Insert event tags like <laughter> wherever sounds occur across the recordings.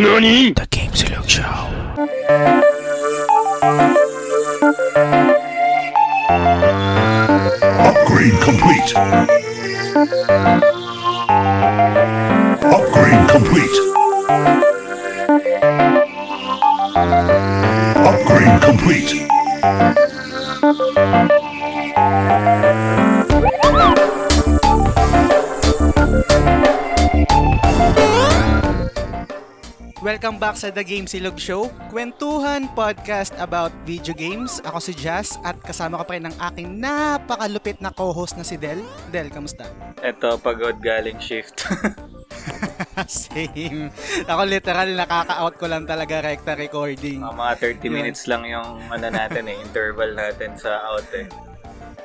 NANI? The Game Silog Show. Upgrade complete. Upgrade complete. Upgrade complete. Welcome back sa The Game Silog Show, kwentuhan podcast about video games. Ako si Jazz at kasama ko pa rin ang aking napakalupit na co-host na si Del. Del, kamusta? Eto, pagod galing shift. <laughs> Same. Ako literal nakaka-out ko lang talaga rekta recording. Mga mga 30 minutes lang yung ano natin eh, interval natin sa out eh.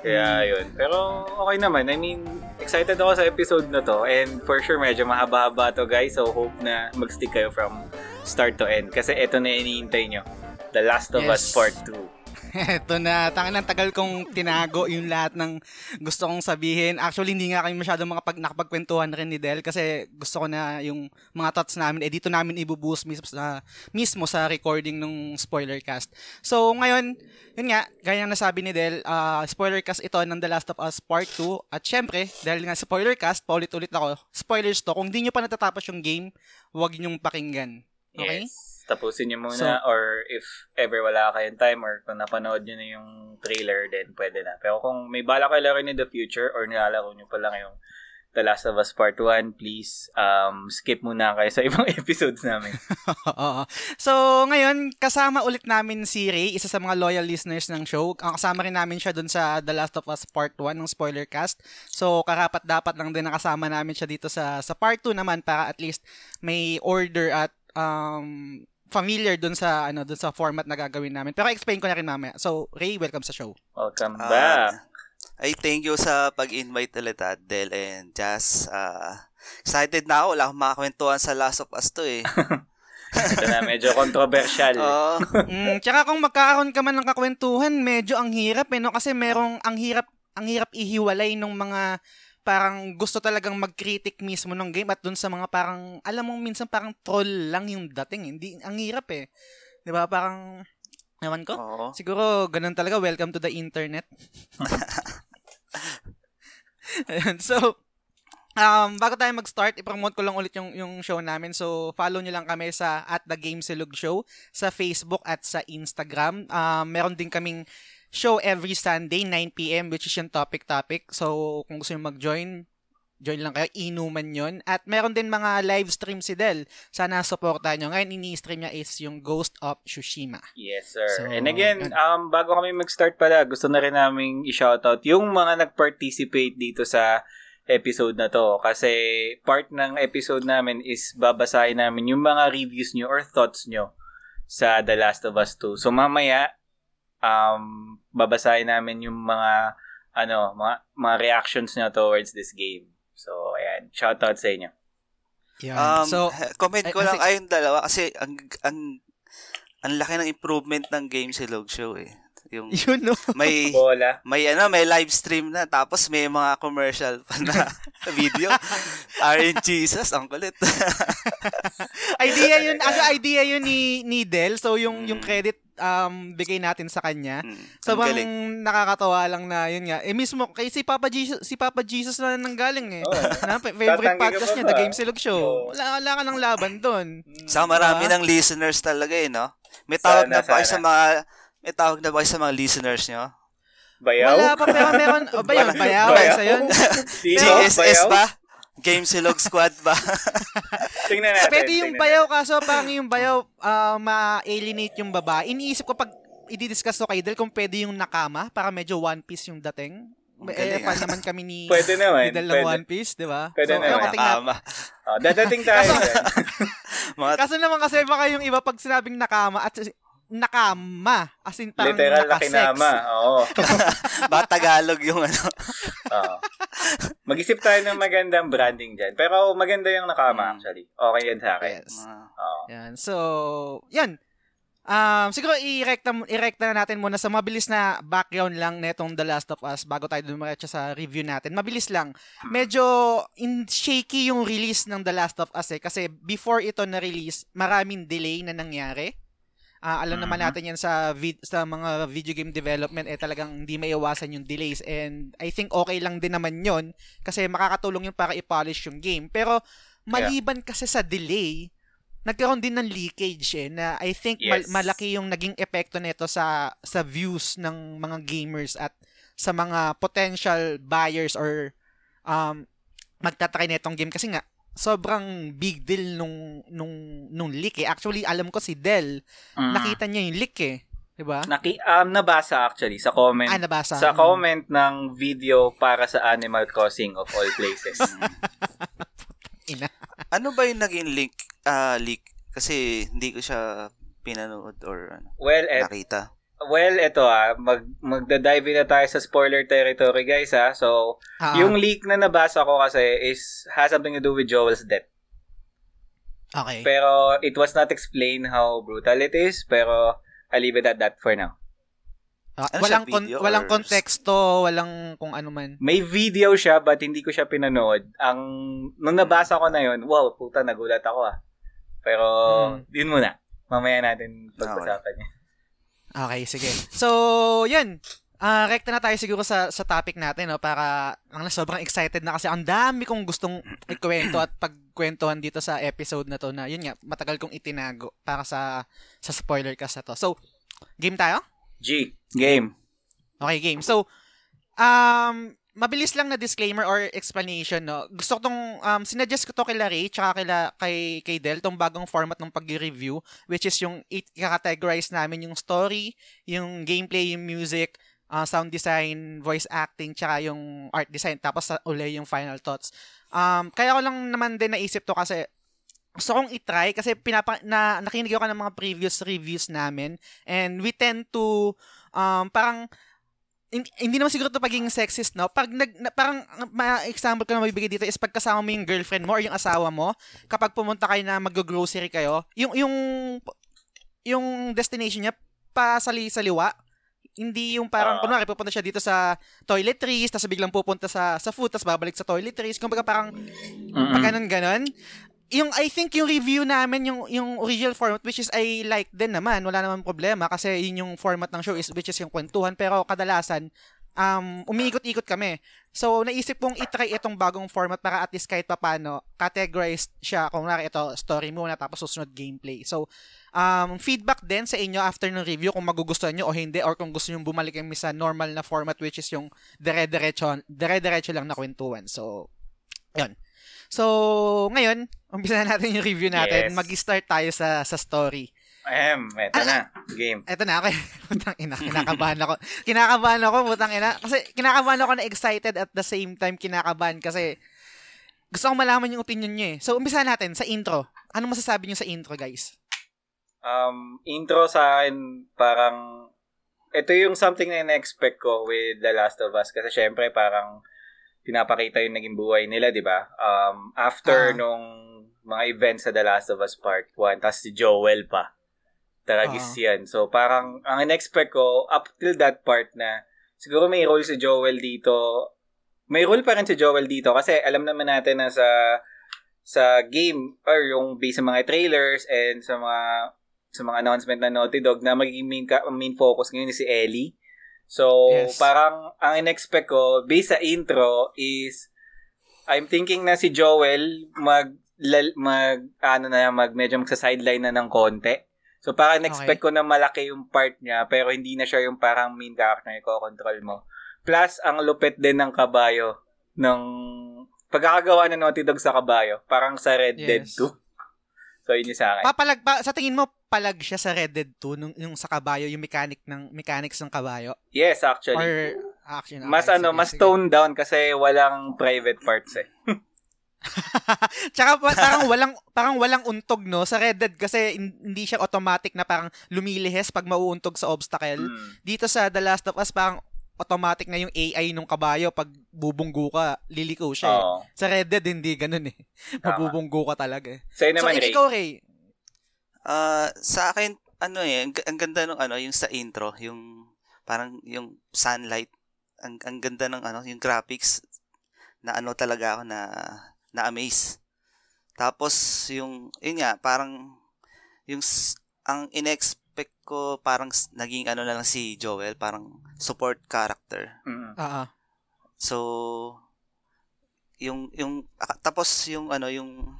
Kaya yun. Pero okay naman. I mean, excited ako sa episode na to. And for sure, medyo mahaba-haba to guys. So hope na mag-stick kayo from start to end. Kasi ito na iniintay nyo. The Last of Us Yes. Part 2. Eto na, tangan ng tagal kong tinago yung lahat ng gusto kong sabihin. Actually, hindi nga kami masyadong makapag, nakapagkwentuhan rin ni Del kasi gusto ko na yung mga thoughts namin, eh dito namin ibuboost mismo sa, mismo sa recording ng spoiler cast. So, ngayon, yun nga, gaya ng nasabi ni Del, ah, spoiler cast ito ng The Last of Us Part 2. At syempre, dahil nga spoiler cast, paulit-ulit ako, spoilers to, kung di nyo pa natatapos yung game, huwag nyong pakinggan. Okay? Yes. Tapusin nyo muna So- or if ever wala kayong time or kung napanood nyo na yung trailer, then pwede na. Pero kung may bala kayo laro in the future or nilalaro nyo pa lang yung The Last of Us Part 1, please um, skip muna kayo sa <laughs> ibang episodes namin. <laughs> So, ngayon, kasama ulit namin si Ray, isa sa mga loyal listeners ng show. Ang kasama rin namin siya dun sa The Last of Us Part 1 ng spoiler cast. So, karapat dapat lang din nakasama namin siya dito sa sa Part 2 naman para at least may order at um, familiar dun sa ano dun sa format na gagawin namin. Pero explain ko na rin mamaya. So, Ray, welcome sa show. Welcome Ah, back. ay, thank you sa pag-invite ulit, ah, Del and Jazz. Ah, excited na ako. Wala akong makakwentuhan sa Last of Us to eh. <laughs> Ito na, medyo controversial. Oo. <laughs> Mm, tsaka kung magkakaroon ka man ng kakwentuhan, medyo ang hirap eh, no? Kasi merong ang hirap ang hirap ihiwalay ng mga parang gusto talagang mag-critic mismo ng game at dun sa mga parang alam mo minsan parang troll lang yung dating hindi ang hirap eh 'di ba parang ewan ko Oo. siguro ganun talaga welcome to the internet <laughs> so Um, bago tayo mag-start, i-promote ko lang ulit yung, yung show namin. So, follow nyo lang kami sa at The Game Silog Show sa Facebook at sa Instagram. Um, meron din kaming show every Sunday, 9pm, which is yung topic-topic. So, kung gusto nyo mag-join, join lang kayo. Inuman yon At meron din mga live stream si Del. Sana supportahan nyo. Ngayon, ini-stream niya is yung Ghost of Tsushima. Yes, sir. So, And again, um, bago kami mag-start pala, gusto na rin namin i-shoutout yung mga nag-participate dito sa episode na to. Kasi part ng episode namin is babasahin namin yung mga reviews nyo or thoughts nyo sa The Last of Us 2. So mamaya, um, babasahin namin yung mga ano, mga, mga reactions nyo towards this game. So, ayan. Shoutout sa inyo. Yan. Um, so, comment ko ay, lang kasi- kayong dalawa kasi ang ang ang laki ng improvement ng Game Silog Show eh. Yung <laughs> yun no. may Bola. may ano, may live stream na tapos may mga commercial pa na <laughs> video. RNGesus, ang kulit. <laughs> idea yun, ano idea yun ni, ni Del. So, yung, yung credit, um, bigay natin sa kanya. Ang Sobrang galing. nakakatawa lang na yun nga. Eh mismo, kay si Papa Jesus, si Papa Jesus na nanggaling eh. Oo. na, fa- favorite podcast pa niya, ba? The Game Silog Show. Wala, wala ka ng laban doon. Sa marami Diba? ng listeners talaga eh, no? May tawag Sana, na ba sa mga may tawag na ba sa mga listeners nyo? Bayaw? Wala pa, pero meron, <laughs> o ba yun, bayaw, Bayaw? isa yun. GSS Bayaw? ba? Game Silog Squad ba? <laughs> Tingnan natin. Pwede yung tingnan bayaw kaso parang yung bayaw ah, ma-alienate yung babae. Iniisip ko pag i-discuss to kay Del kung pwede yung nakama para medyo One Piece yung dating. Eh, galing, fan ah. naman kami ni, Pwede naman. ni Del ng Pwede. One Piece, di ba? Pwede so, naman. Nakama. Oh, dadating <laughs> tayo. <laughs> Mga Kaso naman kasi baka yung iba pag sinabing nakama at nakama as in parang Literal na kinama. Oo. <laughs> ba Tagalog yung ano. Oo. Mag-isip tayo ng magandang branding dyan. Pero maganda yung nakama Mm. actually. Okay yan sa akin. Yes. Ah, Oo. Yan. So, yan. Um, siguro i-recta, i-recta na natin muna sa mabilis na background lang netong The Last of Us bago tayo dumiretso sa review natin. Mabilis lang. Medyo in shaky yung release ng The Last of Us eh kasi before ito na release, maraming delay na nangyari. Ah, alam naman Mhm. natin yan sa vid- sa mga video game development eh talagang hindi maiwasan yung delays and I think okay lang din naman yon kasi makakatulong yun para i-polish yung game. Pero maliban kasi sa delay, nagkaroon din ng leakage eh na I think mal- Yes. malaki yung naging epekto nito sa sa views ng mga gamers at sa mga potential buyers or um magtatry nitong game kasi nga sobrang big deal nung nung nung leak eh. Actually, alam ko si Del, Mm. nakita niya yung leak eh. 'Di ba? Naki, um, nabasa actually sa comment. Ah, nabasa. sa Mm. comment ng video para sa Animal Crossing of all places. <laughs> Ina. Ano ba yung naging link, ah leak? Kasi hindi ko siya pinanood or ano, well, et, nakita. Well, eto ah, mag, magda-dive na tayo sa spoiler territory guys ah. So, Ah, yung leak na nabasa ko kasi is has something to do with Joel's death. okay. Pero it was not explained how brutal it is, pero I'll leave it at that for now. Ah, Ano walang kon- video walang or- konteksto, walang kung ano man. May video siya but hindi ko siya pinanood. Ang nung nabasa ko na yon, wow, puta nagulat ako ah. Pero Hmm. yun muna. Mamaya natin pag-usapan niya. Okay, sige. So, yun. Ah, rekta na tayo siguro sa sa topic natin no para ang sobrang excited na kasi ang dami kong gustong ikwento at pagkwentuhan dito sa episode na to na yun nga matagal kong itinago para sa sa spoiler cast na to. So, game tayo? G, game. Okay, game. So, um, mabilis lang na disclaimer or explanation, no? Gusto ko tong, um, sinuggest ko to kila Ray, tsaka kila, kay, kay Del, tong bagong format ng pag-review, which is yung, i-categorize namin yung story, yung gameplay, yung music, uh, sound design, voice acting, tsaka yung art design, tapos sa uli yung final thoughts. Um, kaya ko lang naman din naisip to kasi gusto kong itry kasi pinapa, na, nakinig ako ng mga previous reviews namin and we tend to um, parang hindi naman siguro to pagiging sexist, no? Pag nag, na, parang, ang ma- example ko na mabibigay dito is pagkasama mo yung girlfriend mo or yung asawa mo, kapag pumunta kayo na mag-grocery kayo, yung, yung, yung destination niya, pasali-saliwa, hindi yung parang, Ah. kunwari, pupunta siya dito sa toiletries, tapos biglang pupunta sa, sa food, tapos babalik sa toiletries. Kumbaga parang, pag ganun ganon. Yung I think yung review namin yung yung original format which is I like din naman, wala naman problema kasi yun yung format ng show is which is yung kwentuhan pero kadalasan um umiikot-ikot kami. So naisip kong i-try itong bagong format para at least kahit papaano categorize siya kung nari ito story muna tapos susunod gameplay. So um feedback din sa inyo after ng review kung magugustuhan nyo o hindi or kung gusto niyo bumalik kami sa normal na format which is yung dire-diretso dire-diretso lang na kwentuhan. So yun. So, ngayon, umpisa na natin yung review natin. Yes. Mag-start tayo sa sa story. Ahem, eto na. Game. Eto na, okay. <laughs> Putang ina, kinakabahan ako. Kinakabahan ako, putang ina. Kasi kinakabahan ako na excited at the same time kinakabahan kasi gusto kong malaman yung opinion nyo eh. So, umpisa natin sa intro. Ano masasabi nyo sa intro, guys? Um, intro sa akin, parang, ito yung something na in-expect ko with The Last of Us. Kasi syempre, parang, pinapakita yung naging buhay nila, di ba? Um, after Ah. nung mga events sa The Last of Us Part 1, tas si Joel pa. Taragis yan. So, parang, ang in-expect ko, up till that part na, siguro may role si Joel dito. May role pa rin si Joel dito kasi alam naman natin na sa sa game or yung based sa mga trailers and sa mga sa mga announcement na Naughty Dog na magiging main, main focus ngayon ni si Ellie. So, Yes. parang ang in-expect ko based sa intro is I'm thinking na si Joel mag lal- mag ano na mag medyo magsa sideline na ng konti. So parang in-expect ko na malaki yung part niya pero hindi na siya yung parang main character na i-control mo. Plus ang lupit din ng kabayo ng pagkakagawa ng Naughty Dog sa kabayo, parang sa Red Dead Yes. 2. So yun yung sa akin. Papalag, pa, sa tingin mo, palag siya sa Red Dead 2 nung, yung sa kabayo, yung mechanic ng, mechanics ng kabayo? Yes, actually. Or action? mas Okay, ano, sige, mas sige. toned down kasi walang private parts eh. <laughs> Tsaka pa- parang walang parang walang untog no sa Red Dead kasi hin- hindi siya automatic na parang lumilihis pag mauuntog sa obstacle. Mm. Dito sa The Last of Us parang automatic na yung AI nung kabayo pag bubunggo ka, liliko siya. eh. Sa Red Dead hindi ganun eh. Mabubunggo ka talaga eh. Sa'yo So naman, ik- Ray. ikaw Ray, Ah, sa akin ano eh, ang, ang ganda ng ano, yung sa intro, yung parang yung sunlight, ang, ang ganda ng ano, yung graphics na ano talaga ako na na amaze. Tapos yung yun nga, parang yung ang inexpect ko parang naging ano na lang si Joel, parang support character. Mm. Ah, ah. So yung yung aka- tapos yung ano yung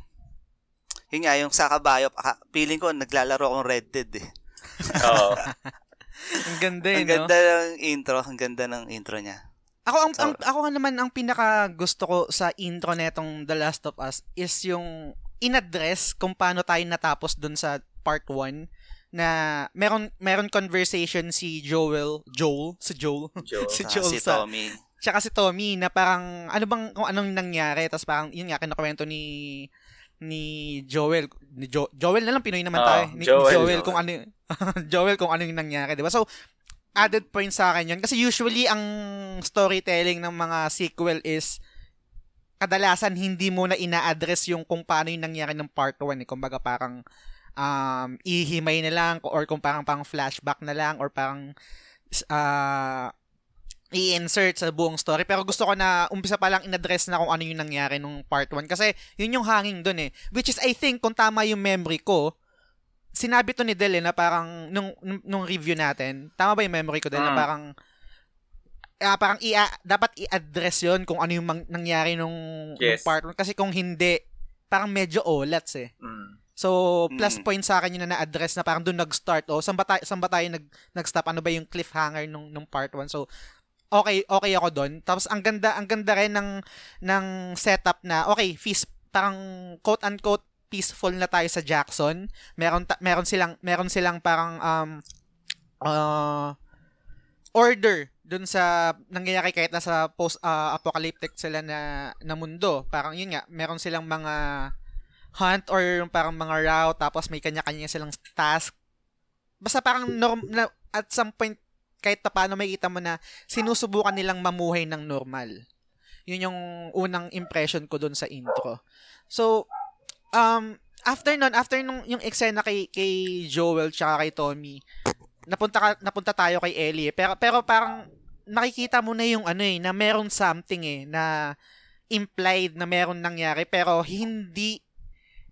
yun nga yung sa kabayo feeling ko naglalaro akong Red Dead eh. Oo. <laughs> Ang ganda eh, Ang no? ganda ng intro, ang ganda ng intro niya. Ako ang, ang So- ako nga naman ang pinaka gusto ko sa intro netong The Last of Us is yung in-address kung paano tayo natapos dun sa part 1 na meron meron conversation si Joel, Joel, si Joel, Joel. <laughs> si Sa- Joel si sa, Tommy. tsaka si Tommy na parang ano bang kung anong nangyari tapos parang yun nga kinakwento ni ni Joel ni Jo- Joel na lang Pinoy naman tayo ni, ni Joel, Joel, Joel. kung ano <laughs> Joel kung ano yung nangyari di ba so added point sa akin yun kasi usually ang storytelling ng mga sequel is kadalasan hindi mo na ina-address yung kung paano yung nangyari ng part 1 eh. Kumbaga parang um, ihimay na lang or kung parang pang flashback na lang or parang uh, i-insert sa buong story. Pero gusto ko na umpisa pa lang in-address na kung ano yung nangyari nung part 1 kasi yun yung hanging dun eh. Which is I think kung tama yung memory ko, sinabi to ni Del eh, na parang nung, nung, nung review natin, tama ba yung memory ko Del na Mm. parang ah, parang i dapat i-address yon kung ano yung mang- nangyari nung, nung Yes. part 1 kasi kung hindi parang medyo olats eh. Mm. So, plus Mm. point sa akin yun na na-address na parang doon nag-start. O, saan ba tayo, saan ba tayo nag, nag-stop? Ano ba yung cliffhanger nung, nung part 1? So, okay, okay ako doon. Tapos, ang ganda, ang ganda rin ng, ng setup na, okay, feast, parang quote-unquote peaceful na tayo sa Jackson. Meron, ta- meron silang, meron silang parang, um, uh, order dun sa nangyayari kahit nasa post-apocalyptic sila na, na mundo. Parang yun nga, meron silang mga hunt or yung parang mga route tapos may kanya-kanya silang task. Basta parang norm, na, at some point kahit pa paano makita mo na sinusubukan nilang mamuhay ng normal. Yun yung unang impression ko dun sa intro. So, um, after nun, after nung yung eksena kay, kay Joel tsaka kay Tommy, napunta ka, napunta tayo kay Ellie. eh. Pero pero parang nakikita mo na yung ano eh na meron something eh na implied na meron nangyari pero hindi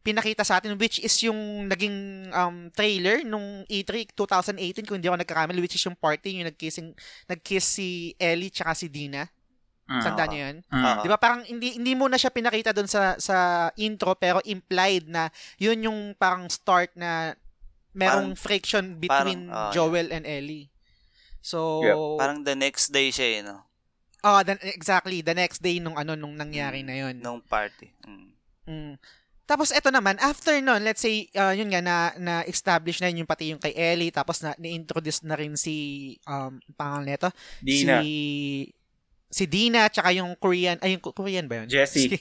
pinakita sa atin which is yung naging um, trailer nung E E3 2018 kung hindi ako nagkakamali which is yung party yung nagkissing nagkiss si Ellie tsaka si Dina. Mm. Tandaan niyo yun? Oo. 'Di ba parang hindi hindi mo na siya pinakita doon sa sa intro pero implied na yun yung parang start na merong Parang- friction between parang, ah, Joel and Ellie. So Yep, Parang the next day siya, eh, no? oh, then, exactly the next day nung ano nung nangyari Mm, na yun. Nung party. Mm. Mm. Tapos eto naman, after nun, let's say, uh, yun nga, na, na-establish na yun yung pati yung kay Ellie, tapos na, ni-introduce na rin si, um, pangalan nito, Dina. si, si Dina, tsaka yung Korean, ay, yung Korean ba yun? Jessie. Si,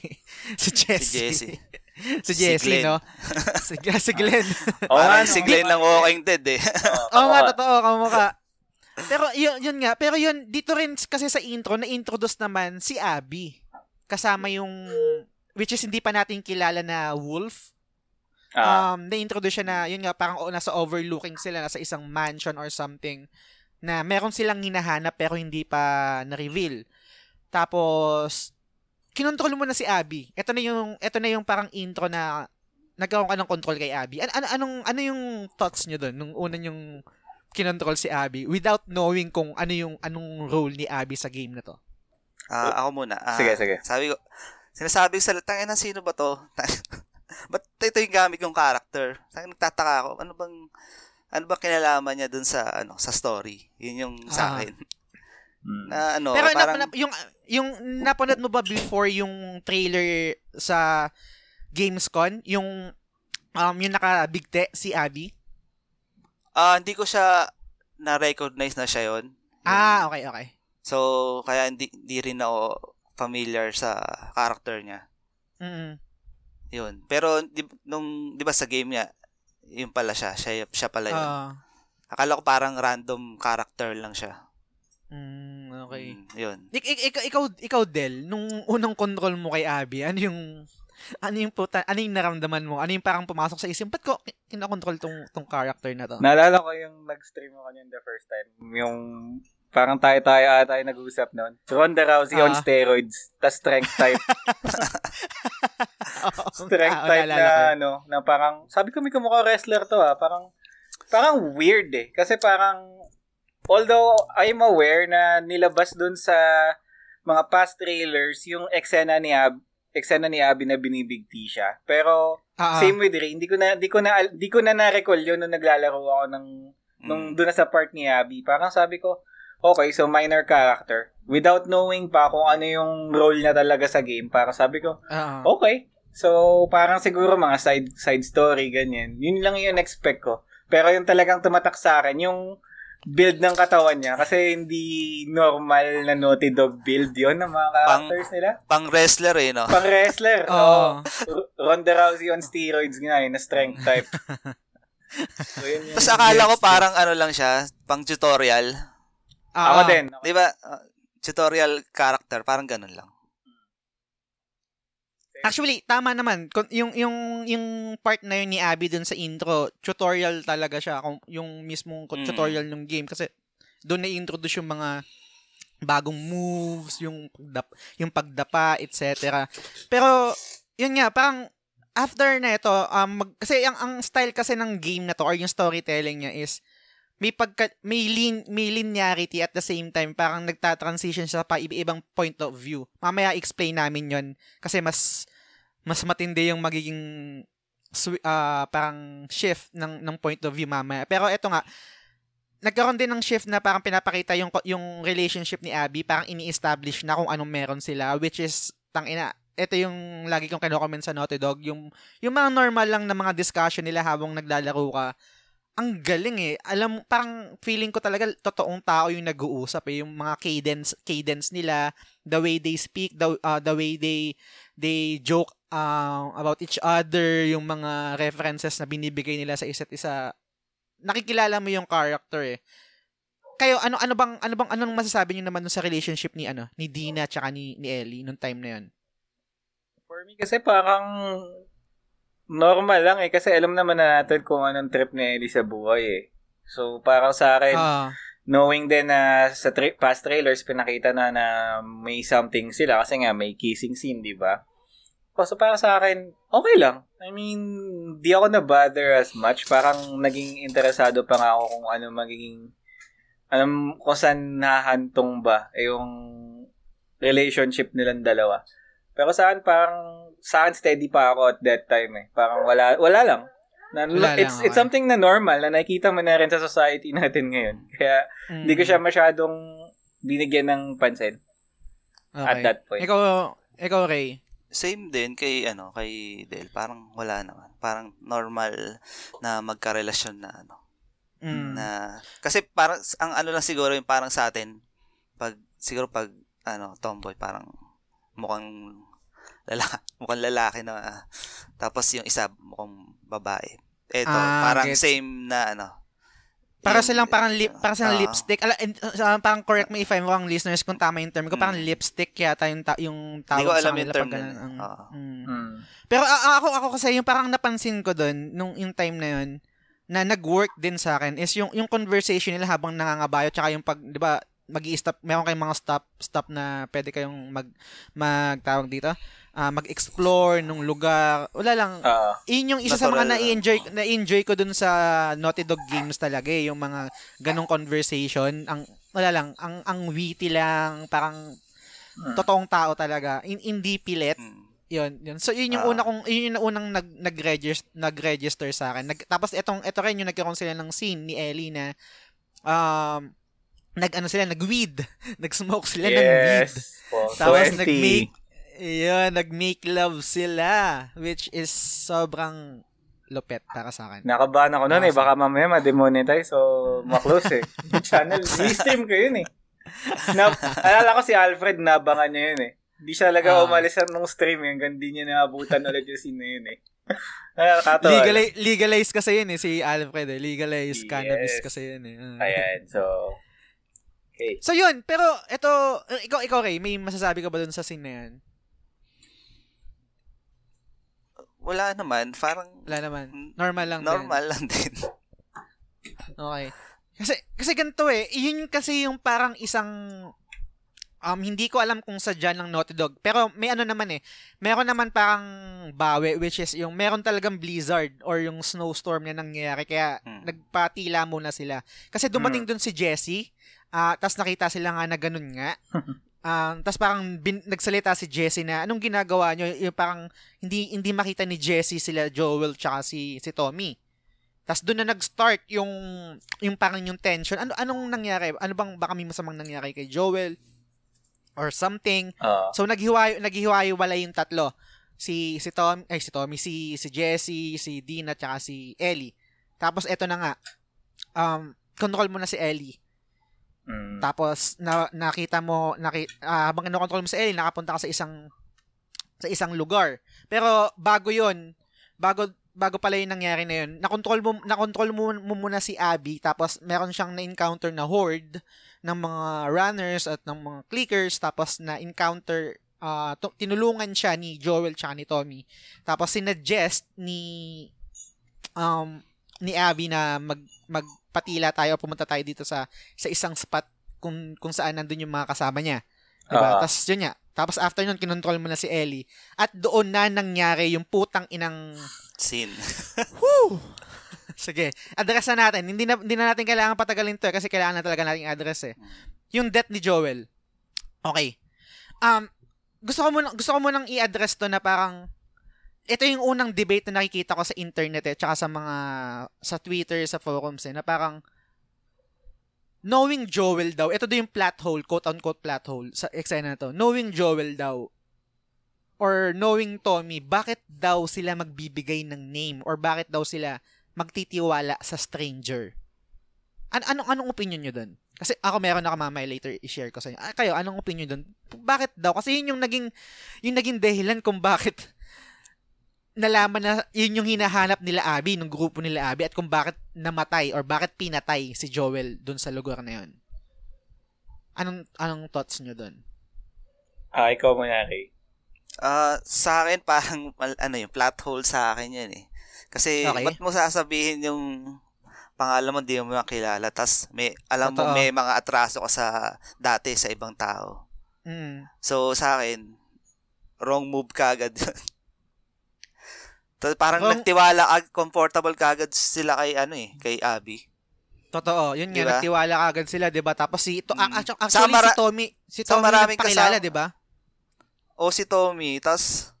<laughs> si Jessie. Si Jessie. <laughs> si Jessie, Glenn. no? si, <laughs> si Glenn. Oo nga, Parang no? si Glenn ng Walking Dead eh. Oo nga, totoo, kamukha. Pero yun, yun nga, pero yun, dito rin kasi sa intro, na-introduce naman si Abby. Kasama yung, which is hindi pa natin kilala na Wolf. Ah, um, na-introduce siya na, yun nga, parang o, nasa overlooking sila, nasa isang mansion or something, na meron silang hinahanap pero hindi pa na-reveal. Tapos, kinontrol mo na si Abby. Ito na yung, ito na yung parang intro na nagkaroon ka ng control kay Abby. An- ano, anong, ano yung thoughts nyo doon nung una yung kinontrol si Abby without knowing kung ano yung anong role ni Abby sa game na to? Ah, ako muna. Ah, Sige, sige. Sabi ko, sinasabi ko sa tangin na sino ba to? <laughs> Ba't ito yung gamit yung character? Tangin nagtataka ako. Ano bang ano ba kinalaman niya dun sa ano sa story? Yun yung sa Ah. akin. mm. Na ano, Pero parang nap- nap- yung yung napanood mo ba before yung trailer sa Gamescom, yung um yung nakabigte si Abby? ah, hindi ko siya na-recognize na siya yon. Ah, okay, okay. So, kaya hindi, hindi rin ako familiar sa character niya. Mm. Yun. Pero, di, nung, di ba sa game niya, yun pala siya. Siya, siya pala yun. Ah, Akala ko parang random character lang siya. mm, okay. Mm, yun. Ik- ik- ikaw, ikaw, ikaw, Del, nung unang control mo kay Abby, ano yung, Ano yung puta, ano yung naramdaman mo? Ano yung parang pumasok sa isip? Ba't ko kinakontrol tong, tong character na to? Naalala ko yung nag-stream ako niyan the first time. Yung parang tayo-tayo ata tayo nag-usap noon. Ronda Rousey on Ah. steroids. Tas strength type. <laughs> strength Ah, type na ko. ano, na parang, sabi ko may kumukha wrestler to ah. Parang, parang weird eh. Kasi parang, although I'm aware na nilabas dun sa mga past trailers, yung eksena ni Ab, eksena ni Abby na binibigti siya. Pero, ah. Same with Ray. Hindi ko na hindi ko na hindi ko na na-recall 'yun nung naglalaro ako ng nung Mm. doon na sa part ni Abby. Parang sabi ko, okay, so minor character. Without knowing pa kung ano yung role niya talaga sa game, parang sabi ko, ah. okay. So, parang siguro mga side side story ganyan. Yun lang yung expect ko. Pero yung talagang tumatak sa akin, yung build ng katawan niya kasi hindi normal na Naughty Dog build yon ng mga characters nila. Pang wrestler eh, no? Pang wrestler. Oo. Oo. R- Ronda Rousey on steroids nga eh, na strength type. <laughs> so, yun Tapos akala ko parang ano lang siya, pang tutorial. Ah, Ako ah. din. Di ba? Uh, tutorial character, parang ganun lang. Actually, tama naman. Kun- Yung, yung, yung part na yun ni Abby dun sa intro, tutorial talaga siya. Kung, yung mismong Mm. tutorial ng game. Kasi doon na-introduce yung mga bagong moves, yung, pagdap, yung pagdapa, etc. Pero, yun nga, parang after na ito, um, mag- kasi ang, ang style kasi ng game na to or yung storytelling niya is may pagka, may lin, may linearity at the same time parang nagta-transition siya pa iba-ibang point of view. Mamaya explain namin 'yon kasi mas mas matindi yung magiging ah, parang shift ng ng point of view mamaya. Pero eto nga nagkaroon din ng shift na parang pinapakita yung yung relationship ni Abby, parang ini-establish na kung anong meron sila which is tangina ito yung lagi kong kino-comment sa Naughty Dog, yung yung mga normal lang na mga discussion nila habang naglalaro ka. Ang galing eh. Alam, parang feeling ko talaga totoong tao yung nag-uusap eh. Yung mga cadence, cadence nila, the way they speak, the, uh, the way they they joke uh, about each other, yung mga references na binibigay nila sa isa't isa. Nakikilala mo yung character eh. Kayo ano ano bang ano bang anong masasabi niyo naman sa relationship ni ano ni Dina tsaka ni ni Ellie nung time na yon? For me kasi parang normal lang eh. Kasi alam naman na natin kung anong trip ni Ellie sa buhay eh. So parang sa akin, Ah, knowing din na sa tra- past trailers pinakita na na may something sila kasi nga may kissing scene, di ba? So para sa akin, okay lang. I mean, di ako na-bother as much. Parang naging interesado pa nga ako kung ano magiging alam kung saan nahantong ba eh, yung relationship nilang dalawa. Pero saan parang saan steady pa ako at that time eh. Parang wala wala lang. Na, Wala lang, it's it's okay. something na normal na nakikita mo na rin sa society natin ngayon. Kaya hindi ko siya masyadong binigyan ng pansin at Okay. that point. Ikaw, ikaw Ray. Same din kay ano kay Del parang wala naman parang normal na magkarelasyon na ano Mm. na kasi parang ang ano lang siguro yung parang sa atin pag siguro pag ano tomboy parang mukhang lalaki mukhang lalaki na tapos yung isa mukhang babae eto Ah, parang gets. same na ano Para yung- silang parang lip, para silang Ah. lipstick. Ala, and, uh, parang correct me if I'm wrong, listeners, kung tama yung term ko. Parang Mm. lipstick yata yung, ta- yung tawag ko sa alam yung kanila term pag ganun. nun eh. ang- Oo. mm. Mm. Pero a- a- ako ako kasi yung parang napansin ko doon nung yung time na yun na nag-work din sa akin is yung yung conversation nila habang nangangabayo tsaka yung pag 'di ba magi-stop meron kayong mga stop stop na pwede kayong mag magtawag dito? Ah, mag-explore nung lugar. Wala lang. Ah, yun yung isa sa mga Natural lang. na-enjoy na-enjoy ko dun sa Naughty Dog games talaga eh, yung mga ganong conversation. Ang wala lang. Ang ang witty lang. Parang Hmm. totoong tao talaga. In, hindi pilit. Mm. yun yun. So yun yung Ah. una kong yun yung unang nag nag-register nag-register sa akin. Nag, tapos etong eto rin yung nagkaroon sila ng scene ni Ellie na um nag ano sila nag-weed <laughs> nag-smoke sila ng weed yes. Po, tapos 20. nag-make yun, nag-make love sila which is sobrang lupet para sa akin. Nakabahan ako noon eh. Baka mamaya ma-demonetize so ma-close eh. <laughs> Channel, i-stream ko yun eh. Na, alala ko si Alfred, nabangan niya yun eh. Hindi siya talaga Ah. umalis nung stream eh. Hanggang di niya naabutan ulit yung scene na yun eh. <laughs> Nakakatawa. Legalize, legalize kasi yun eh, si Alfred eh. Legalize Yes. cannabis kasi yun eh. Mm. Ayan, so... Okay. So yun, pero ito, ikaw, ikaw Ray, may masasabi ka ba dun sa scene na yan? wala naman. Parang Wala naman. Normal lang din. normal lang din. <laughs> Okay. Kasi kasi ganito eh, yun kasi yung parang isang um hindi ko alam kung sadya ng Naughty Dog, pero may ano naman eh. Meron naman parang bawi which is yung meron talagang blizzard or yung snowstorm na nangyayari kaya Hmm. nagpatila muna sila. Kasi dumating dun si Jesse, ah tas nakita sila nga na ganun nga. <laughs> Um, tas parang bin, nagsalita si Jesse na anong ginagawa nyo? Yung parang hindi hindi makita ni Jesse sila Joel tsaka si si Tommy. Tas doon na nag-start yung yung parang yung tension. Ano anong nangyari? Ano bang baka may masamang nangyari kay Joel or something? Oo. So naghiwalay naghiwalay yung tatlo. Si si Tom ay si Tommy, si si Jesse, si Dean at saka si Ellie. Tapos eto na nga. Um control mo na si Ellie. Mm. Tapos na, nakita mo naki, ah, habang kinokontrol mo si Ellie, nakapunta ka sa isang sa isang lugar. Pero bago 'yon, bago bago pala yung nangyari na yun, nakontrol mo nakontrol mo, mo muna si Abby tapos meron siyang na-encounter na horde ng mga runners at ng mga clickers tapos na-encounter ah, to- tinulungan siya ni Joel tsaka ni Tommy. Tapos sinadjust ni um ni Abby na mag magpatila tayo pumunta tayo dito sa sa isang spot kung kung saan nandun yung mga kasama niya. Diba? Ah. Tapos yun nga. Tapos after nun, kinontrol mo na si Ellie. At doon na nangyari yung putang inang... Scene. <laughs> Sige, address na natin. Hindi na, hindi na natin kailangan patagalin to eh, kasi kailangan na talaga natin address eh. Yung death ni Joel. Okay. Um, gusto ko muna, gusto ko munang i-address to na parang ito yung unang debate na nakikita ko sa internet eh, tsaka sa mga, sa Twitter, sa forums eh, na parang, knowing Joel daw, ito daw yung plot hole, quote-unquote plot hole, sa eksena na to, knowing Joel daw, or knowing Tommy, bakit daw sila magbibigay ng name, or bakit daw sila magtitiwala sa stranger? An anong anong opinion nyo doon? Kasi ako meron ako mamaya later i-share ko sa inyo. Ah, kayo, anong opinion doon? Bakit daw? Kasi yun yung naging yung naging dahilan kung bakit <laughs> nalaman na yun yung hinahanap nila Abby, nung grupo nila Abby, at kung bakit namatay or bakit pinatay si Joel doon sa lugar na yun. Anong anong thoughts nyo doon? Ah, ikaw muna, Ray. Ah, sa akin parang mal- ano yung plot hole sa akin 'yan eh. Kasi Okay. ba't mo sasabihin yung pangalan mo di mo makilala tas may alam mo Totoo. may mga atraso ka sa dati sa ibang tao. Mm. So sa akin wrong move kagad. <laughs> Tas parang Wrong- nagtiwala ag comfortable kagad sila kay ano eh, kay Abby. Totoo, yun nga, Diba? nagtiwala ka agad sila, 'di ba? Tapos si to, Mm. actually, Sa mara- si Tommy, si sa Tommy maraming nagpakilala, 'di ba? O si Tommy, tas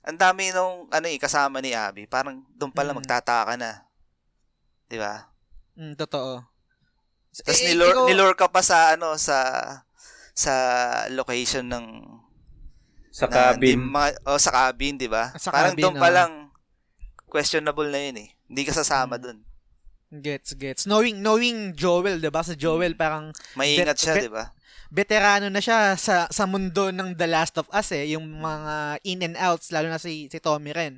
ang dami nung ano eh, kasama ni Abby. Parang doon pala Mm. magtataka na. 'Di ba? Mm, totoo. Tapos Eh, nilure, ikaw- nilure ka pa sa ano sa sa location ng Sa na- cabin. di- mga, oh, sa cabin, 'di ba? Sa Parang cabin, doon pa lang questionable na 'yun eh. Hindi ka sasama Mm. doon. Gets, gets. Knowing, knowing Joel, 'di ba? Sa Joel parang Maingat siya, 'di ba? Veterano na siya sa sa mundo ng The Last of Us eh, yung mga in and outs lalo na si si Tommy rin.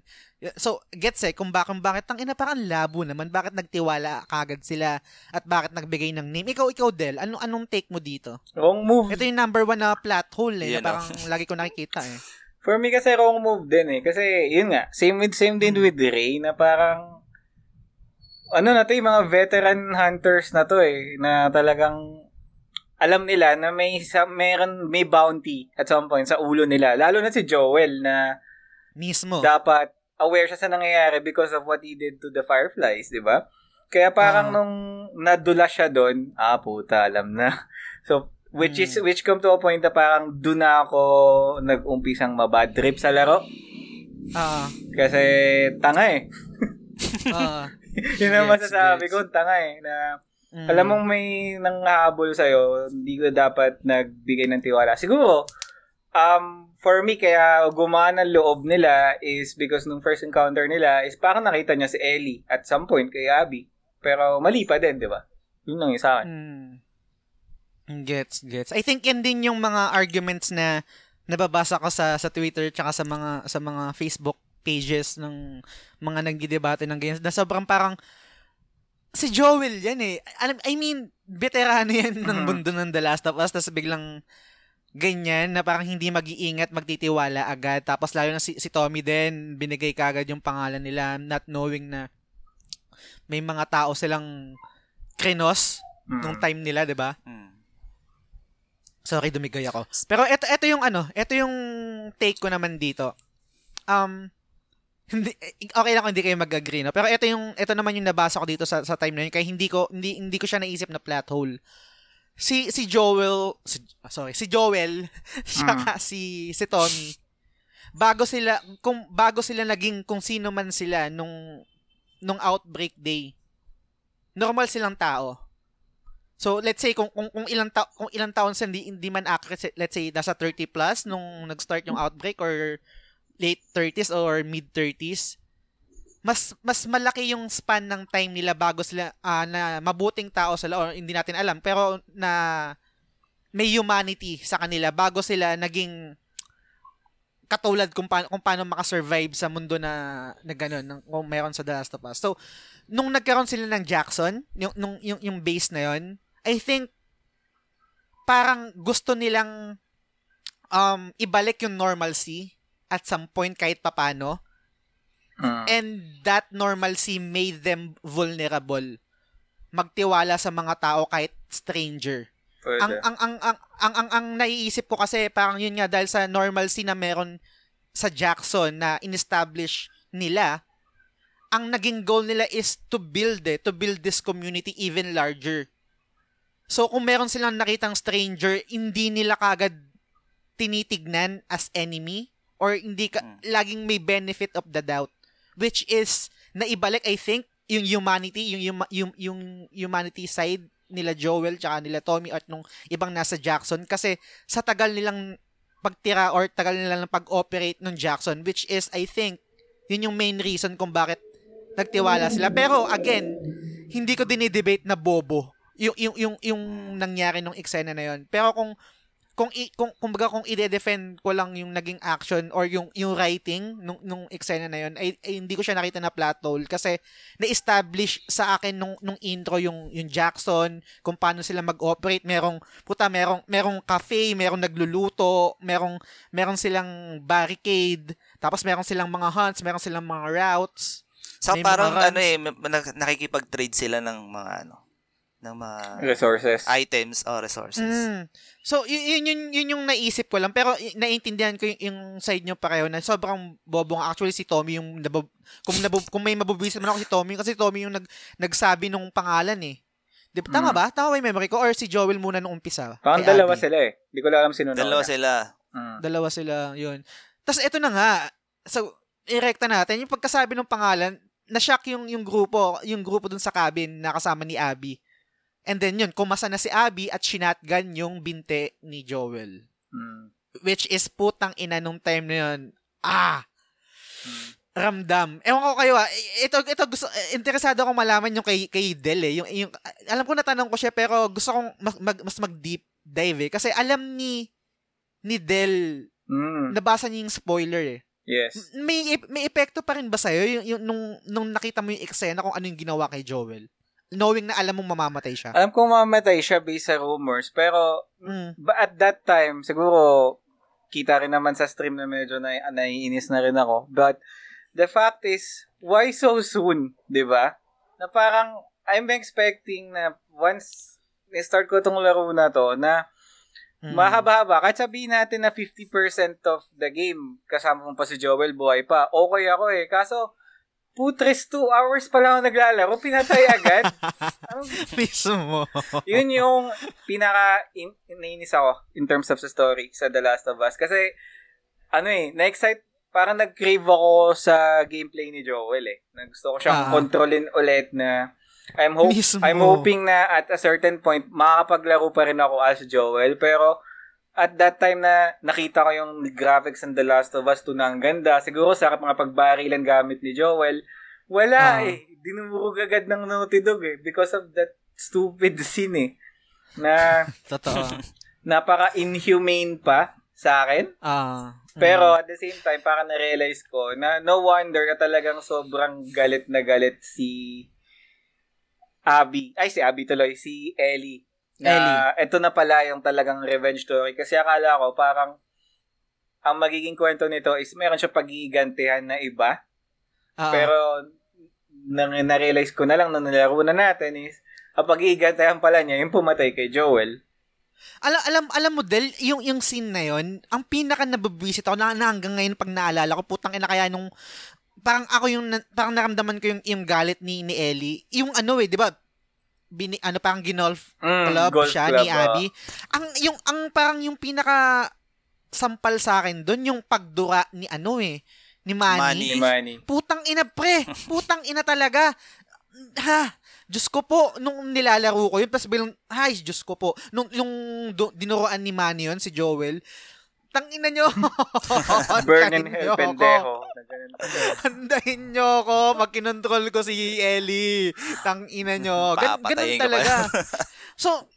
So, gets eh kung bakit bakit ang ina parang labo naman, bakit nagtiwala kagad sila at bakit nagbigay ng name. Ikaw ikaw Del, ano anong take mo dito? Wrong move. Ito yung number one na plot hole eh, Yun, na parang lagi ko nakikita eh. For me kasi wrong move din eh. Kasi yun nga, same with same din with Ray na parang ano na to, yung mga veteran hunters na to eh, na talagang alam nila na may sa, meron may bounty at some point sa ulo nila. Lalo na si Joel na Mismo. dapat aware siya sa nangyayari because of what he did to the Fireflies, di ba? Kaya parang Ah. nung nadula siya doon, ah puta, alam na. <laughs> So, which is Hmm. which come to a point na parang doon na ako nag-umpisang mabad trip sa laro. Ah, Kasi tanga eh. <laughs> ah. <laughs> Yun ang masasabi gets. ko, tanga eh. Na, Mm. alam mong may nanghahabol sa'yo, hindi ko dapat nagbigay ng tiwala. Siguro, um, for me, kaya gumana ang loob nila is because nung first encounter nila is parang nakita niya si Ellie at some point kay Abby. Pero mali pa din, di ba? Yun lang yung sa akin. Mm. Gets, gets. I think yan din yung mga arguments na nababasa ko sa sa Twitter tsaka sa mga sa mga Facebook pages ng mga nagdidebate ng ganyan na sobrang parang si Joel yan eh. Alam, I mean, veterano yan ng Mhm. mundo ng The Last of Us tapos biglang ganyan na parang hindi mag-iingat, magtitiwala agad. Tapos lalo na si, si Tommy din, binigay kagad yung pangalan nila not knowing na may mga tao silang krinos Mm. nung time nila, 'di ba? Mm. Sorry, dumigay ako. Pero ito ito yung ano, ito yung take ko naman dito. Um hindi okay lang kung hindi kayo mag-agree no? Pero ito yung ito naman yung nabasa ko dito sa sa time na yun kaya hindi ko hindi hindi ko siya naisip na plot hole. Si si Joel si, ah, sorry, si Joel <laughs> saka si si Tommy bago sila kung bago sila naging kung sino man sila nung nung outbreak day. Normal silang tao. So let's say kung kung, kung ilang ta- kung ilang taon sila hindi, hindi man accurate let's say nasa 30 plus nung nag-start yung outbreak or late 30s or mid 30s mas mas malaki yung span ng time nila bago sila ah, na mabuting tao sila or hindi natin alam pero na may humanity sa kanila bago sila naging katulad kung paano, kung paano makasurvive sa mundo na na gano'n ng, kung meron sa The Last of Us. So, nung nagkaroon sila ng Jackson, yung, nung, yung, yung base na yon I think parang gusto nilang um, ibalik yung normalcy at some point kahit papano. Mm. And that normalcy made them vulnerable. Magtiwala sa mga tao kahit stranger. Pwede. Ang ang ang ang ang ang, ang naiisip ko kasi parang yun nga dahil sa normalcy na meron sa Jackson na inestablish nila, ang naging goal nila is to build eh, to build this community even larger. So kung meron silang nakitang stranger, hindi nila kagad tinitignan as enemy or hindi ka, Mm. laging may benefit of the doubt which is naibalik I think yung humanity yung yung yung, yung humanity side nila Joel tsaka nila Tommy at nung ibang nasa Jackson. Kasi sa tagal nilang pagtira or tagal nilang pag-operate ng Jackson which is I think yun yung main reason kung bakit nagtiwala sila. Pero again hindi ko dinidebate na bobo yung yung yung yung nangyari nung eksena na yon pero kung kung i, kung kumbaga kung ide-defend ko lang yung naging action or yung yung writing nung nung eksena na yon ay, ay hindi ko siya nakita na plot hole kasi na-establish sa akin nung nung intro yung yung Jackson kung paano sila mag-operate merong puta merong merong cafe merong nagluluto merong merong silang barricade tapos merong silang mga hunts merong silang mga routes So parang mga runs. ano eh, nakikipag-trade sila ng mga ano, ng mga Resources. items o resources. Mm. So, y- yun, yun, yun yung naisip ko lang. Pero y- naiintindihan ko yung, yung side nyo pareho na sobrang bobo nga. Actually, si Tommy yung nabab- kung, nabab- kung may mabubis naman ako si Tommy kasi Tommy yung nag, nagsabi nung pangalan eh. Di ba? Tama Mm. ba? Tama ba yung memory ko? Or si Joel muna nung umpisa? Parang dalawa Abby? sila eh. Hindi ko lang alam sino Dalawa nauna. sila. Mm. Dalawa sila, yun. Tapos ito na nga. So, irekta natin. Yung pagkasabi ng pangalan, na-shock yung, yung grupo, yung grupo dun sa cabin na kasama ni Abby. And then yun, kumasa na si Abby at shinatgun yung binte ni Joel. Mm. Which is putang ina nung time na yun. Ah! Ramdam. Ewan ko kayo ah. Ito, ito gusto, interesado akong malaman yung kay, kay Del eh. Yung, yung, alam ko natanong ko siya pero gusto kong mas, mag, mas mag-deep dive eh. Kasi alam ni, ni Del, Mm. nabasa niya yung spoiler eh. Yes. May, may epekto pa rin ba sa'yo yung, yung, nung, nung nakita mo yung eksena kung ano yung ginawa kay Joel? Knowing na alam mong mamamatay siya. Alam kong mamatay siya based sa rumors, pero Mm. ba- at that time, siguro, kita rin naman sa stream na medyo na, naiinis na rin ako. But, the fact is, why so soon? ba? Na parang, I'm expecting na once ni-start ko tong laro na to, na Mm. mahaba-haba, kahit sabihin natin na 50% of the game, kasama mo pa si Joel, buhay pa, okay ako eh. Kaso, putres 2 hours pa lang ako naglalaro, pinatay agad. <laughs> Mismo. yun yung pinaka in, nainis ako in terms of the story sa The Last of Us. Kasi, ano eh, na-excite, parang nag-crave ako sa gameplay ni Joel eh. Na gusto ko Ah. siyang kontrolin ulit na I'm, hope, Mismo. I'm hoping na at a certain point, makakapaglaro pa rin ako as Joel. Pero, at that time na nakita ko yung graphics ng The Last of Us 2 na ang ganda, siguro sarap mga pagbarilan gamit ni Joel. Wala eh. Dinumurog agad ng Naughty Dog eh. Because of that stupid scene eh. Na <laughs> Totoo. napaka-inhumane pa sa akin. Ah. Pero at the same time, para na-realize ko na no wonder na talagang sobrang galit na galit si Abby. Ay, si Abby tuloy. Si Ellie. Na ito na pala yung talagang revenge story. Kasi akala ko parang ang magiging kwento nito is meron siya pagigantihan na iba. Oo. Pero nang na-realize ko na lang nung nilaro na natin is ang pagigantihan pala niya yung pumatay kay Joel. alam alam alam mo Del, yung yung scene na yon, ang pinaka nababwisit ako na, na hanggang ngayon pag naalala ko, putang ina kaya nung parang ako yung parang naramdaman ko yung yung galit ni ni Ellie. Yung ano eh, 'di ba? Bini, ano parang ginolf Mm, club golf siya club, ni. Abby. Ang yung ang parang yung pinaka sampal sa akin doon yung pagdura ni ano eh ni Manny. Manny. Ni Manny. Putang ina pre, putang ina talaga. Ha, Diyos ko po, nung nilalaro ko yun, tapos bilang, ay, Diyos ko po, nung yung do, dinuroan ni Manny yun, si Joel, tang ina nyo. <laughs> Burn in hell, din. Handahin nyo ako, pag kinontrol ko si Ellie. Tang ina nyo. Gan- ganun talaga. <laughs> so,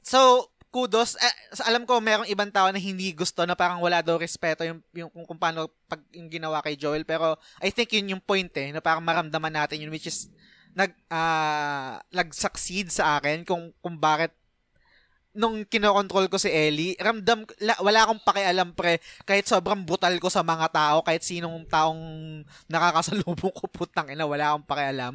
so, kudos. Eh, alam ko, merong ibang tao na hindi gusto na parang wala daw respeto yung, yung kung, kung paano pag yung ginawa kay Joel. Pero, I think yun yung point eh, na parang maramdaman natin yun, which is, nag, ah, nag-succeed sa akin kung, kung bakit nung kinokontrol ko si Ellie, ramdam, la, wala akong pakialam pre, kahit sobrang brutal ko sa mga tao, kahit sinong taong nakakasalubong ko, <laughs> putang ina, wala akong pakialam.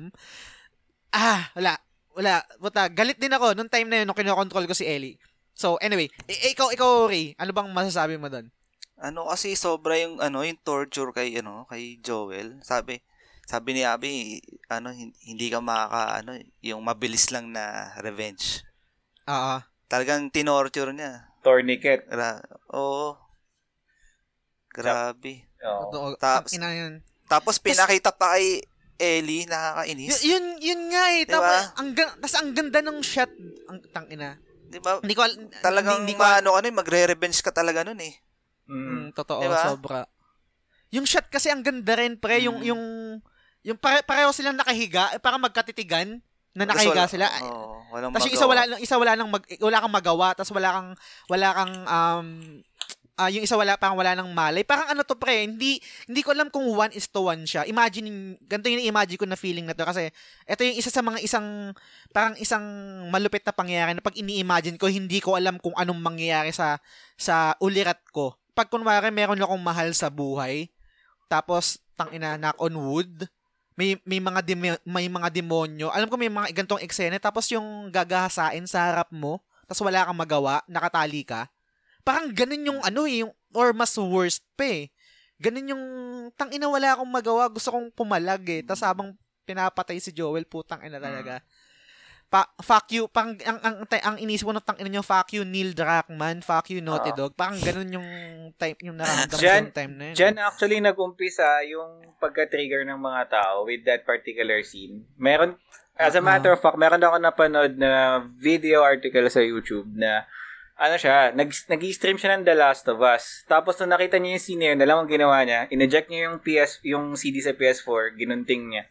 Ah, wala. Wala. Puta, galit din ako nung time na yun nung kinokontrol ko si Ellie. So, anyway, i- ikaw, ikaw, Ray, ano bang masasabi mo doon? Ano kasi sobra yung ano yung torture kay ano kay Joel. Sabi sabi ni Abby, ano hin- hindi ka makaka ano yung mabilis lang na revenge. Oo. Talagang tinorture niya. Tourniquet. Gra- Oo. Grabe. Oo. Totoo. Tapos- Ang ina yun. Tapos pinakita pa kay Ellie, nakakainis. Y- yun, yun nga eh. Diba? Tapos, ang, ga- tas ang ganda ng shot. Ang tangina. Di ba? Hindi ko, al- Talagang hindi, hindi ko, maano ka nun, magre-revenge ka talaga nun eh. Mm. Mm, totoo, Diba? sobra. Yung shot kasi ang ganda rin, pre. Yung, Mm. yung, yung pare, pareho silang nakahiga, eh, parang magkatitigan na nakahiga sila. Oo, walang Tapos yung isa wala lang isa wala nang mag, wala kang magawa, tapos wala kang wala kang um ah, yung isa wala parang wala nang malay. Parang ano to pre, hindi hindi ko alam kung one is to one siya. Imagine ganito yung imagine ko na feeling na to kasi ito yung isa sa mga isang parang isang malupit na pangyayari na pag ini-imagine ko hindi ko alam kung anong mangyayari sa sa ulirat ko. Pag kunwari meron akong mahal sa buhay, tapos tang ina knock on wood, may may mga demo- may mga demonyo. Alam ko may mga gantong eksena tapos yung gagahasain sa harap mo, tapos wala kang magawa, nakatali ka. Parang ganun yung ano eh, yung, or mas worst pa eh. Ganun yung tang ina wala akong magawa, gusto kong pumalag eh. Tapos habang pinapatay si Joel, putang ina talaga. Pa, fuck you, pang ang ang, ang, ang inisip ko ng tang ina nyo, fuck you Neil Druckmann, fuck you Naughty Ah. Dog. Parang ganun yung type yung nararamdaman yung time na yun. Diyan actually nag-umpisa yung pagka-trigger ng mga tao with that particular scene. Meron, as a matter of fact, meron ako napanood na video article sa YouTube na ano siya, nag, nag-stream siya ng The Last of Us. Tapos nung nakita niya yung scene na yun, alam mo ang ginawa niya, ineject niya yung PS, yung CD sa PS4, ginunting niya.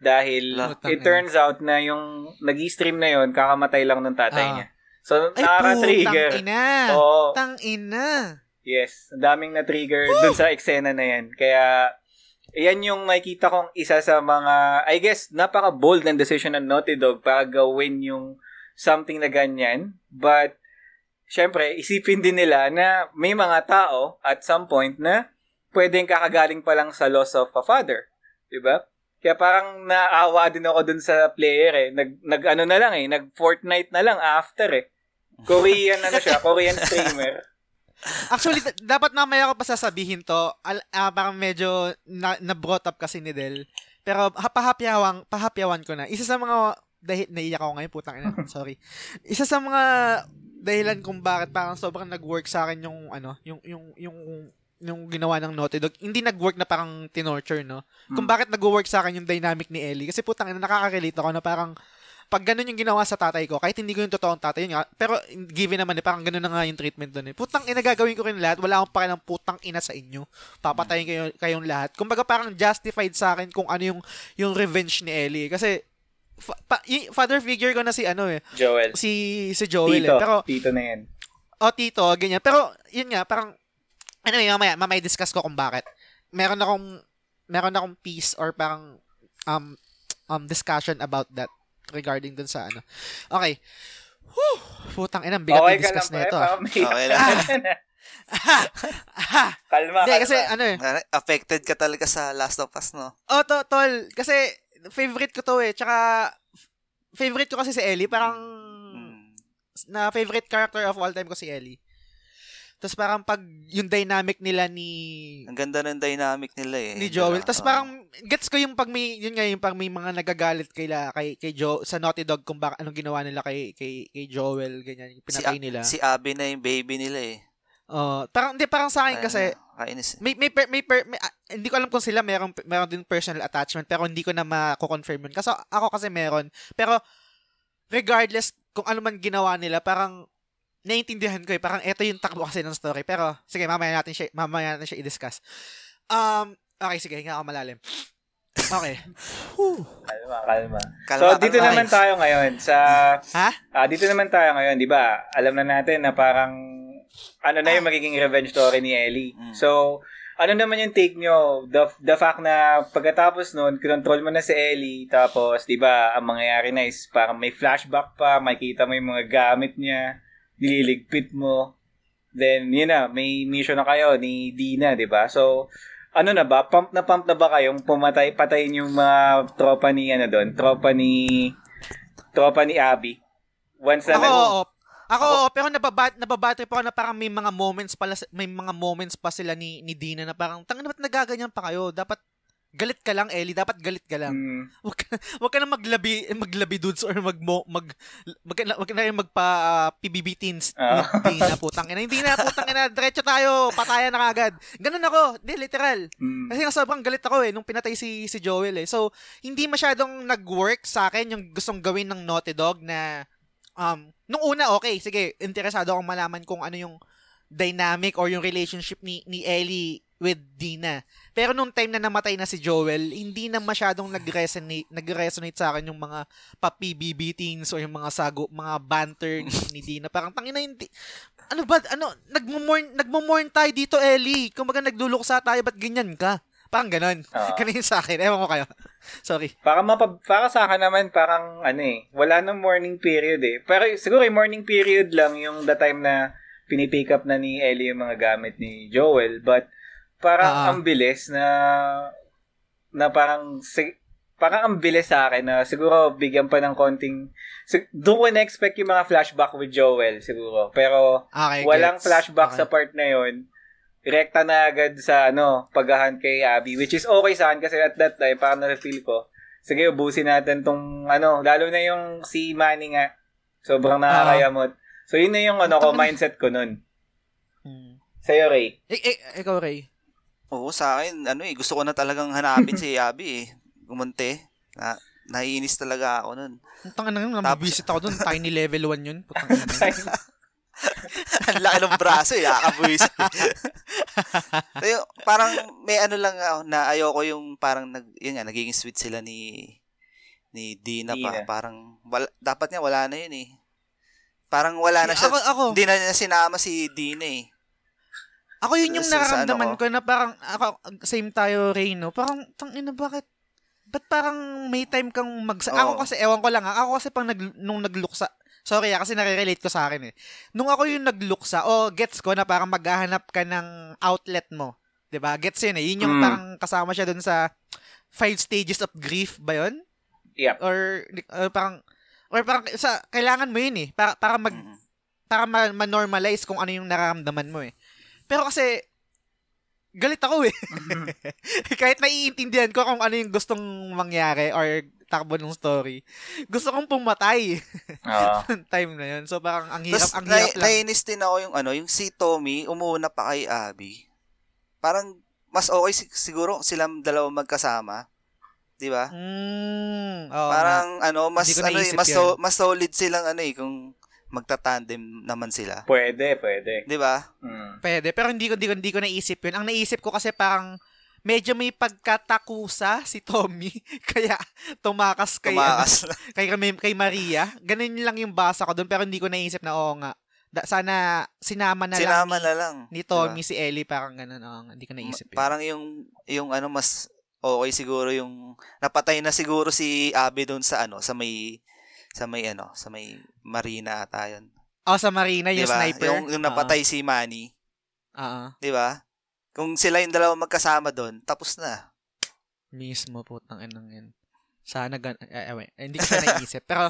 Dahil Putang it turns out na yung nag-stream na yun, kakamatay lang ng tatay Ah. niya. So, Ay, nakaka-trigger. putang ina. Oo. Tang ina. Yes, ang daming na-trigger dun sa eksena na yan. Kaya, yan yung makikita kong isa sa mga, I guess, napaka-bold ng decision ng Naughty Dog para gawin yung something na ganyan. But, syempre, isipin din nila na may mga tao at some point na pwedeng kakagaling pa lang sa loss of a father. Diba? Kaya parang naawa din ako dun sa player eh. Nag, nag ano na lang eh, nag Fortnite na lang after eh. Korean ano siya, Korean streamer. <laughs> Actually, d- dapat mamaya ko pa sasabihin to. Al- ah, parang medyo na, na-brought up kasi ni Del. Pero ha- pahapyawan, pahapyawan ko na. Isa sa mga dahil naiyak ako ngayon, putang ina. <laughs> Sorry. Isa sa mga dahilan kung bakit parang sobrang nag-work sa akin yung ano, yung yung yung yung ginawa ng Naughty Dog. Hindi nag-work na parang tinorture, no? Kung bakit nag-work sa akin yung dynamic ni Ellie. Kasi putang ina, nakaka-relate ako na parang pag ganun yung ginawa sa tatay ko, kahit hindi ko yung totoong tatay yun nga, pero given naman eh, parang ganun na nga yung treatment doon eh. Putang ina, gagawin ko rin lahat, wala akong pakialam putang ina sa inyo. Papatayin kayo, kayong lahat. Kumbaga parang justified sa akin kung ano yung, yung revenge ni Ellie. Kasi, fa- pa- y- father figure ko na si ano eh, Joel. si, si Joel Tito. eh. Pero, Tito na yan. o tito, ganyan. Pero, yun nga, parang, anyway, mamaya, mamaya discuss ko kung bakit. Meron akong, meron akong piece or parang, um, um, discussion about that regarding dun sa ano. Okay. Putang ina, bigat okay discuss na ito. eh, may- Okay lang. <laughs> kalma, Hindi, kalma. kasi ano eh. Affected ka talaga sa Last of Us, no? Oh, to, tol. Kasi, favorite ko to eh. Tsaka, favorite ko kasi si Ellie. Parang, Mm. na favorite character of all time ko si Ellie. Tapos parang pag yung dynamic nila ni Ang ganda ng dynamic nila eh. ni Joel. Tapos Oo. parang gets ko yung pag may yun nga yung pag may mga nagagalit kay kay kay Joe sa Naughty Dog kung bak anong ginawa nila kay kay kay Joel ganyan yung pinatay si, nila. Si Abby na yung baby nila eh. Oh, parang hindi parang sa akin kasi kainis. may may per, may, per, may- ah, hindi ko alam kung sila meron meron din personal attachment pero hindi ko na mako-confirm yun. Kasi ako kasi meron. Pero regardless kung ano man ginawa nila, parang naiintindihan ko eh. Parang eto yung takbo kasi ng story. Pero sige, mamaya natin siya mamaya natin siya i-discuss. Um, okay, sige, hinga ako malalim. Okay. Kalma, kalma. Kalma, so, dito kalma. naman tayo ngayon sa... Ha? ah dito naman tayo ngayon, di ba? Alam na natin na parang... Ano na yung magiging revenge story ni Ellie. Mm. So, ano naman yung take nyo? The, the fact na pagkatapos nun, kinontrol mo na si Ellie, tapos, di ba, ang mangyayari na is parang may flashback pa, makikita mo yung mga gamit niya, nililigpit mo, then, yun na, may mission na kayo ni Dina, di ba? So, ano na ba? Pump na pump na ba kayong pumatay, patayin yung mga tropa ni, ano doon, tropa ni, tropa ni Abby? Once na Ako, nag- oo. Ako, oo, pero nababat, nababattery pa ako na parang may mga moments pala, may mga moments pa sila ni, ni Dina na parang, tanga ba't nagaganyan pa kayo? Dapat, galit ka lang, Ellie. Dapat galit ka lang. Mm, Wag ka, wag ka na maglabi, maglabi dudes or mag, mag, mag, wag ka na rin magpa ah, PBB teens. Ah. Hindi na, putang ina. Hindi na, putang ina. Diretso tayo. Patayan na kagad. Ganun ako. Hindi, literal. mm. Kasi nga sobrang galit ako eh nung pinatay si si Joel eh. So, hindi masyadong nag-work sa akin yung gustong gawin ng Naughty Dog na um nung una okay, sige, interesado akong malaman kung ano yung dynamic or yung relationship ni ni Ellie with Dina. Pero nung time na namatay na si Joel, hindi na masyadong nag-resonate, nag-resonate sa akin yung mga pa-PBB teens o yung mga sago, mga banter <laughs> ni, Dina. Parang tangina hindi ano ba, ano, nagmo-mourn, nagmo-mourn tayo dito, Ellie. Kung baga nagluluksa tayo, ba't ganyan ka? Parang ganon. Ah. <laughs> Ganun sa akin. Ewan ko kayo. <laughs> Sorry. Para, mapab- para sa akin naman, parang ano eh, wala nang morning period eh. Pero siguro yung morning period lang yung the time na pinipick up na ni Ellie yung mga gamit ni Joel. But parang Ah. ang bilis na na parang si- parang ang bilis sa akin na siguro bigyan pa ng konting sig- doon ko na-expect yung mga flashback with Joel siguro. Pero Okay, walang gets. flashback Okay. sa part na yon rekta na agad sa ano, paghahan kay Abby, which is okay sa akin kasi at that time, parang na-feel ko, sige, ubusin natin tong, ano, lalo na yung si Manny nga, sobrang nakakayamot. So, yun na yung, ano ko, mindset ko nun. Hmm. Sa'yo, Ray. Eh, eh, ikaw, Ray. Oo, sa akin, ano eh, gusto ko na talagang hanapin si <laughs> Abby eh. Gumunti. Na, naiinis talaga ako nun. Ang tanga na yun, nabibisit ako dun. Tiny level 1 yun. Putang. <laughs> Ang laki ng braso eh, nakakabuisit. <laughs> Pero parang may ano lang ako na ayoko yung parang nag yun nga nagiging sweet sila ni ni Dina, Dina. pa. Parang wala, dapat nga wala na yun eh. Parang wala na siya. Ako, ako, Hindi na niya sinama si Dina eh. Ako yun yung sa- sa ano nararamdaman ko. ko na parang, ako, same tayo, Ray, no? Parang, tang ina, bakit? Ba't parang may time kang mag... Ako Oo. kasi, ewan ko lang ha, ako kasi pang nag, nung nagluksa, sorry ah, kasi nare-relate ko sa akin eh. Nung ako yung nagluksa, o oh, gets ko na parang maghahanap ka ng outlet mo. 'Di ba Gets yun eh. Yun yung Mm. parang kasama siya dun sa five stages of grief ba yun? Yep. Or, or parang, or parang, sa, kailangan mo yun eh. Para, para mag, Mm. para ma- ma-normalize kung ano yung nararamdaman mo eh. Pero kasi, galit ako eh. <laughs> Kahit naiintindihan ko kung ano yung gustong mangyari or takbo ng story. Gusto kong pumatay <laughs> Oo. ng time na yun. So parang ang hirap, Tapos ang hirap na, lang. naiinis din ako yung ano, yung si Tommy umuna pa kay Abby. Parang mas okay si- siguro silang dalawa magkasama. 'Di ba? Mm, nga. Parang ano, mas ano eh, mas so, mas solid silang ano eh kung magtatandem naman sila. Pwede, pwede. 'Di ba? Mm. Pwede, pero hindi ko, hindi ko, hindi ko naisip yun. Ang naisip ko kasi parang medyo may pagkatakusa si Tommy <laughs> kaya tumakas kay ano, Tumakas. <laughs> kay, kay, kay Maria. Ganun lang yung basa ko doon pero hindi ko naisip na oo nga. Da, sana sinama na Sinama lang na lang. ni? Tommy si Ellie parang ganun. Oo, nga, hindi ko naisip yun. Parang yung yung ano mas okay siguro yung napatay na siguro si Abby doon sa ano sa may sa may ano, sa may marina ata yun. Oh, sa Marina, yung Diba? sniper. Yung, yung napatay si Manny. Oo. Di ba? Kung sila yung dalawa magkasama doon, tapos na. Mismo po, tang inang yan. Sana gan eh, eh, hindi ko siya naisip. pero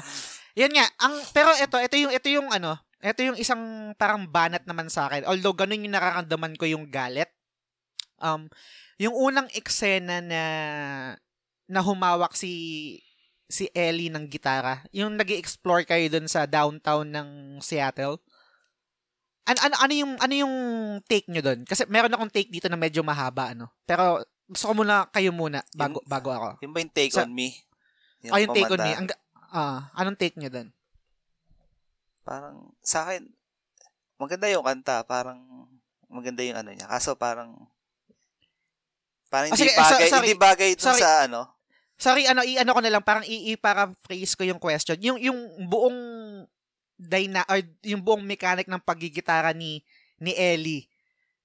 yan nga, ang pero ito, ito yung ito yung ano, ito yung isang parang banat naman sa akin. Although ganun yung nararamdaman ko yung galit. Um yung unang eksena na na humawak si si Ellie ng gitara, yung nag explore kayo dun sa downtown ng Seattle. Ano, ano, ano yung ano yung take nyo doon? Kasi meron akong take dito na medyo mahaba ano. Pero gusto ko muna kayo muna bago Yung- bago ako. Yung ba yung take Sa- on me? Ah, yung take on me. Ang, ah, anong take nyo doon? Parang, sa akin, maganda yung kanta. Parang, maganda yung ano niya. Kaso parang, parang Ah, hindi sige, so- bagay, sorry. hindi bagay dun Sorry. sa ano. Sorry, ano, i-ano ko na lang, parang i-paraphrase ko yung question. Yung, yung buong dyna, or yung buong mechanic ng pagigitara ni, ni Ellie.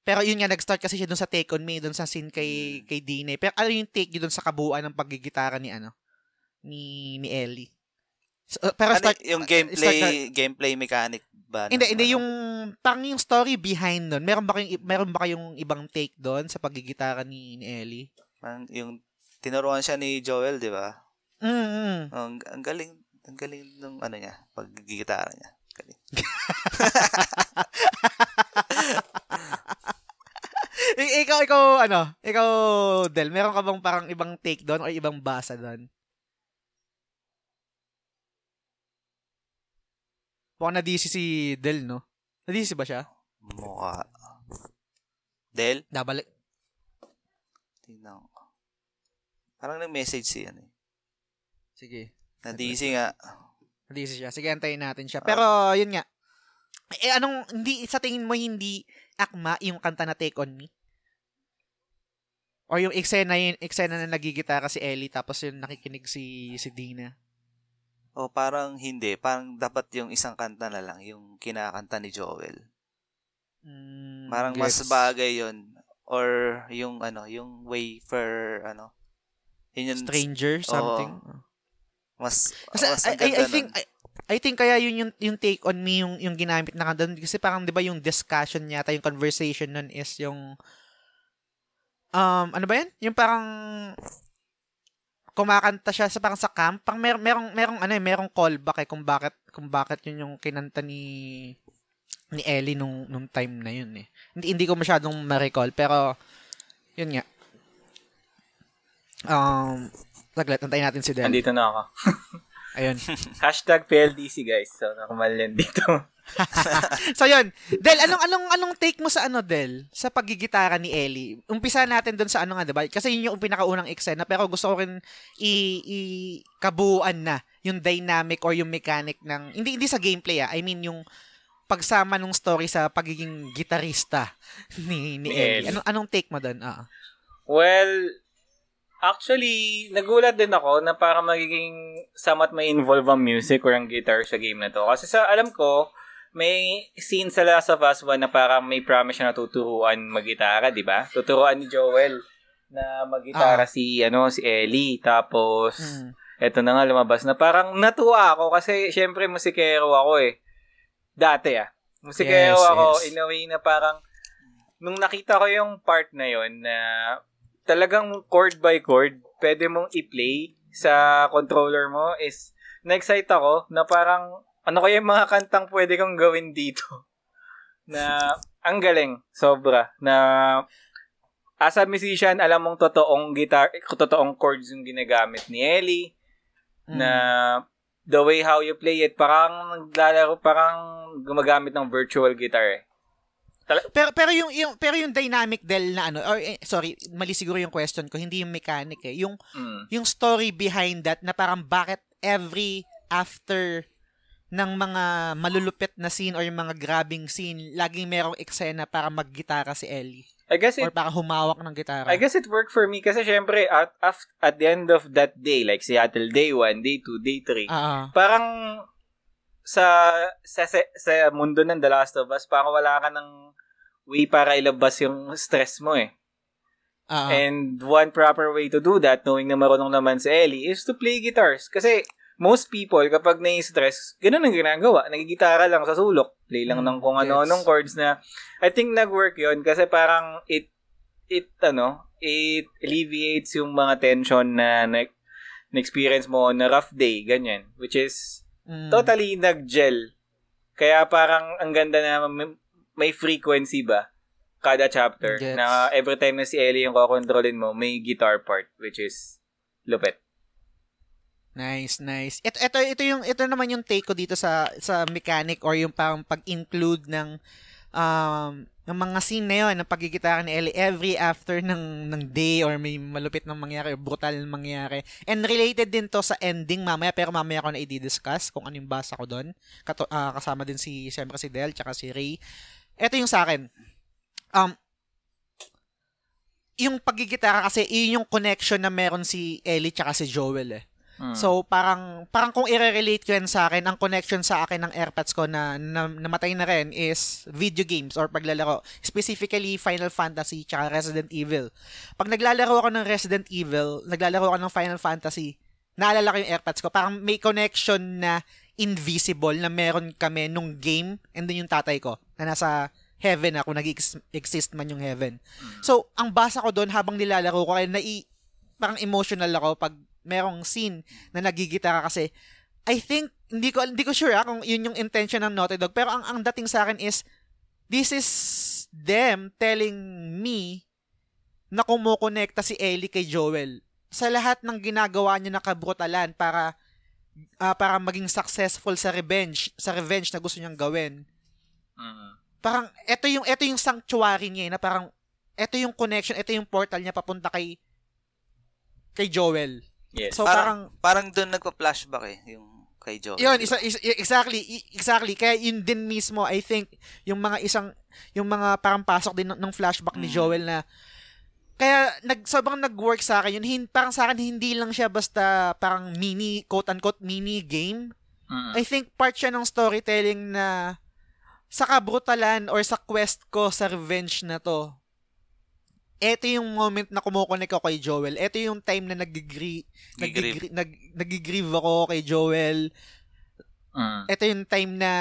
Pero yun nga, nag-start kasi siya dun sa Take On Me, dun sa scene kay, kay Dine. Pero ano yung take nyo dun sa kabuuan ng pagigitara ni, ano, ni, ni Ellie? So, uh, pero Ano, start, yung uh, gameplay, start na- gameplay mechanic ba? hindi, hindi, ano? yung, parang yung story behind nun. Meron ba kayong, meron ba kayong ibang take doon sa pagigitara ni, ni Ellie? Parang yung, tinuruan siya ni Joel, di ba? Mm-hmm. Ang, ang galing, ang galing ng ano niya, pag-gitara niya. Galing. <laughs> I- ikaw, ikaw, ano, ikaw, Del, meron ka bang parang ibang take doon o ibang basa doon? Mukhang nadisi si Del, no? Nadisi ba siya? Mukha. Del? Dabalik. Tingnan ko. Parang nag-message si ano eh. Sige. Na-DC nga. Nadisi siya. Sige, antayin natin siya. Pero, yun nga. Eh, anong, hindi, sa tingin mo, hindi akma yung kanta na Take On Me? Or yung eksena, yung eksena na nagigitara si Ellie tapos yung nakikinig si, si Dina? O parang hindi. Parang dapat yung isang kanta na lang. Yung kinakanta ni Joel. Mm, Parang mas gets. bagay yon Or yung ano, yung way for ano. Yun yung Stranger, something. mas, Kasi mas I, I, I think nun. I, I think kaya yun yung yung take on me yung yung ginamit na kanta kasi parang 'di ba yung discussion yata yung conversation nun is yung um ano ba yan? Yung parang kumakanta siya sa parang sa camp, parang mer merong merong ano eh, merong callback eh kung bakit kung bakit yun yung kinanta ni ni Ellie nung nung time na yun eh. Hindi hindi ko masyadong ma-recall pero yun nga. Um, saglit, antayin natin si Del. Andito na ako. <laughs> Ayun. <laughs> Hashtag PLDC guys. So, nakamalyan dito. <laughs> so yun, Del, anong anong anong take mo sa ano Del sa pagigitara ni Ellie? Umpisa natin doon sa ano nga 'di ba? Kasi yun yung pinakaunang eksena pero gusto ko rin i, i kabuuan na yung dynamic or yung mechanic ng hindi hindi sa gameplay ah. I mean yung pagsama ng story sa pagiging gitarista ni ni Ni Ellie. Ellie. Anong anong take mo doon? Ah. Well, actually, nagulat din ako na para magiging somewhat may involve ang music or ang guitar sa game na to. Kasi sa alam ko, may scene sa Last of Us 1 na parang may promise na tuturuan mag-gitara, di ba? Tuturuan ni Joel na mag-gitara Ah. si, ano, si Ellie. Tapos, Mm. eto na nga lumabas na parang natuwa ako kasi syempre musikero ako eh. Dati ah. Musikero Yes, ako yes. in a way na parang nung nakita ko yung part na yon na talagang chord by chord pwede mong i-play sa controller mo is na-excite ako na parang ano kaya yung mga kantang pwede kong gawin dito <laughs> na ang galing sobra na as a musician alam mong totoong guitar totoong chords yung ginagamit ni Ellie Mm. na the way how you play it parang naglalaro parang gumagamit ng virtual guitar eh. Pero pero yung yung pero yung dynamic del na ano or eh, sorry, mali siguro yung question ko, hindi yung mechanic eh. Yung Mm. yung story behind that na parang bakit every after ng mga malulupit na scene or yung mga grabbing scene, laging merong eksena para maggitara si Ellie I guess it or para humawak ng gitara. I guess it worked for me kasi syempre at, at, at the end of that day like Seattle day 1, day 2, day 3 Ah, parang sa, sa sa sa mundo ng The Last of Us parang wala ka ng way para ilabas yung stress mo eh. ah. And one proper way to do that, knowing na marunong naman si Ellie, is to play guitars. Kasi most people, kapag nai-stress, ganun ang ginagawa. Nagigitara lang sa sulok. Play lang ng kung gets. ano-anong chords na, I think nag-work yon kasi parang it, it, ano, it alleviates yung mga tension na na, na-experience mo on a rough day, ganyan. Which is, Mm. totally nag-gel. Kaya parang ang ganda na may, frequency ba kada chapter Gets. na every time na si Ellie yung kokontrolin mo, may guitar part which is lupet. Nice, nice. Ito ito ito yung ito naman yung take ko dito sa sa mechanic or yung parang pag-include ng um ng mga scene na yun, ng pagigitara ni Ellie every after ng ng day or may malupit nang mangyari or brutal na mangyari. And related din to sa ending mamaya pero mamaya ko na i-discuss kung ano yung basa ko doon. Kato, ah, kasama din si siyempre si Del tsaka si Ray. Ito yung sa akin. Um yung pagigitara kasi yun yung connection na meron si Ellie tsaka si Joel eh. Mm. So parang parang kung i-relate ko yan sa akin, ang connection sa akin ng AirPods ko na, na namatay na rin is video games or paglalaro. Specifically Final Fantasy tsaka Resident Evil. Pag naglalaro ako ng Resident Evil, naglalaro ako ng Final Fantasy, naalala ko yung AirPods ko, parang may connection na invisible na meron kami nung game and then yung tatay ko na nasa heaven ako, nag-exist man yung heaven. So, ang basa ko doon habang nilalaro ko, kaya nai, parang emotional ako pag merong scene na nagigitara kasi I think hindi ko hindi ko sure ah, kung yun yung intention ng Naughty Dog. Pero ang ang dating sa akin is this is them telling me na kumukonekta si Ellie kay Joel. Sa lahat ng ginagawa niya na kabrutalan para ah, para maging successful sa revenge sa revenge na gusto niyang gawin Mm. parang ito yung ito yung sanctuary niya eh, na parang ito yung connection ito yung portal niya papunta kay kay Joel Yes. so parang parang, parang doon nagpa-flashback eh, yung kay Joel. Yun, isa, isa- exactly, exactly. Kaya yun din mismo, I think, yung mga isang, yung mga parang pasok din ng, ng flashback ni Mm. Joel na, kaya nag, sobrang nag-work sa akin yun. Hin, parang sa akin, hindi lang siya basta parang mini, quote-unquote, mini game. Mm. I think part siya ng storytelling na sa kabrutalan or sa quest ko sa revenge na to, eto yung moment na kumukonek ako kay Joel. Eto yung time na nagigri, nag, nagigrieve ako kay Joel Mm. ito yung time na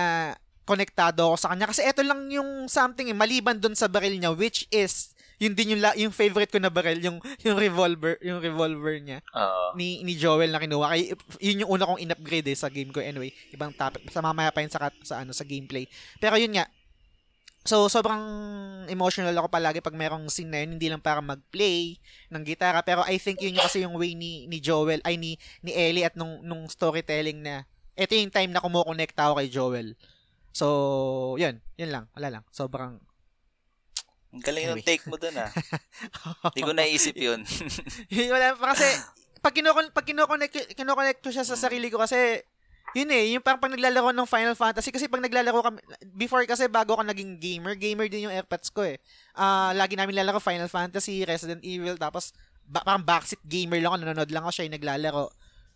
konektado ako sa kanya kasi ito lang yung something eh, maliban dun sa baril niya which is yun din yung la, yung favorite ko na baril yung yung revolver yung revolver niya. Oo. ni ni Joel na kinuha. Kay yun yung una kong in-upgrade eh sa game ko anyway. Ibang topic sa mamaya pa yun sa sa ano sa gameplay. Pero yun nga So, sobrang emotional ako palagi pag merong scene na yun, hindi lang para mag-play ng gitara, pero I think yun yung kasi yung way ni, ni Joel, ay ni, ni Ellie at nung, nung storytelling na, ito yung time na kumukonekta ako kay Joel. So, yun, yun lang, wala lang. Sobrang, Ang galing Anyway. ng take mo doon ah. <laughs> Hindi ko naisip <laughs> yun. wala kasi, pag kinokon pag kinoconnect kinoconnect ko siya sa sarili ko kasi yun eh, yung parang pag naglalaro ng Final Fantasy kasi pag naglalaro kami before kasi bago ako naging gamer, gamer din yung AirPods ko eh. Ah, lagi namin lalaro Final Fantasy, Resident Evil tapos ba- parang backseat gamer lang ako, nanonood lang ako siya yung naglalaro.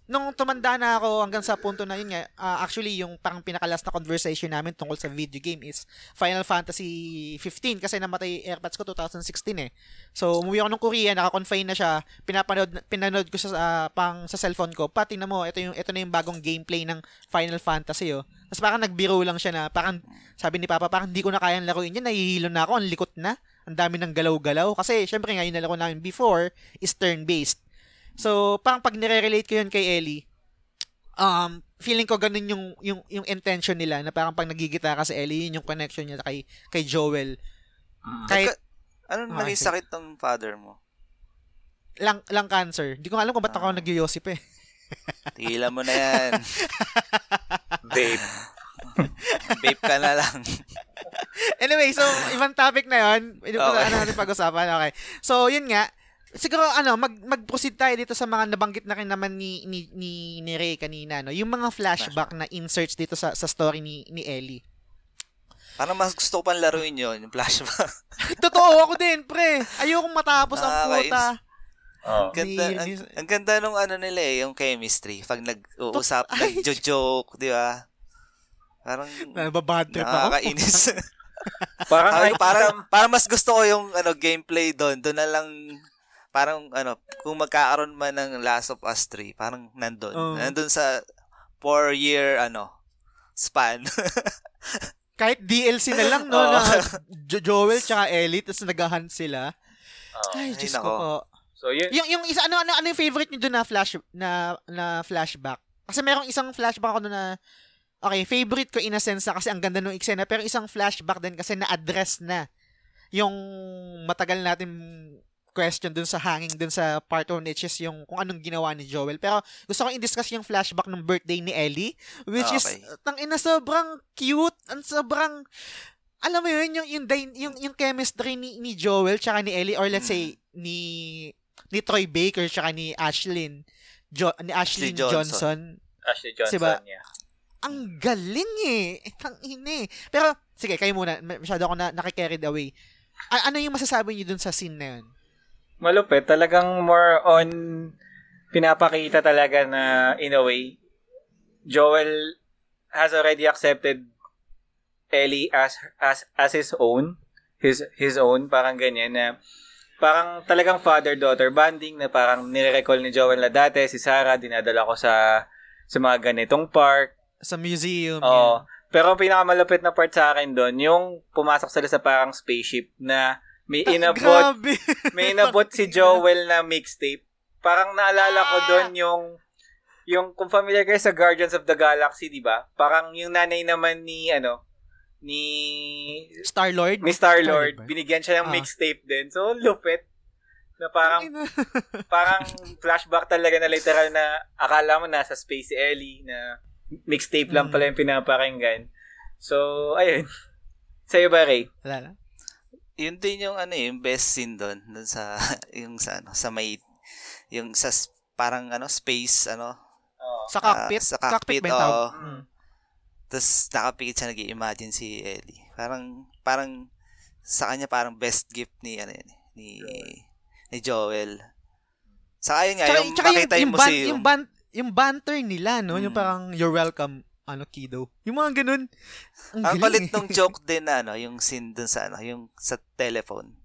Nung tumanda na ako hanggang sa punto na yun nga, ah, actually yung parang pinakalas na conversation namin tungkol sa video game is Final Fantasy 15 kasi namatay AirPods ko 2016 eh. So, umuwi ako ng Korea, naka-confine na siya, pinapanood, pinanood ko sa, ah, pang sa cellphone ko, pati na mo, ito, yung, ito na yung bagong gameplay ng Final Fantasy, oh. Tapos parang nagbiro lang siya na, parang, sabi ni Papa, parang hindi ko na kayang laruin yan, nahihilo na ako, ang likot na, ang dami ng galaw-galaw, kasi syempre nga yung nalaro namin before is turn-based. So, parang pag nire-relate ko yun kay Ellie, um, feeling ko ganun yung, yung, yung intention nila, na parang pag nagigitara si Ellie, yun yung connection niya kay, kay Joel. Mm. Kahit, Ano Ah, naging sakit ng father mo? lang lang cancer. Hindi ko alam kung ba't ako Ah. nagyuyosip eh. Tigilan mo na yan. <laughs> Vape. Vape ka na lang. anyway, so ibang topic na 'yon. Ito Okay. ano natin pag-usapan. Okay. So, yun nga. Siguro ano, mag mag-proceed tayo dito sa mga nabanggit na rin naman ni ni ni, ni Ray kanina, no. Yung mga flashback na inserts dito sa sa story ni ni Ellie. Parang mas gusto ko pang laruin yun, yung flashback. <laughs> Totoo ako din, pre. Ayokong matapos ang puta. Oo. Ang ganda, ang, ang ganda nung ano nila eh, yung chemistry. Pag nag-uusap, Ay. nag-joke, di ba? Parang Nababad trip ako. nakakainis. <laughs> <laughs> Parang, parang, ay, parang, parang mas gusto ko yung ano gameplay doon. Doon na lang parang ano, kung magkakaroon man ng Last of Us 3, parang nandun. Oo. Nandun sa four year ano span. <laughs> Kahit DLC na lang, no? Oo. na Jo- Joel tsaka Ellie, tapos naghahunt sila. Oo. Ay, Ay, Diyos ko po. So, yun. Yung, yung isa, ano, ano, ano yung favorite niyo doon na flash, na, na flashback? Kasi merong isang flashback ako doon na, okay, favorite ko in a sense na kasi ang ganda ng eksena, pero isang flashback din kasi na-address na yung matagal natin question dun sa hanging dun sa part 1 which is yung kung anong ginawa ni Joel. Pero gusto ko i-discuss yung flashback ng birthday ni Ellie which is Okay. tang ina sobrang cute, ang sobrang alam mo yun yung yung yung, yung chemistry ni, ni Joel tsaka ni Ellie or let's say ni ni Troy Baker tsaka ni Ashlyn jo, ni Ashlyn Johnson. Johnson. Ashley Johnson Diba? niya. Ang galing eh. Tang ina eh. Pero sige, kayo muna. Masyado ako na nakikarried away. A- ano yung masasabi niyo dun sa scene na yun? Malupit. Talagang more on pinapakita talaga na in a way Joel has already accepted Ellie as as as his own his his own parang ganyan na parang talagang father daughter bonding na parang nire-recall ni Joel na dati si Sarah dinadala ko sa sa mga ganitong park Sa museum. Oo. Pero ang pinakamalupit na part sa akin doon, yung pumasok sila sa parang spaceship na may yan. inabot, may inabot si <laughs> Joel na mixtape. Parang naalala ko doon yung yung kung familiar kayo sa Guardians of the Galaxy, 'di ba? Parang yung nanay naman ni ano ni Star-Lord? ni Star-Lord, binigyan siya ng Ah. mixtape din. So lupit na parang <laughs> parang flashback talaga na literal na akala mo nasa space si Ellie na mixtape lang Mm. pala yung pinapakinggan. So, ayun. <laughs> Sa'yo ba, Ray? Wala lang. Yun din yung ano eh, yung best scene doon, doon sa <laughs> yung sa ano, sa may yung sa parang ano space ano. Oo. Sa cockpit? Ah, sa cockpit, yung tawag? oo. Mm. Tapos nakapikit siya nag-imagine si Ellie. Parang parang sa kanya parang best gift ni ano yun, ni ni Joel. Sa yun nga, Tsaka, yung tsaka yung, makita yung, yung, ban, museum. yung, ban, yung banter nila, no? Yung Mm. parang, you're welcome, ano, kiddo. Yung mga ganun. Ang, Ang galing kulit eh. nung joke din na ano, yung scene dun sa ano, yung sa telephone.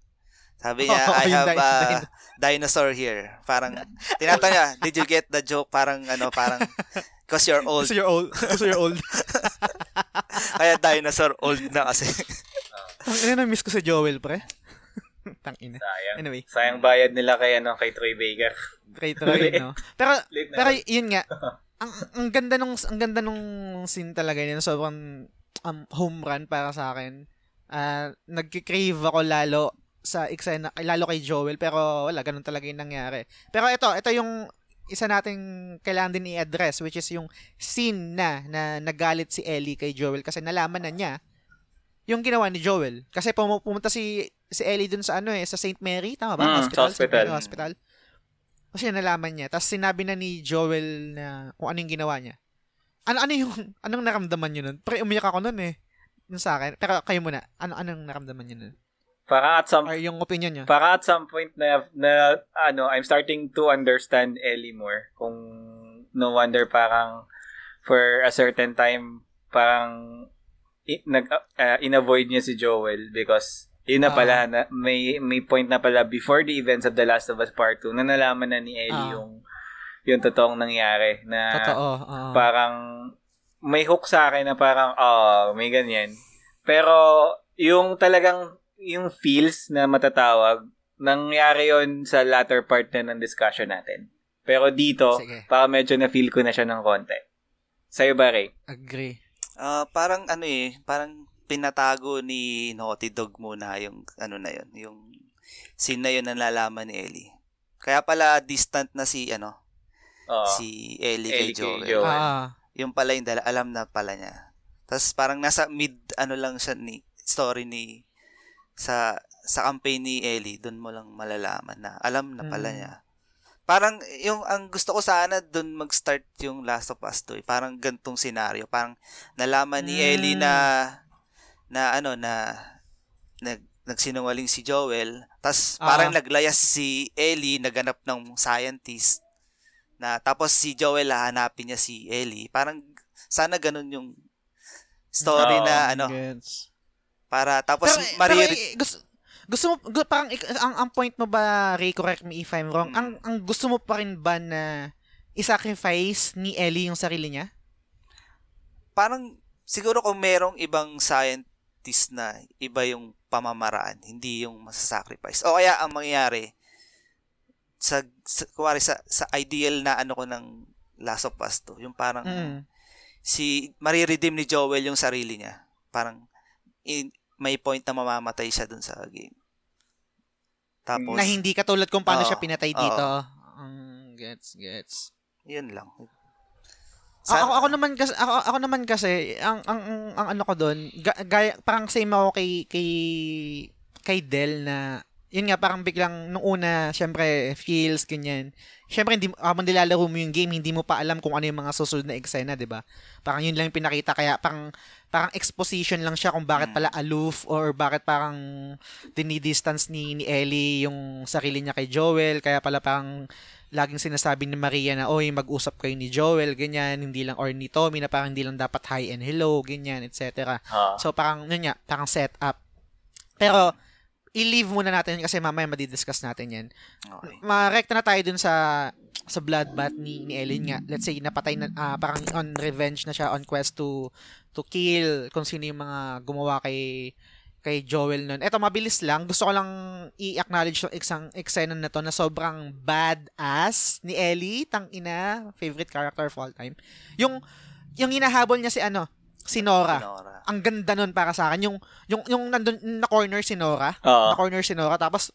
Sabi niya, <laughs> Oo, I have a dino- dinosaur here. Parang, tinatanong niya, did you get the joke? Parang, ano, parang, cause you're old. Kasi you're old. Kasi you're old. <laughs> Kaya dinosaur old na kasi. Ang ina na miss ko si Joel, pre. <laughs> Tang ina. Sayang. Anyway. Sayang bayad nila kay, ano, kay Troy Baker. Great Troy, no? Pero, pero yun nga, ang, ang ganda nung, ang ganda nung scene talaga yun. Sobrang um, home run para sa akin. Ah, nagki-crave ako lalo sa eksena, lalo kay Joel, pero wala, ganun talaga yung nangyari. Pero ito, ito yung isa nating kailangan din i-address, which is yung scene na, na nagalit si Ellie kay Joel kasi nalaman na niya yung ginawa ni Joel. Kasi pum- pumunta si si Ellie dun sa ano eh, sa St. Mary, tama ba? Mm, hospital, hospital. Mary Hospital. Kasi nalaman niya. Tapos sinabi na ni Joel na kung ano yung ginawa niya. Ano ano yung <laughs> anong naramdaman niyo nun? Pre umiyak ako nun eh. Yung sa akin. Pero kayo muna. Ano anong naramdaman niyo nun? Parang at some Or yung opinion niyo? Parang at some point na, na ano, I'm starting to understand Ellie more. Kung no wonder parang for a certain time, parang i- nag, uh, in-avoid niya si Joel because yun na Ah. pala, na, may, may point na pala before the events of The Last of Us Part 2 na nalaman na ni Ellie Ah. yung yung totoong nangyari na Totoo. oo. parang may hook sa akin na parang oh, may ganyan. Pero yung talagang yung feels na matatawag nangyari yon sa latter part na ng discussion natin. Pero dito, Sige. parang medyo na-feel ko na siya ng konti. Sa'yo ba, Ray? Agree. Ah, parang ano eh, parang pinatago ni Naughty Dog muna yung ano na yun, yung scene na yun na nalalaman ni Ellie. Kaya pala distant na si ano, Oo. si Ellie, Ellie kay kay Joel. Joel. Ah. Yung pala yung dala, alam na pala niya. Tapos parang nasa mid ano lang siya ni story ni sa sa campaign ni Ellie, doon mo lang malalaman na alam na pala Mm. niya. Parang yung ang gusto ko sana doon mag-start yung Last of Us 2. eh. Parang gantong scenario. Parang nalaman ni Mm. Ellie na na ano na nag nagsinungaling si Joel. Tapos Ah. parang naglayas si Ellie, naganap ng scientist na tapos si Joel hahanapin niya si Ellie. Parang sana ganun yung story Oo. na ano Gets. para tapos pero, pero mariri- eh, gusto, gusto mo, gu- parang, ang, ang point mo ba, Ray, correct me if I'm wrong, Mm. ang, ang gusto mo pa rin ba na isacrifice ni Ellie yung sarili niya? parang siguro kung merong ibang scientist na iba yung pamamaraan, hindi yung masasacrifice. O kaya ang mangyayari, sa, sa kuwari sa, sa ideal na ano ko ng Last of Us to, yung parang Mm. si mariredeem ni Joel yung sarili niya. Parang in, may point na mamamatay siya dun sa game. Tapos, na hindi katulad kung paano Oo. siya pinatay dito. Mm, gets, gets. yun lang. A- ako, ako naman kasi ako, ako naman kasi ang ang ang, ang ano ko doon, ga- gaya parang same ako kay kay kay Del na yun nga parang biglang nung una syempre feels ganyan. Syempre hindi habang nilalaro mo yung game, hindi mo pa alam kung ano yung mga susunod na eksena, 'di ba? Parang yun lang yung pinakita kaya parang parang exposition lang siya kung bakit pala aloof or bakit parang dinidistance ni ni Ellie yung sarili niya kay Joel kaya pala parang laging sinasabi ni Maria na, oy, mag-usap kayo ni Joel, ganyan, hindi lang, or ni Tommy, na parang hindi lang dapat hi and hello, ganyan, etc. Ah. So, parang, yun nga, parang set up. Pero, i-leave muna natin kasi mamaya madidiscuss natin yan. Okay. Marekta na tayo dun sa sa bloodbath ni, ni Ellen nga. Let's say, napatay na, ah, parang on revenge na siya, on quest to to kill kung sino yung mga gumawa kay kay Joel nun. Eto, mabilis lang. Gusto ko lang i-acknowledge yung isang eksena na to na sobrang badass ni Ellie. Tang ina, favorite character of all time. Yung, yung hinahabol niya si ano, si Nora. Nora. Ang ganda nun para sa akin. Yung, yung, yung nandun, na corner si Nora. Oo. Na corner si Nora. Tapos,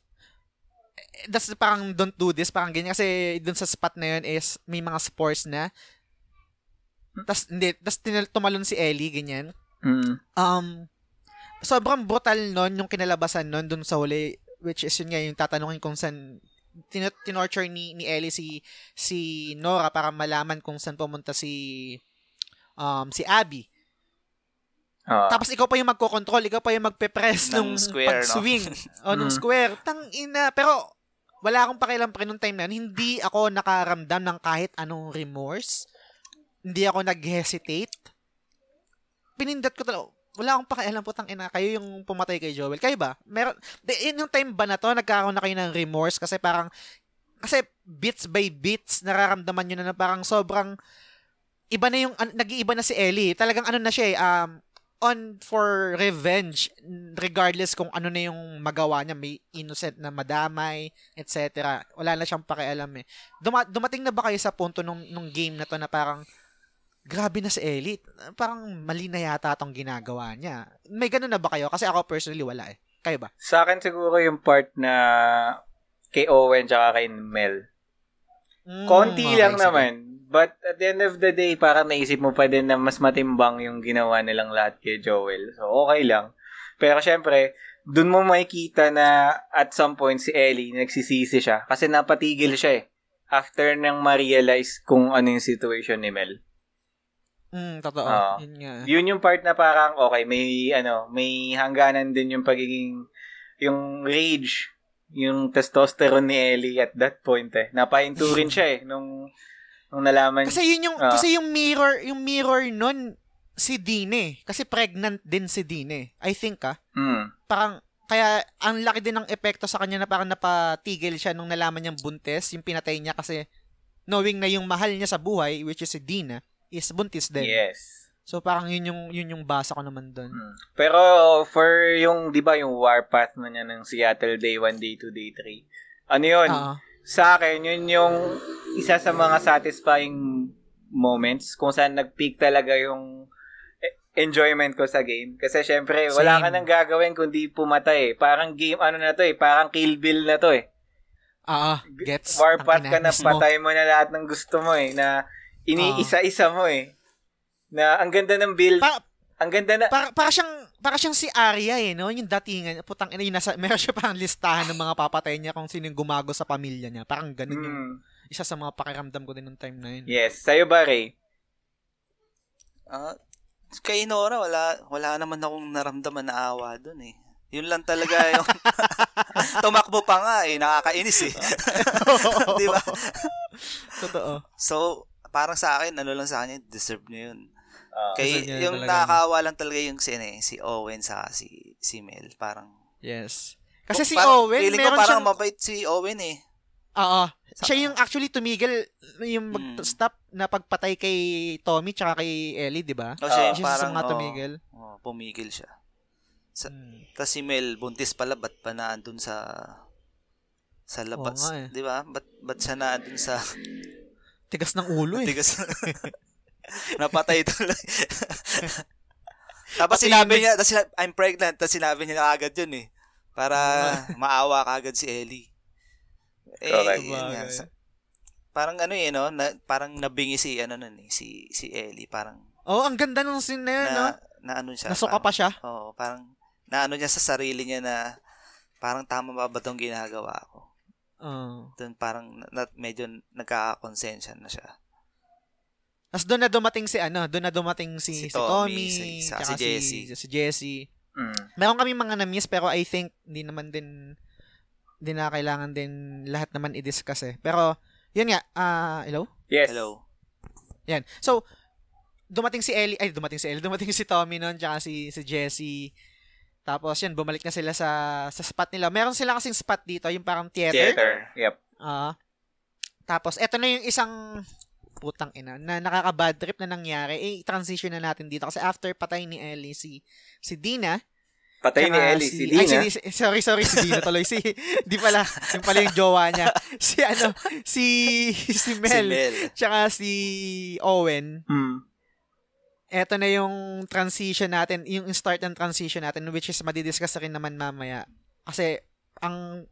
eh, that's parang don't do this. Parang ganyan. Kasi dun sa spot na yun is may mga spores na. Tapos, hindi. Tapos tinal- tumalon si Ellie, ganyan Mm. um sobrang brutal nun yung kinalabasan nun dun sa huli which is yun nga yung tatanungin kung saan tin- tinorture ni, ni Ellie si si Nora para malaman kung saan pumunta si um si Abby. Ah. Tapos ikaw pa yung magko-control, ikaw pa yung magpe-press Ng nung square, no? pag-swing. <laughs> o nung Mm. square. Tang ina. Pero wala akong pakialam pa rin nung time na yun. Hindi ako nakaramdam ng kahit anong remorse. Hindi ako nag-hesitate. Pinindot ko talaga. Wala akong pakialam po tang ina. Kayo yung pumatay kay Joel. Kayo ba? Meron, de, yun yung time ba na to, nagkakaroon na kayo ng remorse kasi parang, kasi bits by bits, nararamdaman nyo na na parang sobrang, iba na yung, nag-iiba na si Ellie. Talagang ano na siya eh, um, on for revenge regardless kung ano na yung magawa niya may innocent na madamay etc wala na siyang pakialam eh. Duma- dumating na ba kayo sa punto nung, nung game na to na parang grabe na si Ellie parang mali na yata tong ginagawa niya. May ganun na ba kayo? Kasi ako personally wala eh. Kayo ba? Sa akin siguro yung part na kay Owen tsaka kay Mel. Mm, Konti okay, lang sige. naman. But at the end of the day, parang naisip mo pa din na mas matimbang yung ginawa nilang lahat kay Joel. So, okay lang. Pero syempre, dun mo makikita na at some point si Ellie nagsisisi siya kasi napatigil siya eh. After nang ma-realize kung ano yung situation ni Mel. Mm, totoo Oo. yun nga Yun yung part na parang okay, may ano, may hangganan din yung pagiging yung rage, yung testosterone ni Ellie at that point eh. Napahinto rin siya eh nung nung nalaman Kasi yun yung Ah. kasi yung mirror, yung mirror nun si Dean eh. Kasi pregnant din si Dean eh. I think ah. Hmm. Parang kaya ang laki din ng epekto sa kanya na parang napatigil siya nung nalaman niyang buntis, yung pinatay niya kasi knowing na yung mahal niya sa buhay, which is si Dean ah, is buntis din. Yes. So parang yun yung yun yung basa ko naman doon. Hmm. Pero for yung 'di ba yung warpath na niya ng Seattle Day 1, Day 2, Day 3. Ano 'yun? Oo. Sa akin, yun yung isa sa mga satisfying moments kung saan nag-peak talaga yung e- enjoyment ko sa game. Kasi syempre, wala Same. ka nang gagawin kundi pumatay eh. Parang game, ano na to eh, parang kill bill na to eh. Ah, gets. Warpath ka na, patay mo na lahat ng gusto mo eh, na iniisa-isa mo eh. Na ang ganda ng build, Pa- ang ganda na, para, para siyang para siyang si Arya eh, no? Yung datingan, putang ina, yung nasa, <laughs> meron siya parang listahan ng mga papatay niya kung sino yung gumago sa pamilya niya. Parang ganun yung Mm, isa sa mga pakiramdam ko din nung time na yun. yes. Sa'yo ba, Ray? Ah, kay Nora, wala, wala naman akong naramdaman na awa dun eh. Yun lang talaga <laughs> yung... <laughs> Tumakbo pa nga eh, nakakainis eh. Di ba? Totoo. So, parang sa akin, ano lang sa kanya, deserve niya yun. Ah, Kay, yung talaga. nakakaawa lang talaga yung si, ano eh, si Owen sa si, si Mel. Parang, Yes. Kasi si parang, Owen, feeling ko meron parang siyang... mabait si Owen eh. Oo. Siya yung actually tumigil, yung Mm. mag-stop na pagpatay kay Tommy tsaka kay Ellie, di ba? O siya yung Siya parang, mga oh, tumigil. oh, pumigil siya. Sa- Hmm. Tapos si Mel, buntis pala, ba't pa naandun sa sa labas? Nga eh. Di ba? Ba't, ba't siya naandun sa Tigas ng ulo eh. <laughs> tigas? <laughs> Napatay tuloy. <laughs> tapos sinabi niya, tapos sinabi, I'm pregnant, tapos sinabi niya agad yun eh. Para <laughs> maawa ka agad si Ellie. Eh, Correct. yun nga, parang ano eh, no? Na, parang nabingi si, ano nun eh, si, si Ellie. Parang, Oh, ang ganda ng scene na yun, no? na, na ano siya. Nasuka parang- pa siya. Oo, parang naano niya sa sarili niya na parang tama ba ba itong ginagawa ko? Oh. Doon parang na, na- medyo nagkakakonsensya na siya. Tapos doon na dumating si ano, doon na dumating si, Si si, Tommy, Tommy, si- sa- tsaka si Jessie. Si, si Jessie. Mm. Meron kami mga na-miss pero I think hindi naman din hindi na kailangan din lahat naman i-discuss eh. Pero yun nga, ah, hello? Yes. Hello. Yan. So, dumating si Ellie, ay, dumating si Ellie, <laughs> dumating si Tommy noon, tsaka si, si Jessie. Tapos, yan, bumalik na sila sa, sa spot nila. Meron sila kasing spot dito, yung parang theater. Theater. Yep. Ah. tapos, eto na yung isang putang ina na nakaka-bad trip na nangyari. Eh, transition na natin dito. Kasi after patay ni Ellie, si, si Dina. Patay ni Ellie, si ay, Dina. si- sorry, sorry, si Dina tuloy. Si, <laughs> di pala, yung pala yung jowa niya. <laughs> Si ano, si, si Mel. Si Mel. Tsaka si Owen. Mm. Eto na yung transition natin, yung start ng transition natin which is madidiscuss rin naman mamaya. Kasi ang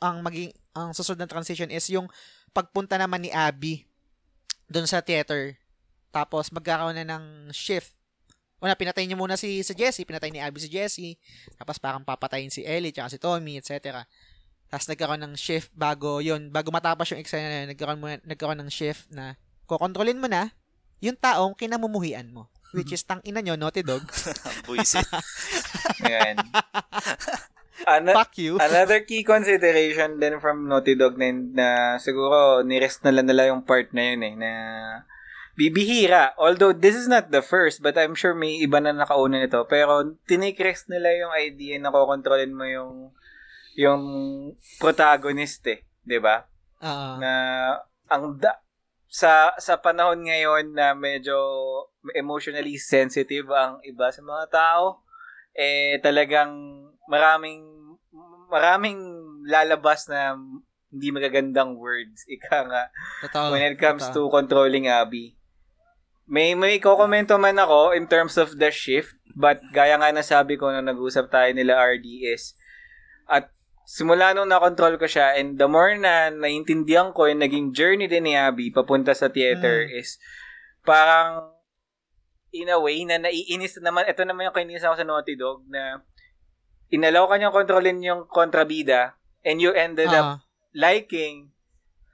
ang maging ang susunod na transition is yung pagpunta naman ni Abby doon sa theater. Tapos magkakaroon na ng shift. Una, pinatay niya muna si, si Jesse, pinatay ni Abby si Jesse. Tapos parang papatayin si Ellie, tsaka si Tommy, etc. Tapos nagkaroon ng shift bago yun, bago matapos yung eksena na yun, nagkaroon, muna, nagkaroon ng shift na kokontrolin mo na yung taong kinamumuhian mo. Which is tang ina nyo, Naughty Dog. <laughs> Buisit. Yan. <laughs> Ana- Fuck you. <laughs> Another key consideration din from Naughty Dog na, na siguro nirest na lang nila yung part na yun eh, na bibihira. Although this is not the first, but I'm sure may iba na nakauna nito. Pero tinikrest nila yung idea na kokontrolin mo yung yung protagonist eh. 'di ba Oo. Na ang da- sa sa panahon ngayon na medyo emotionally sensitive ang iba sa mga tao, eh talagang maraming maraming lalabas na hindi magagandang words <laughs> ika nga Totoo. when it comes totoo. to controlling Abby. May may kokomento man ako in terms of the shift, but gaya nga nasabi ko nung nag-usap tayo nila RDS, at simula nung na-control ko siya, and the more na naintindihan ko yung naging journey din ni Abby papunta sa theater Mm. is parang in a way na naiinis na naman, ito naman yung kainis ako sa Naughty Dog na inalaw ka niyang kontrolin yung kontrabida and you ended up Ah. liking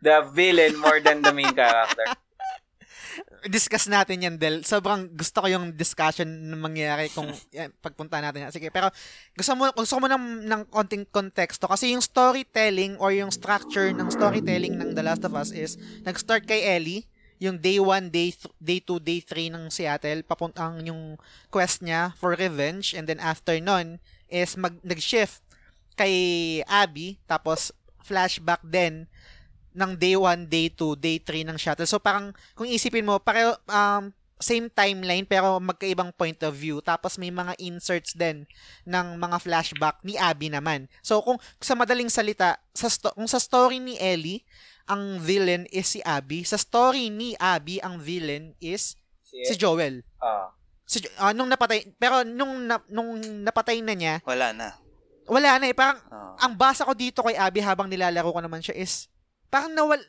the villain more than the main character. <laughs> discuss natin yan, Del. Sobrang gusto ko yung discussion na mangyayari kung yan, <laughs> pagpunta natin. yan. Sige, pero gusto mo, gusto mo ng, ng konting konteksto kasi yung storytelling or yung structure ng storytelling ng The Last of Us is nag-start kay Ellie, yung day 1, day th- day 2, day 3 ng Seattle, papuntang yung quest niya for revenge and then after nun is mag, nag-shift kay Abby tapos flashback din ng day 1, day 2, day 3 ng shuttle. So parang kung isipin mo, pareho um same timeline pero magkaibang point of view. Tapos may mga inserts din ng mga flashback ni Abby naman. So kung sa madaling salita, sa sto- kung sa story ni Ellie, ang villain is si Abby. Sa story ni Abby, ang villain is si Joel. Ah. Si Jo- ah, nung napatay, pero nung na- nung napatay na niya, Wala na. wala na eh. Parang Oo. ang basa ko dito kay Abby habang nilalaro ko naman siya is parang nawal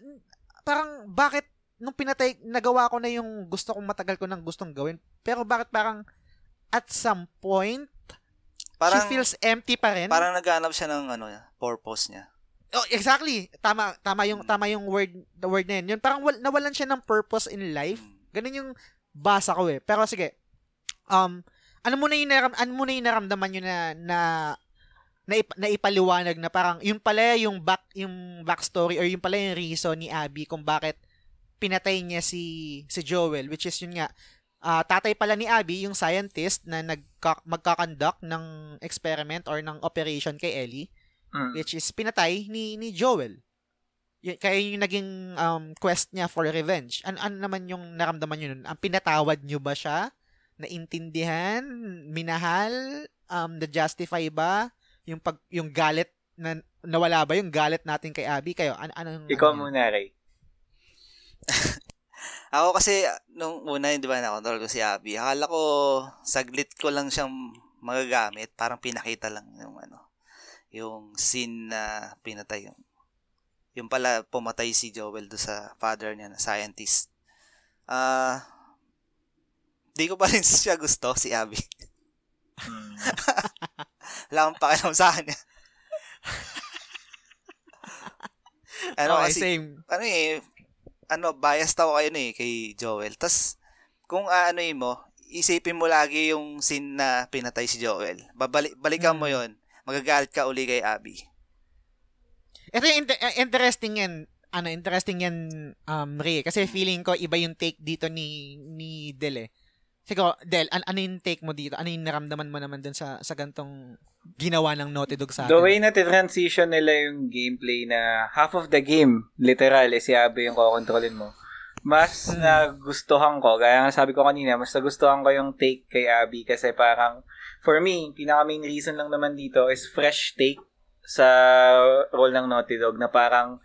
parang bakit nung pinatay nagawa ko na yung gusto kong matagal ko nang gustong gawin pero bakit parang at some point parang, she feels empty pa rin parang naghanap siya ng ano, purpose niya. Oh, exactly. Tama tama yung tama yung word the word na yun. Yun parang wal, nawalan siya ng purpose in life. Mm. ganun yung basa ko eh. Pero sige um ano mo na yung naram, ano mo na yung naramdaman yun na na na, ip- na ipaliwanag na parang yun pala yung back yung backstory or yung pala yung reason ni Abby kung bakit pinatay niya si si Joel which is yun nga ah, tatay pala ni Abby yung scientist na nagka, magkakandak ng experiment or ng operation kay Ellie Mm. which is pinatay ni ni Joel y- kaya yung naging um, quest niya for revenge. An ano naman yung naramdaman niyo nun? Ang pinatawad niyo ba siya? Naintindihan? Minahal? Um, na-justify ba? Yung pag yung galit na nawala ba yung galit natin kay Abby? Kayo, an ano Ikaw muna, Ray. <laughs> Ako kasi, nung una, di ba, nakontrol ko si Abby. Akala ko, saglit ko lang siyang magagamit. Parang pinakita lang yung ano, yung scene na pinatay yung yung pala pumatay si Joel do sa father niya na scientist. Ah, di ko pa rin <laughs> siya gusto, si Abby. Hmm. <laughs> Wala akong pakialam sa kanya. <laughs> ano okay, kasi, same. ano eh, ano, biased ako kayo eh, kay Joel. Tas, kung ano mo, isipin mo lagi yung scene na pinatay si Joel. Babalik, balikan mo Hmm. yon Magagalit ka uli kay Abby. Ito yung inter- uh, interesting yan. Ano, interesting yan, um, Ray. Kasi feeling ko, iba yung take dito ni, ni Del eh. Siguro, Del, an- ano yung take mo dito? Ano yung naramdaman mo naman dun sa, sa gantong ginawa ng Naughty Dog sa The atin? way na transition nila yung gameplay na half of the game, literal, eh, si Abby yung kokontrolin mo. Mas Hmm. nagustuhan ko, gaya nga sabi ko kanina, mas nagustuhan ko yung take kay Abby kasi parang, for me, pinaka main reason lang naman dito is fresh take sa role ng Naughty Dog na parang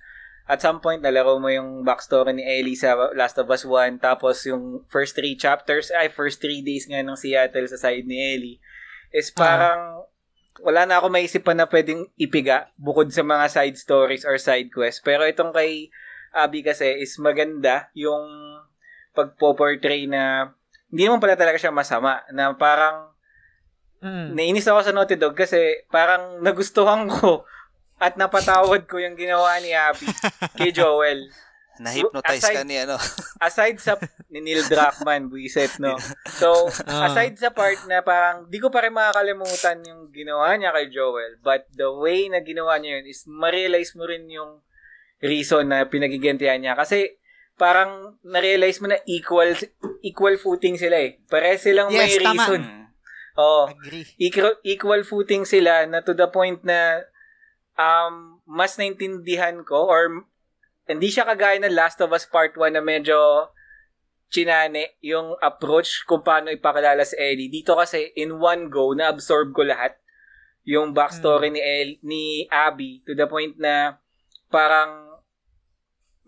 at some point nalaro mo yung backstory ni Ellie sa Last of Us 1 tapos yung first three chapters ay first three days nga ng Seattle sa side ni Ellie is parang wala na ako maisip pa na pwedeng ipiga bukod sa mga side stories or side quests. Pero itong kay Abby kasi is maganda yung pagpo-portray na hindi naman pala talaga siya masama na parang Mm. nainis ako sa Naughty Dog kasi parang nagustuhan ko at napatawad ko yung ginawa ni Abby kay <laughs> Joel. Na-hypnotize Aside- ka ni ano. Aside sa <laughs> ni Neil Druckmann, buiset, no? So, Ah. aside sa part na parang di ko pa rin makakalimutan yung ginawa niya kay Joel, but the way na ginawa niya yun is ma-realize mo rin yung reason na pinagigantihan niya. Kasi parang na-realize mo na equal equal footing sila eh. Pare silang may Yes, tama. reason. Mm. Oo. Agree. equal, equal footing sila na to the point na um, mas naintindihan ko or hindi siya kagaya ng Last of Us Part 1 na medyo chinane yung approach kung paano ipakilala si Ellie. Dito kasi in one go na absorb ko lahat yung backstory ni El, ni Abby to the point na parang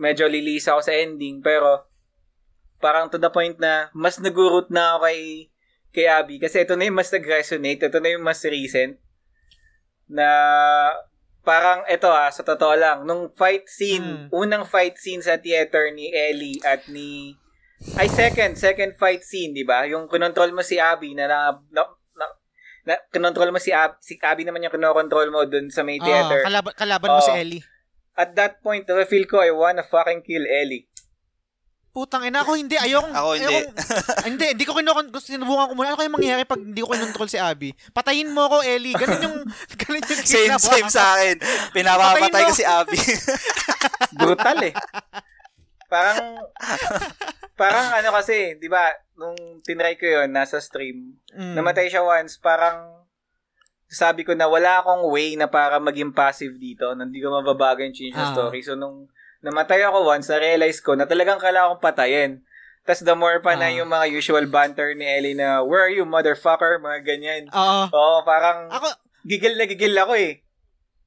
medyo lilis ako sa ending pero parang to the point na mas nagurot na ako kay kay Abby kasi ito na yung mas nag-resonate, ito na yung mas recent na parang ito ah, sa totoo lang, nung fight scene, Mm. unang fight scene sa theater ni Ellie at ni ay second, second fight scene, 'di ba? Yung kinontrol mo si Abby na na, na, na, na kinontrol mo si Ab, si Abby naman yung kinokontrol mo dun sa may Ah, theater. kalaban, kalaban mo Oo. si Ellie. At that point, feel ko I wanna fucking kill Ellie. Putang ina ako hindi ayoko Ako hindi. ayokong- <laughs> hindi hindi ko kinokon gusto sinubukan ko muna ano kaya mangyayari pag hindi ko kinontrol si Abby patayin mo ako Ellie ganun yung <laughs> ganun yung Same, same sa akin. Pinapapatay ko si Abby. <laughs> Brutal eh. Parang parang ano kasi, 'di ba, nung tinry ko 'yon nasa stream, Mm. namatay siya once, parang sabi ko na wala akong way na para maging passive dito, hindi ko mababago yung change ng Ah. story. So nung namatay ako once, na-realize ko na talagang kailangan kong patayin. Tapos the more pa na Ah. yung mga usual banter ni Ellie na, where are you, motherfucker? Mga ganyan. Oo. Oo, parang Ako gigil na gigil ako eh.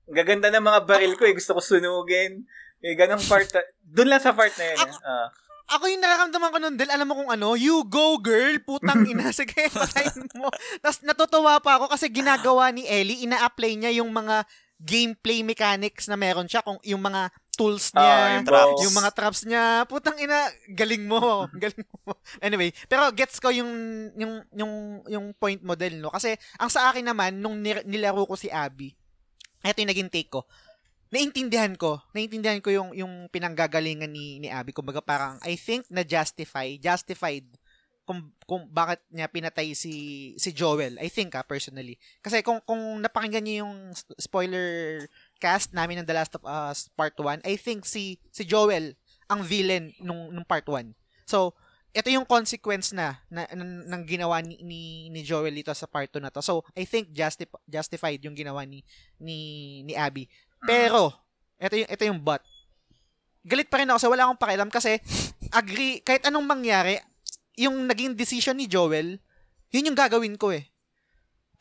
Gaganda ng mga baril ko eh. Gusto ko sunugin. Eh, ganong part. Doon lang sa part na yun. Ako- eh. Ah. ako yung nararamdaman ko nun, Del, alam mo kung ano, you go girl, putang <laughs> ina, sige, patayin mo. Tapos natutuwa pa ako kasi ginagawa ni Ellie, ina-apply niya yung mga gameplay mechanics na meron siya, kung yung mga tools Ah, niya, yung traps. yung mga traps niya, putang ina, galing mo, <laughs> galing mo. Anyway, pero gets ko yung yung yung yung point mo Del, no? Kasi ang sa akin naman nung nilaro ko si Abby, ito yung naging take ko. Naintindihan ko, naintindihan ko yung yung pinanggagalingan ni ni Abby. Kumbaga parang I think na justify, justified kung kung bakit niya pinatay si si Joel. I think ah personally. Kasi kung kung napakinggan niyo yung sp- spoiler cast namin ng The Last of Us Part 1, I think si si Joel ang villain nung nung Part 1. So, ito yung consequence na, na, ng, ng ginawa ni, ni, ni Joel dito sa part 2 na to. So, I think justi- justified yung ginawa ni ni ni Abby. Pero, ito yung ito yung but. galit pa rin ako sa wala akong pakialam kasi agree, kahit anong mangyari, yung naging decision ni Joel, yun yung gagawin ko eh.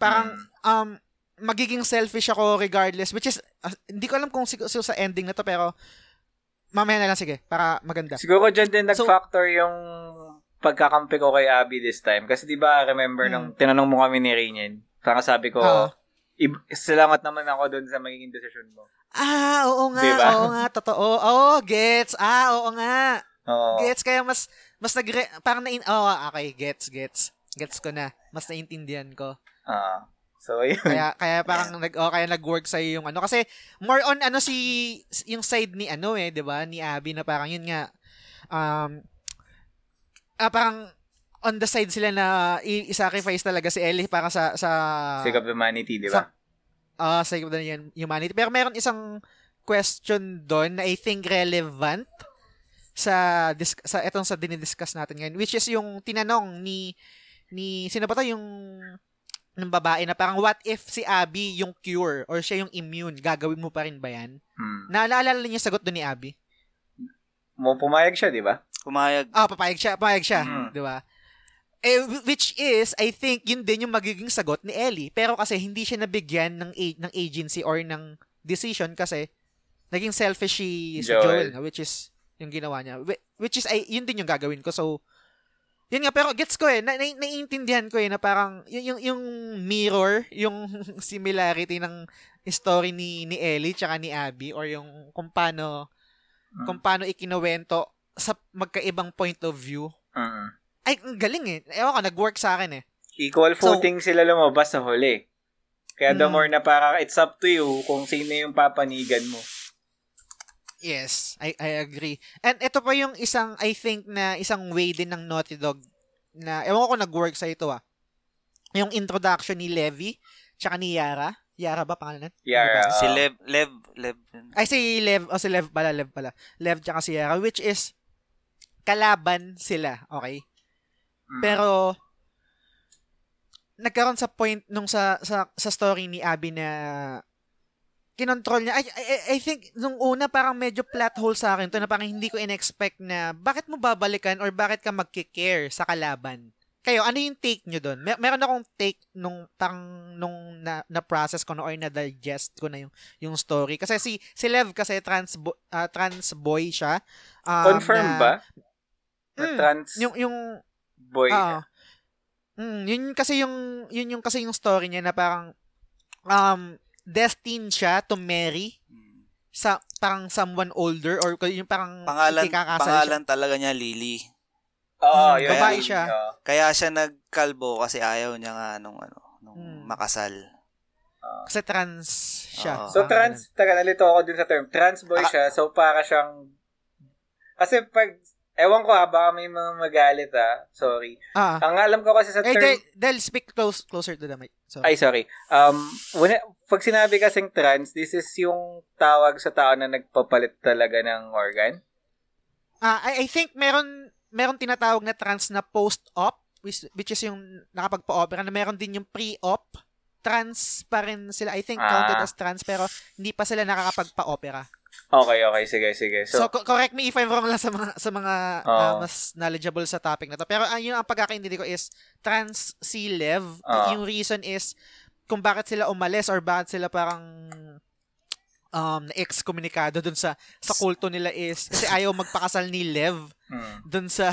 Parang, um, magiging selfish ako regardless, which is, ah, hindi ko alam kung sig- siguro sa ending na to, pero mamaya na lang sige, para maganda. Siguro dyan din So- nag-factor yung pagkakampi ko kay Abby this time. Kasi di ba, remember Hmm. nung tinanong mo kami ni Rainian, parang sabi ko, Oo. "Ib- salamat naman ako dun sa magiging decision mo. Ah, oo nga, Diba? oo nga, totoo. Oo, gets. Ah, oo nga. Oo. Gets, kaya mas, mas nag parang na, oh, okay, gets, gets. Gets ko na. Mas naintindihan ko. Ah. So, yun. Kaya kaya parang nag oh, kaya nag-work sa yung ano kasi more on ano si yung side ni ano eh, 'di ba? Ni Abby na parang yun nga um ah, parang on the side sila na i-sacrifice talaga si Ellie para sa sa Sake of humanity, di ba? ah sake of the hum- humanity. Pero meron isang question doon na I think relevant sa dis- sa etong sa dinidiscuss natin ngayon which is yung tinanong ni ni sino ba to yung ng babae na parang what if si Abby yung cure or siya yung immune gagawin mo pa rin ba yan? Hmm. Naalala niyo yung sagot doon ni Abby? Mo pumayag siya, di ba? Pumayag. Ah, papayag siya, papayag siya, Mhm. 'di ba? Eh, wh- which is, I think, yun din yung magiging sagot ni Ellie. Pero kasi hindi siya nabigyan ng, a- ng agency or ng decision kasi naging selfish si, si Joel. Joel, nga, which is yung ginawa niya. Whi- Which is, ay, yun din yung gagawin ko. So, yun nga, pero gets ko eh. Na, na, naiintindihan ko eh na parang yung, yung, yung mirror, yung <laughs> similarity ng story ni, ni Ellie tsaka ni Abby or yung kung paano, Mm. kung paano ikinuwento sa magkaibang point of view. Mm. Ay, ang galing eh. Ewan ko, nag-work sa akin eh. Equal So- footing sila lumabas sa huli. Kaya the Hmm. more na parang it's up to you kung sino yung papanigan mo. Yes, I, I agree. And ito pa yung isang, I think na isang way din ng Naughty Dog na, ewan ko kung nag-work sa ito ah. Yung introduction ni Levi, tsaka ni Yara. Yara ba pangalan? Yara. Si oo. Lev, Lev, Lev. Ay, si Lev, o si Lev pala, Lev pala. Lev tsaka si Yara, which is, kalaban sila, okay? Mm. Pero, nagkaroon sa point nung sa, sa, sa story ni Abby na kinontrol niya. I, I, I think, nung una, parang medyo plot hole sa akin to na parang hindi ko in-expect na bakit mo babalikan or bakit ka magkikare sa kalaban. Kayo, ano yung take nyo doon? Mer- meron akong take nung parang nung na, na-process ko na or na-digest ko na yung, yung story. Kasi si, si Lev kasi trans, bo- ah, trans boy siya. Um, Confirm na- ba? Na Mm, trans Yung, yung, boy. Ah. Mm, yun kasi yung yun yung kasi yung story niya na parang um destined siya to marry sa parang someone older or yung parang Pangalan, pangalan talaga niya Lily. Oo, Mm, yun. babae yun, siya. oo. Kaya siya nagkalbo kasi ayaw niya nga nung ano, nung Hmm. makasal. siya. Kasi trans siya. Oo. So trans, taga nalito ako dun sa term. Trans boy Ah. siya, so para siyang kasi pag ewan ko ha, baka may mga magalit ha. Sorry. ganun. Ah. Ang alam ko kasi sa Eh, term Del, Del, speak close, closer to the mic. So, Ay, sorry. Um, when, pag sinabi kasing trans, this is yung tawag sa tao na nagpapalit talaga ng organ? ah, I, I think meron meron tinatawag na trans na post-op which, which is yung nakapagpa-opera na meron din yung pre-op trans pa rin sila. I think counted Ah. as trans pero hindi pa sila nakakapagpa-opera. Okay, okay. Sige, sige. So, So, co- correct me if I'm wrong lang sa mga sa mga Oo. ah, mas knowledgeable sa topic na to. Pero uh, yun ang pagkakaintindi ko is trans si Lev. Oo. Yung reason is kung bakit sila umalis or bakit sila parang um excommunicado dun sa sa kulto nila is kasi ayaw magpakasal ni Lev hmm. dun sa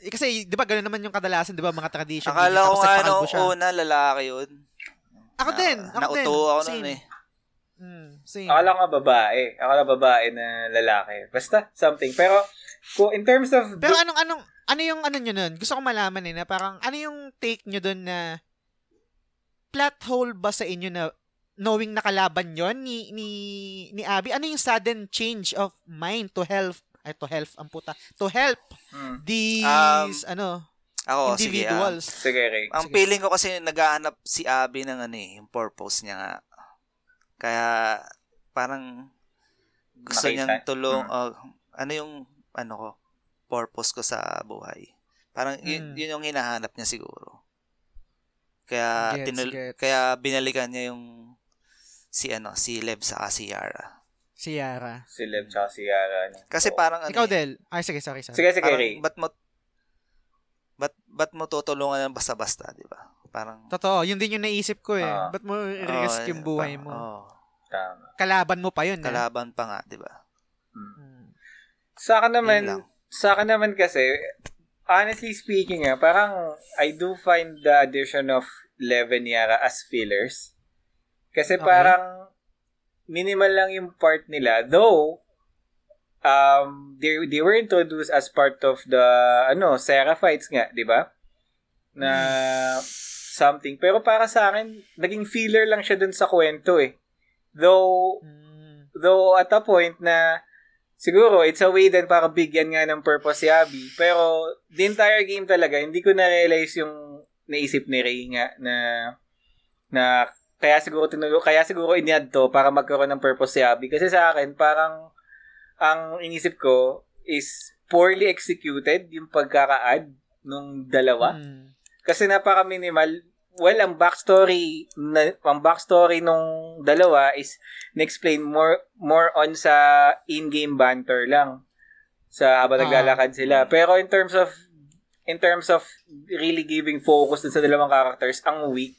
eh, kasi 'di ba ganoon naman yung kadalasan 'di ba mga tradition Akala ko siya. una lalaki yun. Ako Na- din, ako din. Nauto ako Same. nun eh. Mm, same. Akala ko babae. Akala babae na lalaki. Basta, something. Pero, kung in terms of... Pero anong anong ano yung ano nyo nun? Gusto ko malaman eh na parang ano yung take nyo dun na plot hole ba sa inyo na knowing nakalaban yon ni ni ni Abby ano yung sudden change of mind to help ay to help ang puta to help Hmm. these ano Ako, sige. ah. individuals Sige, Ray. ang Sige. feeling ko kasi naghahanap si Abby ng ano eh, yung purpose niya nga. Kaya parang gusto niyang tulong, Mm. oh, ano yung ano ko, purpose ko sa buhay. Parang yun, Mm. yun yung hinahanap niya siguro. Kaya Gets, tinul- gets. kaya binalikan niya yung si ano, si Lev sa si Yara. Si Yara. Si Lev tsaka si Yara. ano. Kasi parang ano Ikaw, Del. Ay, sige, sorry, sorry. Sige, sige, parang, Ray. ba't mo, ba't, ba't mo tutulungan ng basta-basta, di ba? Parang, Totoo, yun din yung naisip ko eh. Ah. Ba't mo risk Oo, yung buhay parang, mo? oo. Tama. Kalaban mo pa yun. eh. kalaban pa nga, di ba? Mm. Sa akin naman, sa akin naman kasi, honestly speaking, ah, parang I do find the addition of Leven Yara as fillers. Kasi Okay. parang minimal lang yung part nila. Though, um, they, they were introduced as part of the, ano, Seraphites nga, di ba? Na <sighs> <laughs> something. Pero para sa akin, naging filler lang siya dun sa kwento eh. Though, Mm. though at a point na siguro it's a way din para bigyan nga ng purpose si Abby. Pero the entire game talaga, hindi ko na-realize yung naisip ni Ray nga na na kaya siguro tinulo, kaya siguro iniad to para magkaroon ng purpose si Abby. Kasi sa akin, parang ang inisip ko is poorly executed yung pagkaka-add nung dalawa. Mm. Kasi napaka-minimal. Well, ang backstory, na, ang backstory nung dalawa is na-explain more, more on sa in-game banter lang. Sa habang Ah. naglalakad sila. Pero in terms of, in terms of really giving focus dun sa dalawang characters, ang weak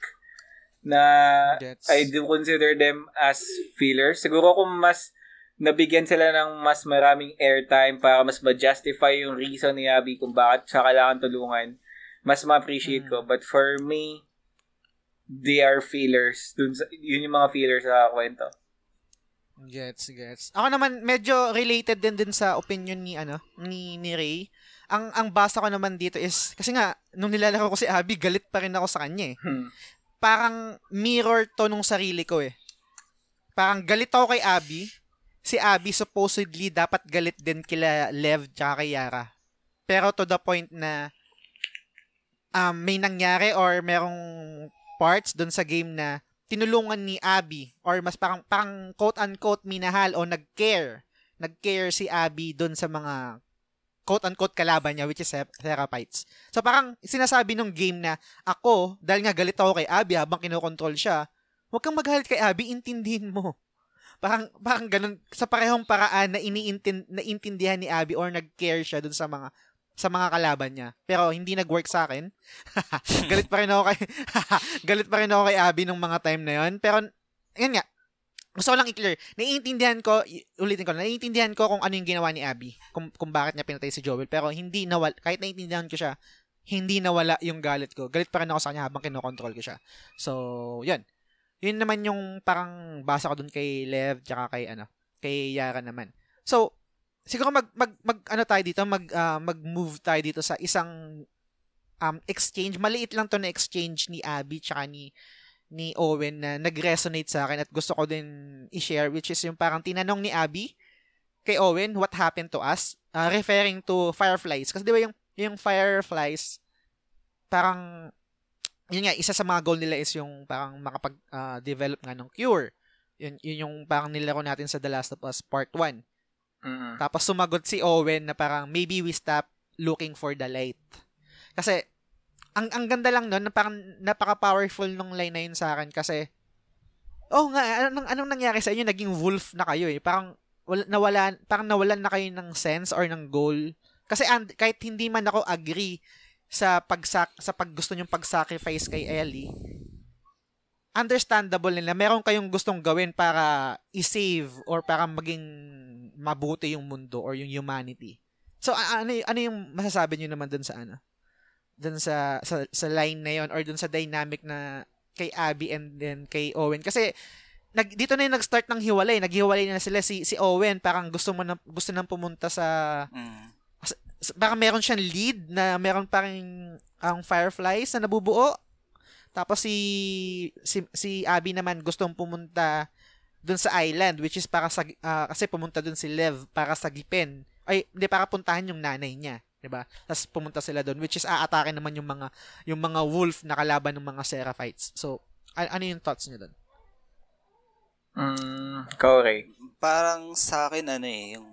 na Gets. I do consider them as fillers. Siguro kung mas nabigyan sila ng mas maraming airtime para mas ma-justify yung reason ni Abby kung bakit siya kailangan tulungan, mas ma-appreciate ko. But for me, they are fillers. Dun sa, yun yung mga fillers sa kwento. Gets, gets. Ako naman medyo related din din sa opinion ni ano, ni ni Ray. Ang ang basa ko naman dito is kasi nga nung nilalaro ko si Abby, galit pa rin ako sa kanya eh. Hmm. Parang mirror to nung sarili ko eh. Parang galit ako kay Abby. Si Abby supposedly dapat galit din kila Lev tsaka kay Yara. Pero to the point na um, may nangyari or merong parts doon sa game na tinulungan ni Abby or mas parang parang quote-unquote minahal o nag-care. Nag-care si Abby doon sa mga quote-unquote kalaban niya which is Seraphites. So parang sinasabi nung game na ako, dahil nga galit ako kay Abby habang kinokontrol siya, huwag kang magalit kay Abby, intindihin mo. Parang parang ganun sa parehong paraan na iniintin naintindihan ni Abby or nag-care siya doon sa mga sa mga kalaban niya. Pero hindi nag-work sa akin. <laughs> galit pa rin ako kay <laughs> galit pa rin ako kay Abby nung mga time na yon. Pero yun nga. Gusto ko lang i-clear. Naiintindihan ko, ulitin ko, naiintindihan ko kung ano yung ginawa ni Abby. Kung, kung bakit niya pinatay si Joel. Pero hindi nawala, kahit naiintindihan ko siya, hindi nawala yung galit ko. Galit pa rin ako sa kanya habang kinokontrol ko siya. So, yun. Yun naman yung parang basa ko dun kay Lev tsaka kay ano, kay Yara naman. So, siguro mag mag, mag ano tayo dito, mag ah, mag-move tayo dito sa isang um exchange. Maliit lang to na exchange ni Abby tsaka ni ni Owen na nag-resonate sa akin at gusto ko din i-share which is yung parang tinanong ni Abby kay Owen what happened to us? Ah, referring to fireflies. Kasi di ba yung yung fireflies parang yun nga isa sa mga goal nila is yung parang makapag-develop nga ng cure. Yun, yun yung parang nilaro natin sa The Last of Us Part 1 Mm-mm. tapos sumagot si Owen na parang maybe we stop looking for the light. Kasi ang ang ganda lang noon, parang napaka-powerful nung line na yun sa akin kasi Oh nga, anong, anong nangyari sa inyo? Naging wolf na kayo eh. Parang wala, nawala, parang nawalan na kayo ng sense or ng goal. Kasi and, kahit hindi man ako agree sa pagsak sa paggusto nyong pag-sacrifice kay Ellie, understandable nila. Meron kayong gustong gawin para i-save or para maging mabuti yung mundo or yung humanity. So ano ano yung masasabi niyo naman dun sa ano? Dun sa sa, sa line na yon or dun sa dynamic na kay Abby and then kay Owen kasi nag dito na yung nag-start ng hiwalay. Naghiwalay na sila si si Owen parang gusto mo na gusto nang pumunta sa Mm. parang meron siyang lead na meron parang ang fireflies na nabubuo. Tapos si si, si Abby naman gustong pumunta dun sa island which is para sa ah, kasi pumunta dun si Lev para sagipin. Ay, hindi para puntahan yung nanay niya, 'di ba? Tapos pumunta sila doon which is aatake naman yung mga yung mga wolf na kalaban ng mga Seraphites. So, a- ano yung thoughts niyo doon? Mm, Ray. Parang sa akin ano eh, yung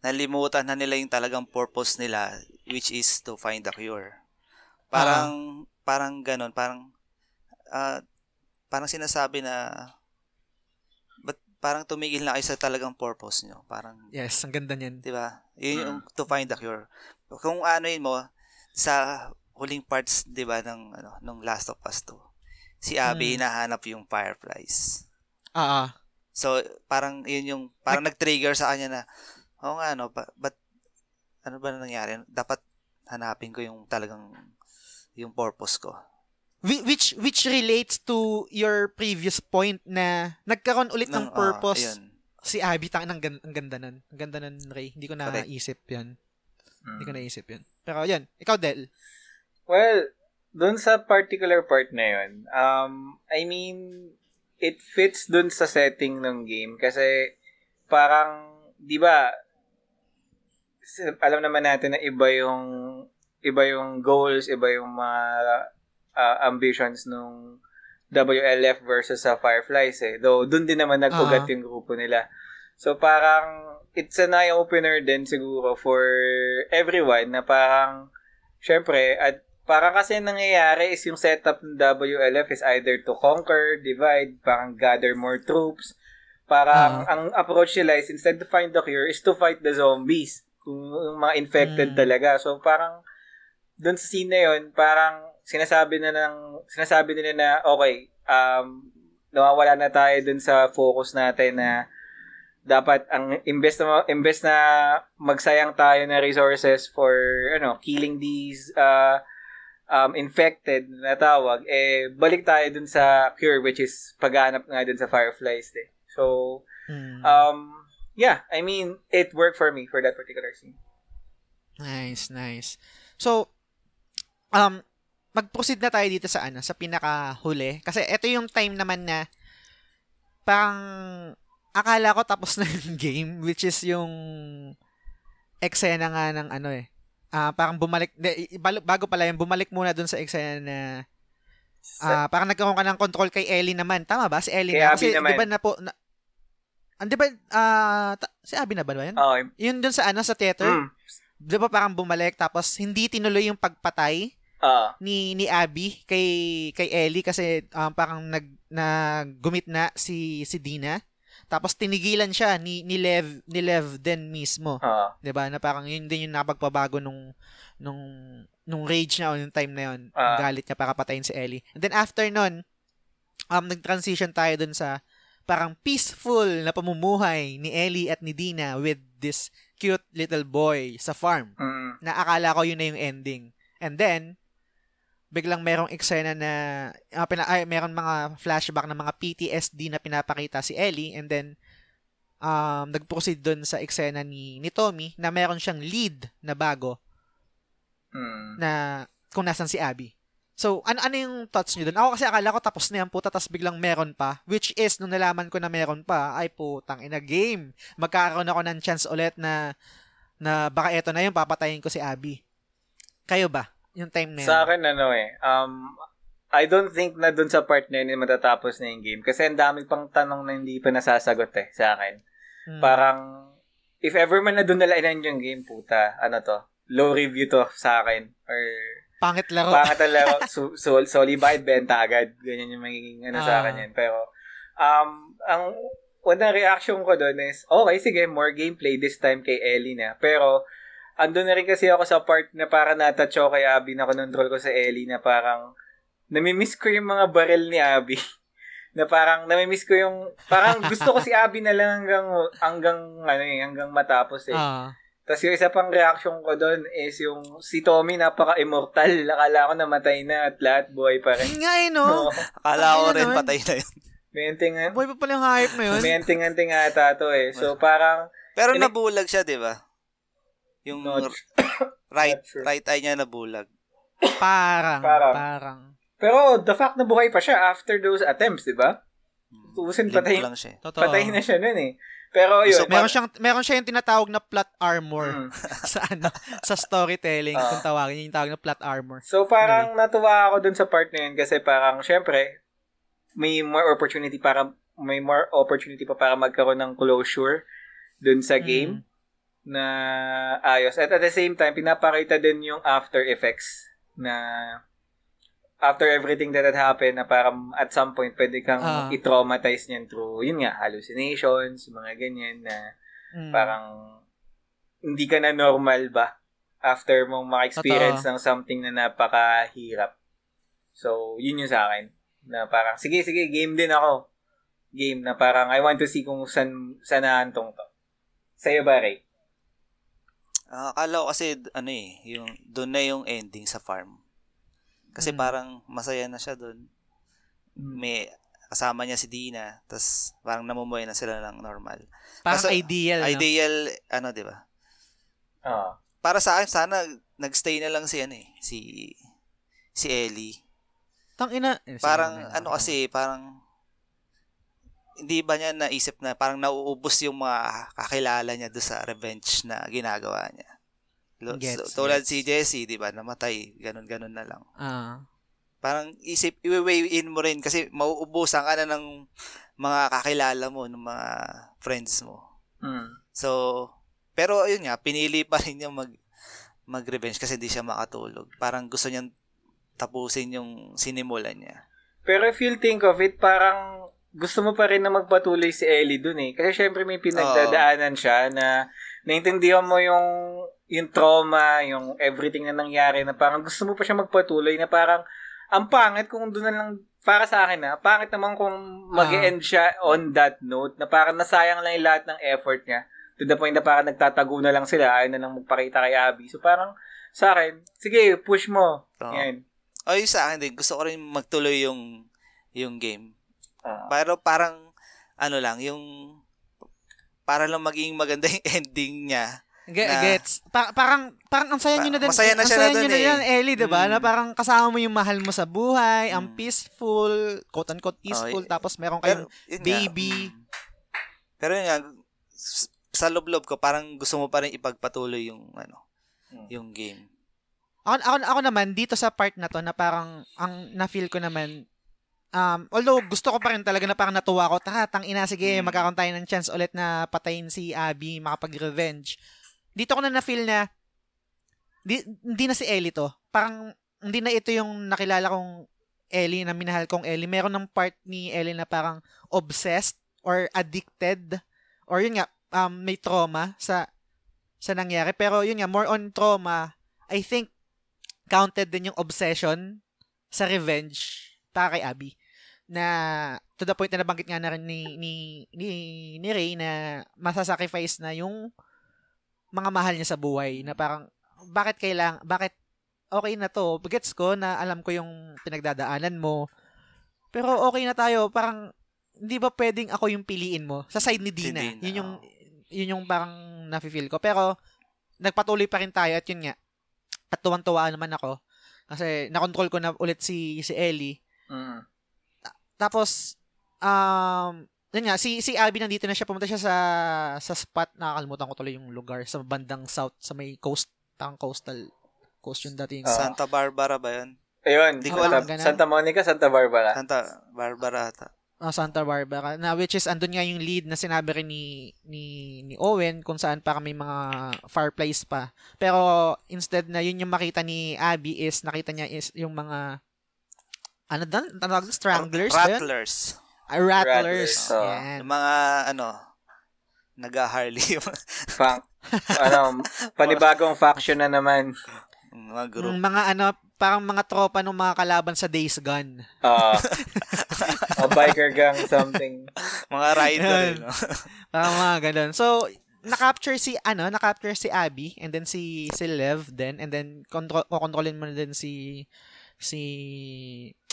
nalimutan na nila yung talagang purpose nila which is to find the cure. Parang parang ganun, parang ah, parang sinasabi na but parang tumigil na kayo sa talagang purpose nyo. Parang, Yes, ang ganda niyan. di ba? Yun yung to find the cure. Kung ano yun mo, sa huling parts, di ba, ng, ano, ng Last of Us 2, si Abby, Hmm. hinahanap yung fireflies. Ah, ah. So, parang yun yung, parang nag-trigger sa kanya na, oo nga, no, ba, but, ano ba na nangyari? Dapat hanapin ko yung talagang, yung purpose ko. Whi- which which relates to your previous point na nagkaroon ulit ng Nang, ah, purpose ayun. si Abby tang ang, gan- ang ganda nun. Ang ganda nun, Ray. Hindi ko naisip 'yan. Hindi ko Mm. naisip 'yun. Pero 'yan, ikaw Del. Well, dun sa particular part na yun, um, I mean, it fits dun sa setting ng game kasi parang, di ba, alam naman natin na iba yung iba yung goals, iba yung mga ah, ambitions nung WLF versus sa Fireflies eh. Though, dun din naman nag-ugat Ah. yung grupo nila. So, parang, it's an eye-opener din siguro for everyone na parang, syempre, at parang kasi nangyayari is yung setup ng WLF is either to conquer, divide, parang gather more troops. Parang, Ah. ang approach nila is instead to find the cure, is to fight the zombies. Kung yung mga infected Mm. talaga. So, parang, dun sa scene na yun, parang sinasabi na ng, sinasabi nila na, okay, um, nawawala na tayo dun sa focus natin na dapat ang imbes na imbes na magsayang tayo ng resources for ano killing these uh, um, infected na tawag eh balik tayo dun sa cure which is paghanap nga dun sa fireflies eh. So Hmm. um yeah, I mean it worked for me for that particular scene. Nice, nice. So, um, mag-proceed na tayo dito sa ano, sa pinakahuli. Kasi ito yung time naman na parang akala ko tapos na <laughs> yung game, which is yung eksena nga ng ano eh. Ah, parang bumalik, de, bago pala yung bumalik muna dun sa eksena na ah, parang nagkaroon ka ng control kay Ellie naman. Tama ba? Si Ellie Kay na. Kasi di ba na po, na, ah, di ba, ah, ta- si Abby na ba ba yan? Okay. Yun dun sa ano, sa theater? Mm. di ba parang bumalik tapos hindi tinuloy yung pagpatay Ah, ni ni Abby kay kay Ellie kasi um, parang nag nagumit na si si Dina. Tapos tinigilan siya ni ni Lev ni Lev din mismo. Ah. 'di ba na parang yun din yung napagpabago nung nung nung rage niya o yung time na yun. Yung galit niya para patayin si Ellie. And then after nun um nag-transition tayo dun sa parang peaceful na pamumuhay ni Ellie at ni Dina with this cute little boy sa farm. Mm. na akala ko yun na yung ending. And then, biglang merong eksena na, ah, pina, ay, meron mga flashback ng mga PTSD na pinapakita si Ellie and then, um, nag-proceed dun sa eksena ni, ni Tommy na meron siyang lead na bago Mm. na kung nasan si Abby. So, ano, ano yung thoughts niyo dun? Ako kasi akala ko tapos na yan puta, tapos biglang meron pa. Which is, nung nalaman ko na meron pa, ay putang ina game. Magkakaroon ako ng chance ulit na, na baka eto na yung papatayin ko si Abby. Kayo ba? Yung time na yun? Sa akin, ano eh, um, I don't think na dun sa part na yun matatapos na yung game. Kasi ang dami pang tanong na hindi pa nasasagot eh, sa akin. Hmm. Parang, if ever man na dun nalainan yung game, puta, ano to, low review to sa akin. Or, Pangit laro. pangat ang laro, <laughs> so, so, solidified, benta agad. Ganyan yung magiging ano sa Ah. akin yan. Pero, um, ang unang reaction ko doon is, okay, sige, more gameplay this time kay Ellie na. Pero, andun na rin kasi ako sa part na para natouch ako kay Abby na control ko sa Ellie na parang, namimiss ko yung mga barrel ni Abby. <laughs> na parang, namimiss ko yung, parang gusto ko si Abby na lang hanggang, hanggang, ano eh, hanggang matapos eh. Ah. Tapos yung isa pang reaction ko doon is yung si Tommy napaka-immortal. Akala ko namatay na at lahat buhay pa rin. Nga eh, no? No. Akala ko rin naman. patay na yun. Mentingan. Boy pa pala yung hype na yun. Mentingan-ting ata to eh. So parang, Pero nabulag siya, di ba? Yung <coughs> not, right, sure. right eye niya nabulag. <coughs> Parang, Parang. parang. pero the fact na buhay pa siya after those attempts, di ba? Tubusin Limp patay, lang siya. eh. Totoo. patay na siya nun eh. Pero yun. So, Meron siyang meron siya yung tinatawag na plot armor Mm. <laughs> sa ano sa storytelling Ah. kung tawagin yung tawag na plot armor. So parang natuwa ako dun sa part na yun kasi parang syempre may more opportunity para may more opportunity pa para magkaroon ng closure dun sa game na ayos. At at the same time, pinapakita din yung after effects na after everything that had happened, na parang at some point, pwede kang Ah. i-traumatize niyan through, yun nga, hallucinations, mga ganyan na Mm. parang hindi ka na normal ba after mong maka-experience ng something na napakahirap. So, yun yung sa akin. Na parang, sige, sige, game din ako. Game na parang, I want to see kung san, saan naantong to. Sa'yo ba, Ray? Ah, akala ko kasi, ano eh, yung, doon na yung ending sa farm. Kasi Mm. parang masaya na siya doon. May, kasama niya si Dina, tas parang namumuhay na sila ng normal. Parang Kaso, ideal, no? Ideal, ano, di ba? Oo. Para sa akin, sana nagstay na lang si, ano eh, si, si Ellie. Tang ina. eh, Parang, ano kasi, parang, hindi ba niya naisip na parang nauubos yung mga kakilala niya doon sa revenge na ginagawa niya. Lo- Gets, so, tulad gets. si Jesse, di ba, namatay, ganun-ganun na lang. Ah. Parang isip, i-weigh in mo rin kasi mauubusan ka na ng mga kakilala mo, ng mga friends mo. Mm. So, pero ayun nga, pinili pa rin niya mag, mag-revenge kasi hindi siya makatulog. Parang gusto niyang tapusin yung sinimulan niya. Pero if you'll think of it, parang gusto mo pa rin na magpatuloy si Ellie dun eh. Kasi syempre may pinagdadaanan siya na naintindihan mo yung yung trauma, yung everything na nangyari na parang gusto mo pa siya magpatuloy na parang ang pangit kung doon na lang para sa akin na pangit naman kung mag end siya on that note na parang nasayang lang yung lahat ng effort niya to the point na parang nagtatago na lang sila ayaw na lang magpakita kay Abby so parang sa akin sige push mo Oo. yan yung sa akin din, gusto ko rin magtuloy yung yung game. Ah. Pero parang, ano lang, yung para lang maging maganda yung <laughs> ending niya. Ge- Na- gets. Pa- parang parang ang saya niyo na din. masaya na ang siya na na eh. yan, Ellie, 'di ba? Mm. Na parang kasama mo yung mahal mo sa buhay, ang Mm. peaceful, quote unquote peaceful, Oh, tapos meron kayong yun nga, baby. mm. pero yun nga, sa loob-loob ko, parang gusto mo pa rin ipagpatuloy yung, ano, Hmm. yung game. Ako, ako, ako naman, dito sa part na to, na parang, ang na-feel ko naman, um, although gusto ko pa rin talaga na parang natuwa ko, tara, tang ina, sige, Mm. magkakaroon tayo ng chance ulit na patayin si Abby, makapag-revenge. Dito ko na na-feel na, di, hindi na si Ellie to. Parang, hindi na ito yung nakilala kong Ellie, na minahal kong Ellie. Meron ng part ni Ellie na parang obsessed or addicted or yun nga, um, may trauma sa sa nangyari. Pero yun nga, more on trauma, I think, counted din yung obsession sa revenge para kay Abby. Na, to the point na nabanggit nga na rin ni, ni, ni, ni Ray na masasacrifice na yung mga mahal niya sa buhay. Na parang, bakit kailang, bakit okay na to? Gets ko na alam ko yung pinagdadaanan mo. Pero okay na tayo. Parang, hindi ba pwedeng ako yung piliin mo? Sa side ni Si Dina. Dina, yun yung, yun yung parang nafe-feel ko. Pero, nagpatuloy pa rin tayo at yun nga. At tuwang-tuwa naman ako. Kasi, nakontrol ko na ulit si, si Ellie. Mm. Tapos, um, yun nga, si, si Abby nandito na siya. Pumunta siya sa, sa spot. Nakakalimutan ko tuloy yung lugar. Sa bandang south. Sa may coast. Tang coastal. Coast yung dating. Ah. Santa Barbara ba yun? ayun Di ko Santa, alam. Santa Monica Santa Barbara Santa Barbara ata. Ah, Santa Barbara. Na which is andun nga yung lead na sinabi rin ni ni ni Owen kung saan para may mga fireplace pa. Pero instead na yun yung makita ni Abby is nakita niya is yung mga ano dan? Tawag doon? stranglers? Rattlers. Ah, rattlers. Rattlers. Yan. Yung mga, ano, nag-Harley <laughs> Funk. ano, panibagong faction na naman. mga group. Yung mga ano, parang mga tropa ng mga kalaban sa Days Gone. Uh, <laughs> a biker gang, something. Mga rider, no? <laughs> Parang mga ganun. So, na-capture si, ano, na-capture si Abby, and then si, si Lev din, and then, kontro- kokontrolin mo na din si, si,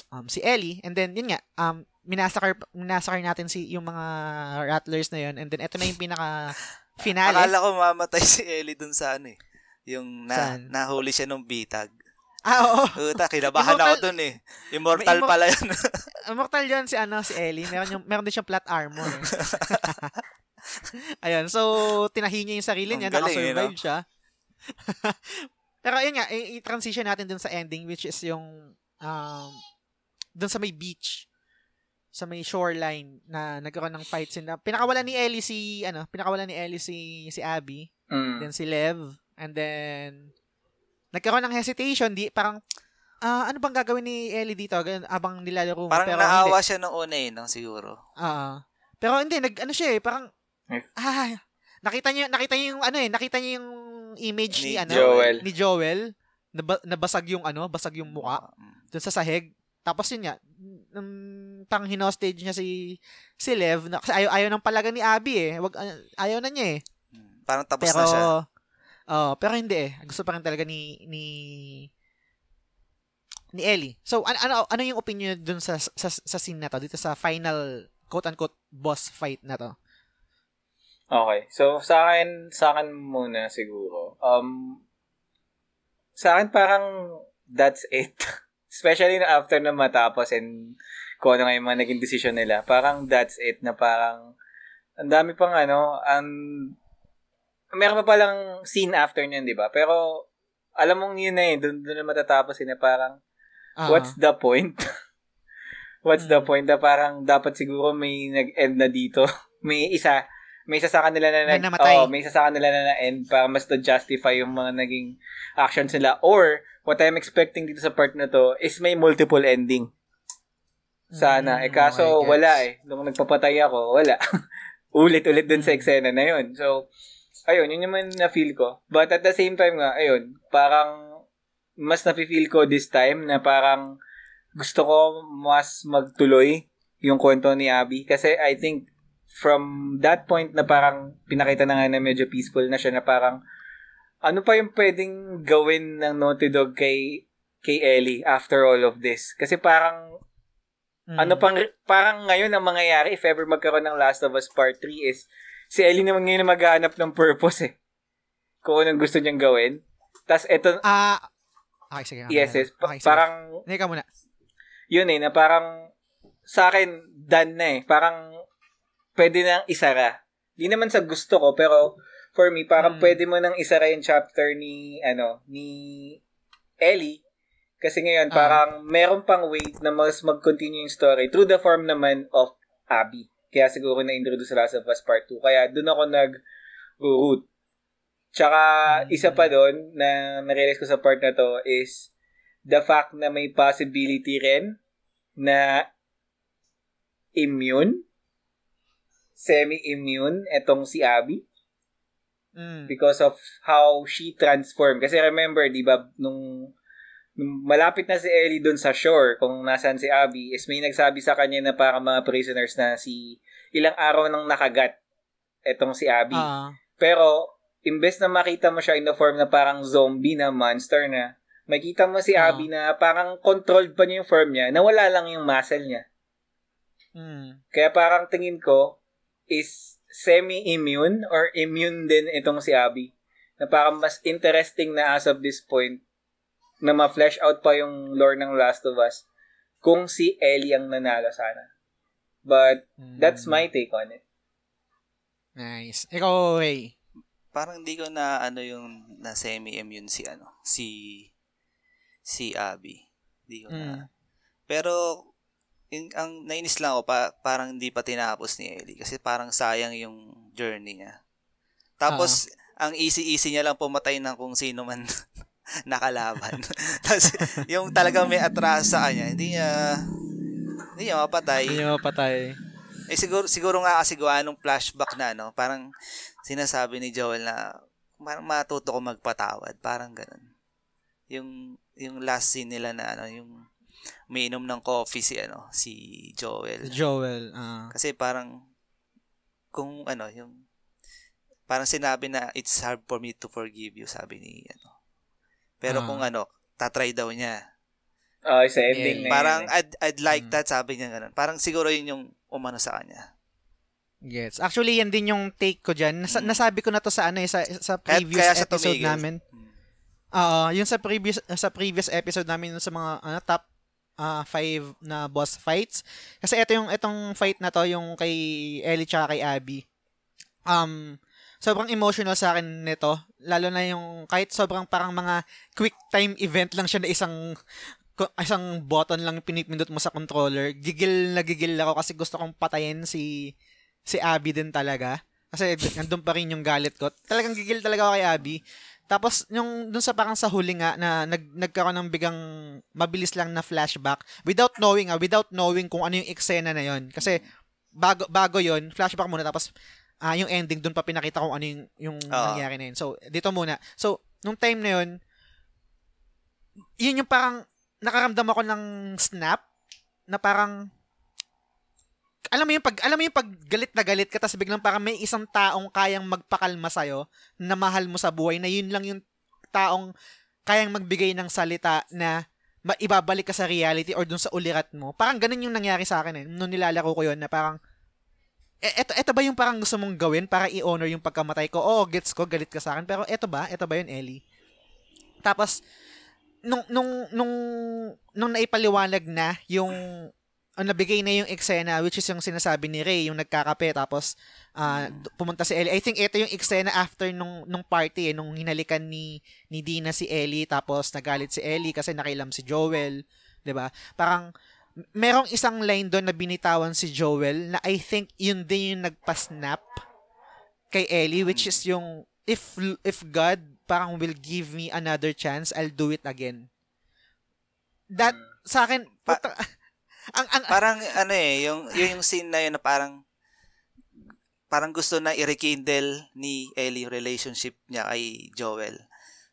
um, si Ellie, and then, yun nga, um, minasakar, minasakar natin si, yung mga rattlers na yun, and then, ito na yung pinaka, <laughs> finale. Akala ko mamatay si Ellie dun sa ano eh. Yung na, Saan? nahuli siya nung bitag. ah, oo. Uta, kinabahan Immortal- ako dun eh. Immortal immo- pala yun. <laughs> Immortal yun si, ano, si Ellie. Meron, yung, meron din siyang plot armor. <laughs> Ayun, so, tinahi niya yung sarili Ang niya, galing, nakasurvive eh, no? siya. Pero ayun nga, i-transition natin dun sa ending, which is yung, um, dun sa may beach, sa may shoreline, na nagkaroon ng fight scene. Na, pinakawalan ni Ellie si, ano, pinakawalan ni Ellie si, si Abby, Mm. then si Lev, and then, nagkaroon ng hesitation, di, parang, ah, ano bang gagawin ni Ellie dito abang nilalaro mo? Parang Pero naawa hindi. siya nung una eh, no? Siguro. Ah. pero hindi nag ano siya eh, parang ah, nakita niya nakita niya yung ano eh, nakita niya yung image ni, Ni ano Joel. ni Joel. Naba, nabasag yung ano, basag yung muka Mm. dun sa sahig. Tapos yun nga, nung pang hinostage niya si si Lev, na, kasi ayaw, ayaw ng palaga ni Abby eh. Wag, ah, ayaw na niya eh. Mm. Parang tapos pero, na siya. oh, pero hindi eh. Gusto pa rin talaga ni, ni, ni Ellie. So, ano, ano, ano yung opinion dun sa, sa, sa scene na to? Dito sa final, quote-unquote, boss fight na to? Okay. So, sa akin, sa akin muna siguro. Um, sa akin parang that's it. <laughs> Especially na after na matapos and kung ano nga yung mga naging decision nila. Parang that's it na parang ang dami pang ano, ang meron pa palang scene after niyan, di ba? Pero alam mong yun na eh, doon, doon na matatapos eh, na parang Ah, what's the point? <laughs> what's the Mm. point na parang dapat siguro may nag-end na dito. <laughs> may isa, may isa sa kanila na, Na namatay. oh, may isa sa kanila na na-end para mas to justify yung mga naging actions nila. Or, what I'm expecting dito sa part na to is may multiple ending. Sana. Mm, eh kaso, okay, wala eh. Nung nagpapatay ako, wala. <laughs> Ulit-ulit dun sa Mm. eksena na yun. So, ayun, yun yung man na-feel ko. But at the same time nga, ayun, parang mas na-feel ko this time na parang gusto ko mas magtuloy yung kwento ni Abby. Kasi I think from that point na parang pinakita na nga na medyo peaceful na siya na parang ano pa yung pwedeng gawin ng Naughty Dog kay kay Ellie after all of this? Kasi parang Mm. ano pang parang ngayon ang mangyayari if ever magkaroon ng Last of Us Part 3 is si Ellie naman ngayon na maghahanap ng purpose eh. Kung anong gusto niyang gawin. Tapos eto, Ah, okay, sige. okay, yes, yes, pa- Okay, sige. parang Hindi ka muna. yun eh, na parang sa akin, done na eh. Parang pwede nang isara. Di naman sa gusto ko, pero for me, parang Mm. pwede mo nang isara yung chapter ni, ano, ni Ellie. Kasi ngayon, Ah. parang meron pang way na mas mag-continue yung story through the form naman of Abby. Kaya siguro na-introduce sa Last of Us Part 2. Kaya doon ako nag-root. Tsaka, Mm. isa pa doon na narealize ko sa part na to is the fact na may possibility rin na immune, semi-immune, etong si Abby Mm. because of how she transformed. Kasi remember, di ba, nung, nung malapit na si Ellie dun sa shore, kung nasaan si Abby, is may nagsabi sa kanya na para mga prisoners na si ilang araw nang nakagat etong si Abby. Ah. Pero, imbes na makita mo siya in the form na parang zombie na monster na, makita mo si Ah. Abby na parang controlled pa niya yung form niya, nawala lang yung muscle niya. Mm. Kaya parang tingin ko is semi-immune or immune din itong si Abby. Na parang mas interesting na as of this point na ma-flesh out pa yung lore ng Last of Us kung si Ellie ang nanalo sana. But Mm. that's my take on it. Nice. Ikaw, Ray. Parang hindi ko na ano yung na semi-immune si ano, si si Abby. Hindi ko na. Mm. Pero yung, ang nainis lang ako pa, parang hindi pa tinapos ni Ellie kasi parang sayang yung journey niya. Tapos ang easy-easy niya lang pumatay ng kung sino man <laughs> nakalaban. <laughs> Tapos yung talagang may atras sa kanya, hindi niya hindi niya mapatay. Hindi niya mapatay. Eh siguro siguro nga kasi gawa nung flashback na no, parang sinasabi ni Joel na parang matuto ko magpatawad, parang ganun. Yung yung last scene nila na ano, yung umiinom ng coffee si ano, si Joel. Joel. ah. Kasi parang kung ano, yung parang sinabi na it's hard for me to forgive you, sabi ni ano. Pero Ah. kung ano, tatry daw niya. Ah, sa ending Yeah. na Parang yun eh. I'd, I'd like Mm. that, sabi niya ganun. Parang siguro yun yung umano sa kanya. Gets. Actually, yan din yung take ko dyan. Nasa- Mm. nasabi ko na to sa ano eh, sa, sa Kaya- previous kaya siya episode tumigil. namin. Oo, yung sa previous sa previous episode namin sa mga ano, top ah, five na boss fights. Kasi ito yung itong fight na to yung kay Ellie tsaka kay Abby. Um sobrang emotional sa akin nito, lalo na yung kahit sobrang parang mga quick time event lang siya na isang isang button lang pinipindot mo sa controller. Gigil na gigil ako kasi gusto kong patayin si si Abby din talaga. Kasi nandun pa rin yung galit ko. Talagang gigil talaga ako kay Abby. Tapos, yung dun sa parang sa huli nga na nag, nagkaroon ng bigang mabilis lang na flashback without knowing, ah, without knowing kung ano yung eksena na yon Kasi, bago, bago yon flashback muna. Tapos, ah yung ending, dun pa pinakita kung ano yung, yung Oo. nangyari na yun. So, dito muna. So, nung time na yun, yun yung parang nakaramdam ako ng snap na parang alam mo yung pag alam mo yung pag galit na galit ka tapos biglang parang may isang taong kayang magpakalma sa na mahal mo sa buhay na yun lang yung taong kayang magbigay ng salita na ma- ibabalik ka sa reality or dun sa ulirat mo. Parang ganun yung nangyari sa akin eh. Nung nilalaro ko yun na parang e, eto, eto ba yung parang gusto mong gawin para i-honor yung pagkamatay ko? Oo, gets ko, galit ka sa akin. Pero eto ba? Eto ba yun, Ellie? Tapos, nung, nung, nung, nung naipaliwanag na yung ang nabigay na yung eksena which is yung sinasabi ni Ray yung nagkakape tapos d- pumunta si Ellie. I think ito yung eksena after nung nung party eh, nung hinalikan ni ni Dina si Ellie tapos nagalit si Ellie kasi nakailam si Joel 'di ba? Parang merong isang line doon na binitawan si Joel na I think yun din yung nagpa-snap kay Ellie which is yung if if God parang will give me another chance I'll do it again. That sa akin Pa- <laughs> ang ang Parang ano eh, yung, yung, yung scene na yun na parang parang gusto na i-rekindle ni Ellie yung relationship niya kay Joel.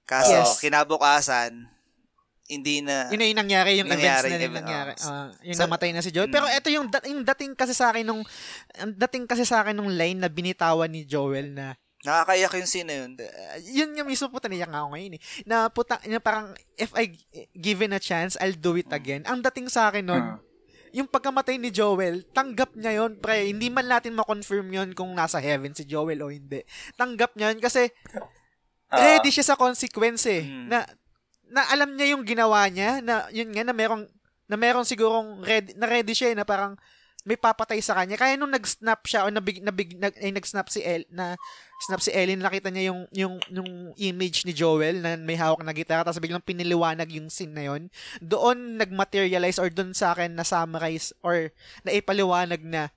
Kaso, Yes. kinabukasan, hindi na... yun na yung nangyari, yung Nangyari, events na yun event, nangyari. oh. Ah, yung So- namatay na si Joel. Pero Mm. ito yung, dat- yung dating kasi sa akin nung, dating kasi sa akin nung line na binitawan ni Joel na, Nakakaiyak yung scene na yun. uh, yun yung mismo puta niya nga ako ngayon eh. Na puta, na parang, if I given a chance, I'll do it again. Ang dating sa akin nun, Hmm. Yung pagkamatay ni Joel, tanggap niya yon pre. Hindi man natin ma-confirm yon kung nasa heaven si Joel o hindi. Tanggap niya yun kasi Ah, ready siya sa consequence eh. Mm. Na, na alam niya yung ginawa niya, na yun nga, na merong, na merong sigurong ready, na ready siya eh, na parang may papatay sa kanya. Kaya nung nag-snap siya o nabig, nabig, nag, ay, nag-snap si El, na snap si Ellen, nakita niya yung, yung, yung image ni Joel na may hawak na gitara, tapos biglang piniliwanag yung scene na yun. Doon nag-materialize or doon sa akin na summarize or na ipaliwanag na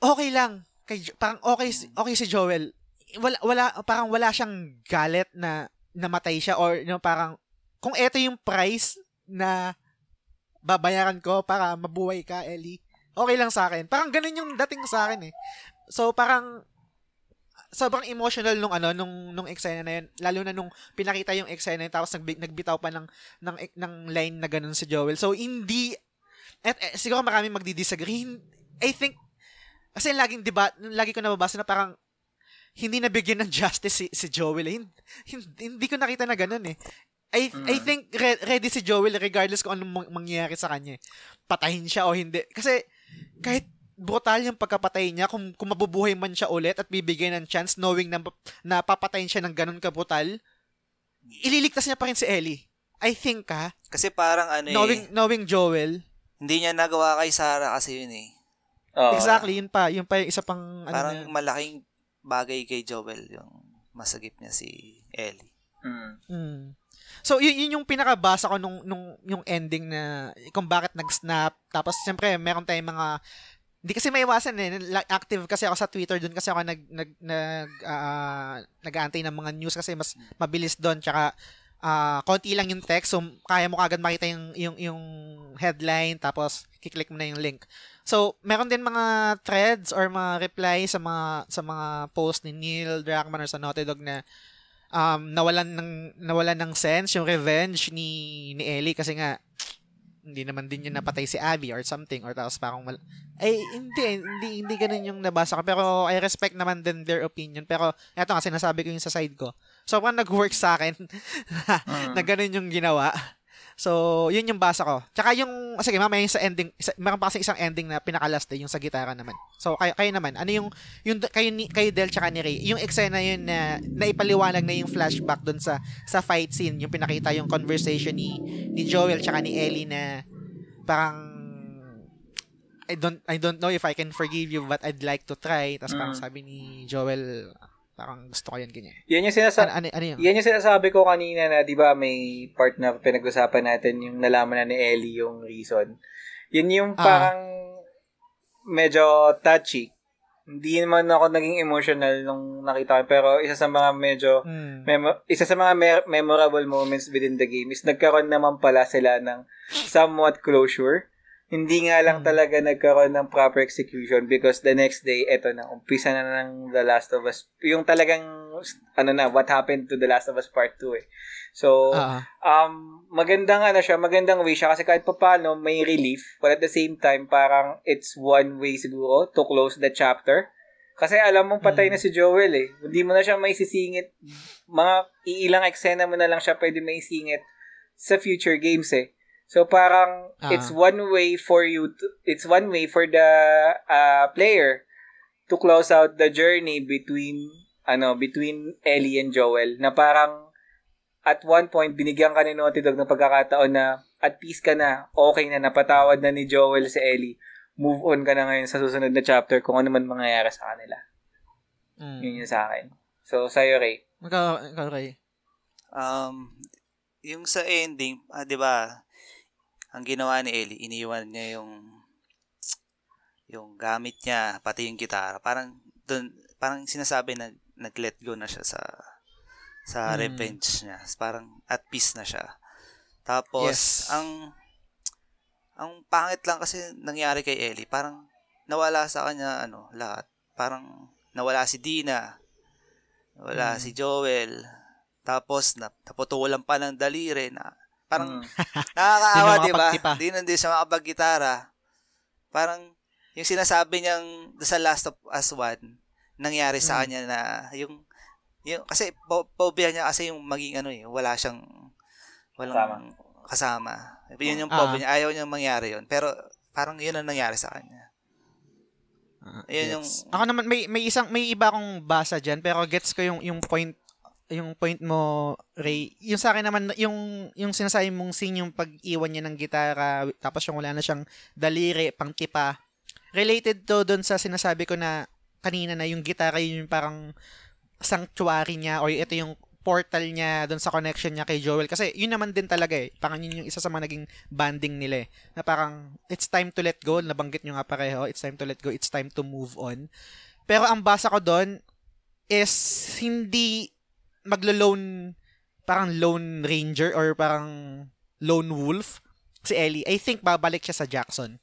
okay lang. Kay, parang okay, okay si Joel. Wala, wala, parang wala siyang galit na namatay siya or you know, parang kung eto yung price na babayaran ko para mabuhay ka, Ellie, okay lang sa akin. Parang ganun yung dating sa akin eh. So, parang sobrang emotional nung ano nung nung eksena na yun lalo na nung pinakita yung eksena yun tapos nagbi- nagbitaw pa ng ng ng line na ganun si Joel so hindi at eh, siguro maraming magdi-disagree I think kasi laging diba lagi ko nababasa na parang hindi nabigyan ng <laughs> justice si, si Joel. eh. Hindi, hindi, hindi ko nakita na ganun eh. I, I Mm. think re- ready si Joel regardless kung anong mang- mangyayari sa kanya. eh. Patayin siya o hindi. Kasi kahit brutal yung pagkapatay niya, kung, kung mabubuhay man siya ulit at bibigyan ng chance knowing na, na papatayin siya ng ganun ka-brutal, ililigtas niya pa rin si Ellie. I think ha, Kasi parang ano eh, knowing, knowing Joel, hindi niya nagawa kay Sarah kasi yun eh. oo. exactly, yun pa, yun pa yung isa pang, ano Parang na- malaking bagay kay Joel yung masagip niya si Ellie. Mm. Mm. So, yun, yun yung pinakabasa ko nung, nung yung ending na kung bakit nag-snap. Tapos, siyempre, meron tayong mga hindi kasi maiwasan eh. Active kasi ako sa Twitter doon kasi ako nag nag nag ah, nag-aantay ng mga news kasi mas mabilis doon tsaka ah, konti lang yung text so kaya mo kagad makita yung yung yung headline tapos kiklik mo na yung link. So, meron din mga threads or mga reply sa mga sa mga post ni Neil Druckmann or sa Naughty Dog na um, nawalan ng nawalan ng sense yung revenge ni ni Ellie kasi nga hindi naman din yung napatay si Abby or something or tapos parang mal- ay hindi hindi hindi ganun yung nabasa ko. Pero I respect naman din their opinion. Pero eto nga sinasabi ko yung sa side ko. So parang nag-work sa akin <laughs> na, Mm. na ganun yung ginawa so yun yung basa ko. Tsaka yung sige mamaya yung sa ending isa, meron pa kasi isang ending na pinakalas eh, yung sa gitara naman. So kayo, kayo naman ano yung yung kayo ni kayo Del tsaka ni Ray yung eksena yun na naipaliwanag na yung flashback doon sa sa fight scene yung pinakita yung conversation ni ni Joel tsaka ni Ellie na parang I don't I don't know if I can forgive you but I'd like to try. Tapos parang Mm. sabi ni Joel parang gusto ko yan ganyan Yan yung sinasa- ano, ano, ano yun Yan yung sinasabi ko kanina na, di ba, may part na pinag-usapan natin yung nalaman na ni Ellie yung reason. Yun yung Ah. parang medyo touchy. Hindi naman ako naging emotional nung nakita ko. Pero isa sa mga medyo, Mm. memo- isa sa mga me- memorable moments within the game is nagkaroon naman pala sila ng somewhat closure. Hindi nga lang Mm. talaga nagkaroon ng proper execution because the next day, eto na, umpisa na ng The Last of Us. Yung talagang, ano na, what happened to The Last of Us Part 2 eh. So, Ah, um, magandang ano siya, magandang way siya kasi kahit papaano may relief, but at the same time, parang it's one way siguro to close the chapter. Kasi alam mong patay na si Joel eh. Hindi mo na siya may sisingit. Mga iilang eksena mo na lang siya pwede may singit sa future games eh. So parang Ah. it's one way for you to, it's one way for the uh, player to close out the journey between ano between Ellie and Joel na parang at one point, binigyan ka ni Naughty Dog ng pagkakataon na at peace ka na, okay na, napatawad na ni Joel si Ellie. Move on ka na ngayon sa susunod na chapter kung ano man mangyayari sa kanila. mm. Yun yung sa akin. So, sa'yo, Ray. Ikaw, ikaw, Ray. Um, yung sa ending, ah, 'di ba? Ang ginawa ni Ellie, iniwan niya yung yung gamit niya, pati yung gitara. Parang dun, parang sinasabi na nag-let go na siya sa sa Hmm. revenge niya. Parang at peace na siya. Tapos Yes. ang ang pangit lang kasi nangyari kay Ellie, parang nawala sa kanya ano, lahat. Parang nawala si Dina, nawala Hmm. si Joel, tapos na, naputulan pa ng daliri na parang Mm. nakakaawa, Di ba? Di na din siya makapag-gitara. Parang yung sinasabi niyang sa Last of Us 1, nangyari sa Mm. kanya na yung yung kasi phobia niya kasi yung maging ano eh, wala siyang walang kasama. Yun yung Ah. phobia niya. Ayaw niyang mangyari yun. Pero parang yun ang nangyari sa kanya. Ah, Ayun yung- gets. Ako naman may may isang may iba akong basa diyan pero gets ko yung yung point yung point mo Ray. Yung sa akin naman yung yung sinasabi mong scene yung pag-iwan niya ng gitara tapos yung wala na siyang daliri pang tipa. Related to doon sa sinasabi ko na kanina na yung gitara yun yung parang sanctuary niya or ito yung portal niya doon sa connection niya kay Joel kasi yun naman din talaga eh parang yun yung isa sa mga naging banding nila eh na parang it's time to let go nabanggit nyo nga pareho it's time to let go it's time to move on pero ang basa ko doon is hindi maglo-lone parang lone ranger or parang lone wolf si Ellie. I think babalik siya sa Jackson.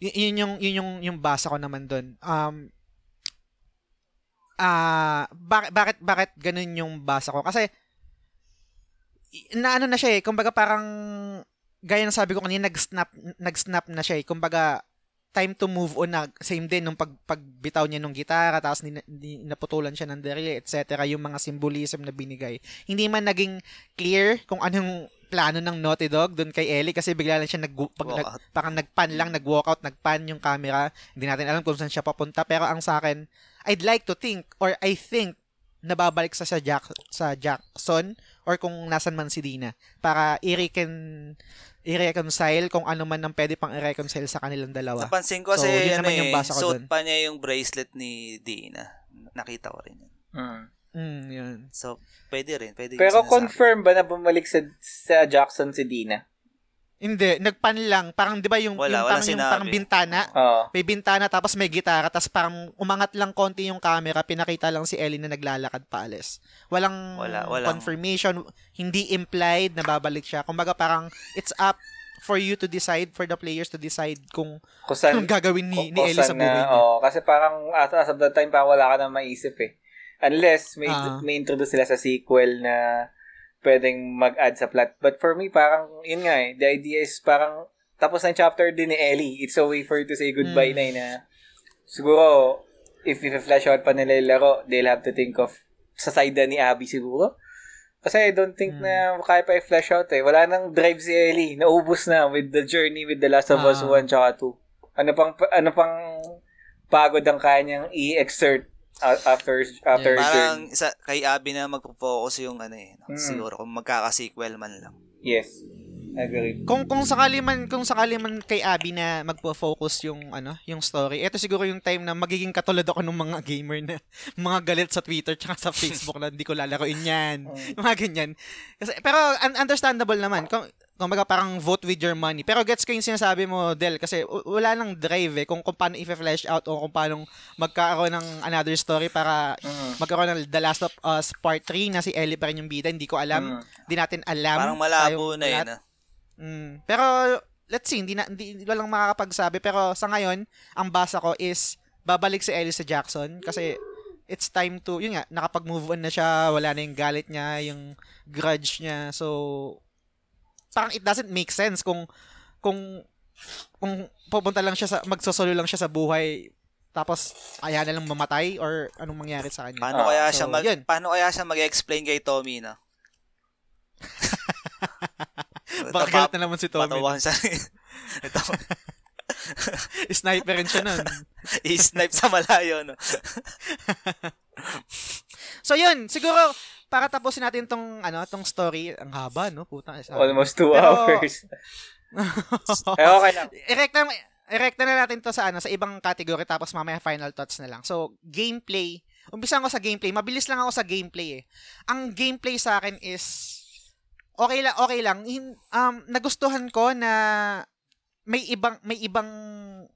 Y- yun yung yun yung yung basa ko naman doon um ah bakit bakit bakit ganun yung basa ko? Kasi i- na ano na siya eh. Kumbaga parang gaya ng sabi ko kanina nag-snap nag-snap na siya eh. Kumbaga time to move on na same din nung pag pagbitaw niya ng gitara tapos ni, ni, naputulan siya ng dere etc yung mga symbolism na binigay. Hindi man naging clear kung anong plano ng Naughty Dog doon kay Ellie kasi bigla lang siya nag, pag, nag parang nagpan lang nag-walkout nagpan yung camera. Hindi natin alam kung saan siya papunta pero ang sa akin I'd like to think or I think nababalik sa sa Jack sa Jackson or kung nasan man si Dina para i-recon i-reconcile kung ano man ang pwede pang i-reconcile sa kanilang dalawa. Napansin ko So, kasi yun ano naman yung eh, basa ko suot dun. pa niya yung bracelet ni Dina. Nakita ko rin yun. Mm. Mm, yun. So, pwede rin. Pwede Pero sinasabi. confirm ba na bumalik sa, sa Jackson si Dina? Hindi, nagpan lang. Parang 'di ba yung Wala, yung walang parang yung parang bintana, Oo. may bintana tapos may gitara tapos parang umangat lang konti yung camera, pinakita lang si Ellie na naglalakad paalis. Walang Wala, walang- confirmation, hindi implied na babalik siya. Kumbaga parang it's up for you to decide, for the players to decide kung Kung saan, anong gagawin ni, ni Ellie sa buhay niya. oo. kasi parang as, as of that time, parang wala ka na maisip eh. Unless may, Ah. may introduce sila sa sequel na pwedeng mag-add sa plot. But for me, parang, yun nga eh, the idea is parang tapos na chapter din ni Ellie. It's a way for you to say goodbye Hmm. na na siguro, if i-flash out pa nila yung laro, they'll have to think of sa side ni Abby siguro. Kasi I don't think Hmm. na kaya pa i-flash out eh. Wala nang drive si Ellie. Naubos na with the journey with The Last of Us Ah. 1 tsaka 2. Ano pang, ano pang pagod ang kaya niyang i-exert after after Yeah. Parang journey. isa, kay Abby na magpo-focus yung ano eh. no? Mm. Siguro kung magkaka-sequel man lang. Yes. Agreed. Kung kung sakali man kung sakali man kay Abby na magpo-focus yung ano, yung story. Ito siguro yung time na magiging katulad ako ng mga gamer na <laughs> mga galit sa Twitter tsaka sa <laughs> Facebook na hindi ko lalaroin yan. Mm. mga ganyan. Kasi pero un- understandable naman. Kung kumbaga parang vote with your money. Pero gets ko yung sinasabi mo, Del, kasi wala nang drive eh, kung, kung paano i-flesh out o kung paano magkakaroon ng another story para Mm. magkaroon ng The Last of Us Part 3 na si Ellie pa rin yung bida. Hindi ko alam. Mm. Hindi natin alam. Parang malabo na yun. ah. Mm. Pero, let's see, hindi, na, hindi, hindi walang makakapagsabi. Pero sa ngayon, ang basa ko is, babalik si Ellie sa Jackson kasi it's time to, yun nga, nakapag-move on na siya, wala na yung galit niya, yung grudge niya. So, parang it doesn't make sense kung, kung, kung pupunta lang siya sa, magsosolo lang siya sa buhay, tapos kaya na lang mamatay or anong mangyari sa kanya. Paano kaya so, siya mag yun. paano kaya siya mag-explain kay Tommy na? <laughs> Baka galit na naman si Tommy. Patawahan siya. <laughs> Ito, Sniper rin siya nun. i-snipe sa malayo, no? <laughs> So yun, siguro para tapusin natin tong ano, tong story, ang haba no, puta. Almost two Pero- hours. <laughs> eh, okay lang. Erekta erekta na natin to sa ano, sa ibang category tapos mamaya final thoughts na lang. So, gameplay. Umpisa ko sa gameplay. Mabilis lang ako sa gameplay eh. Ang gameplay sa akin is okay lang, okay lang. Um, nagustuhan ko na may ibang may ibang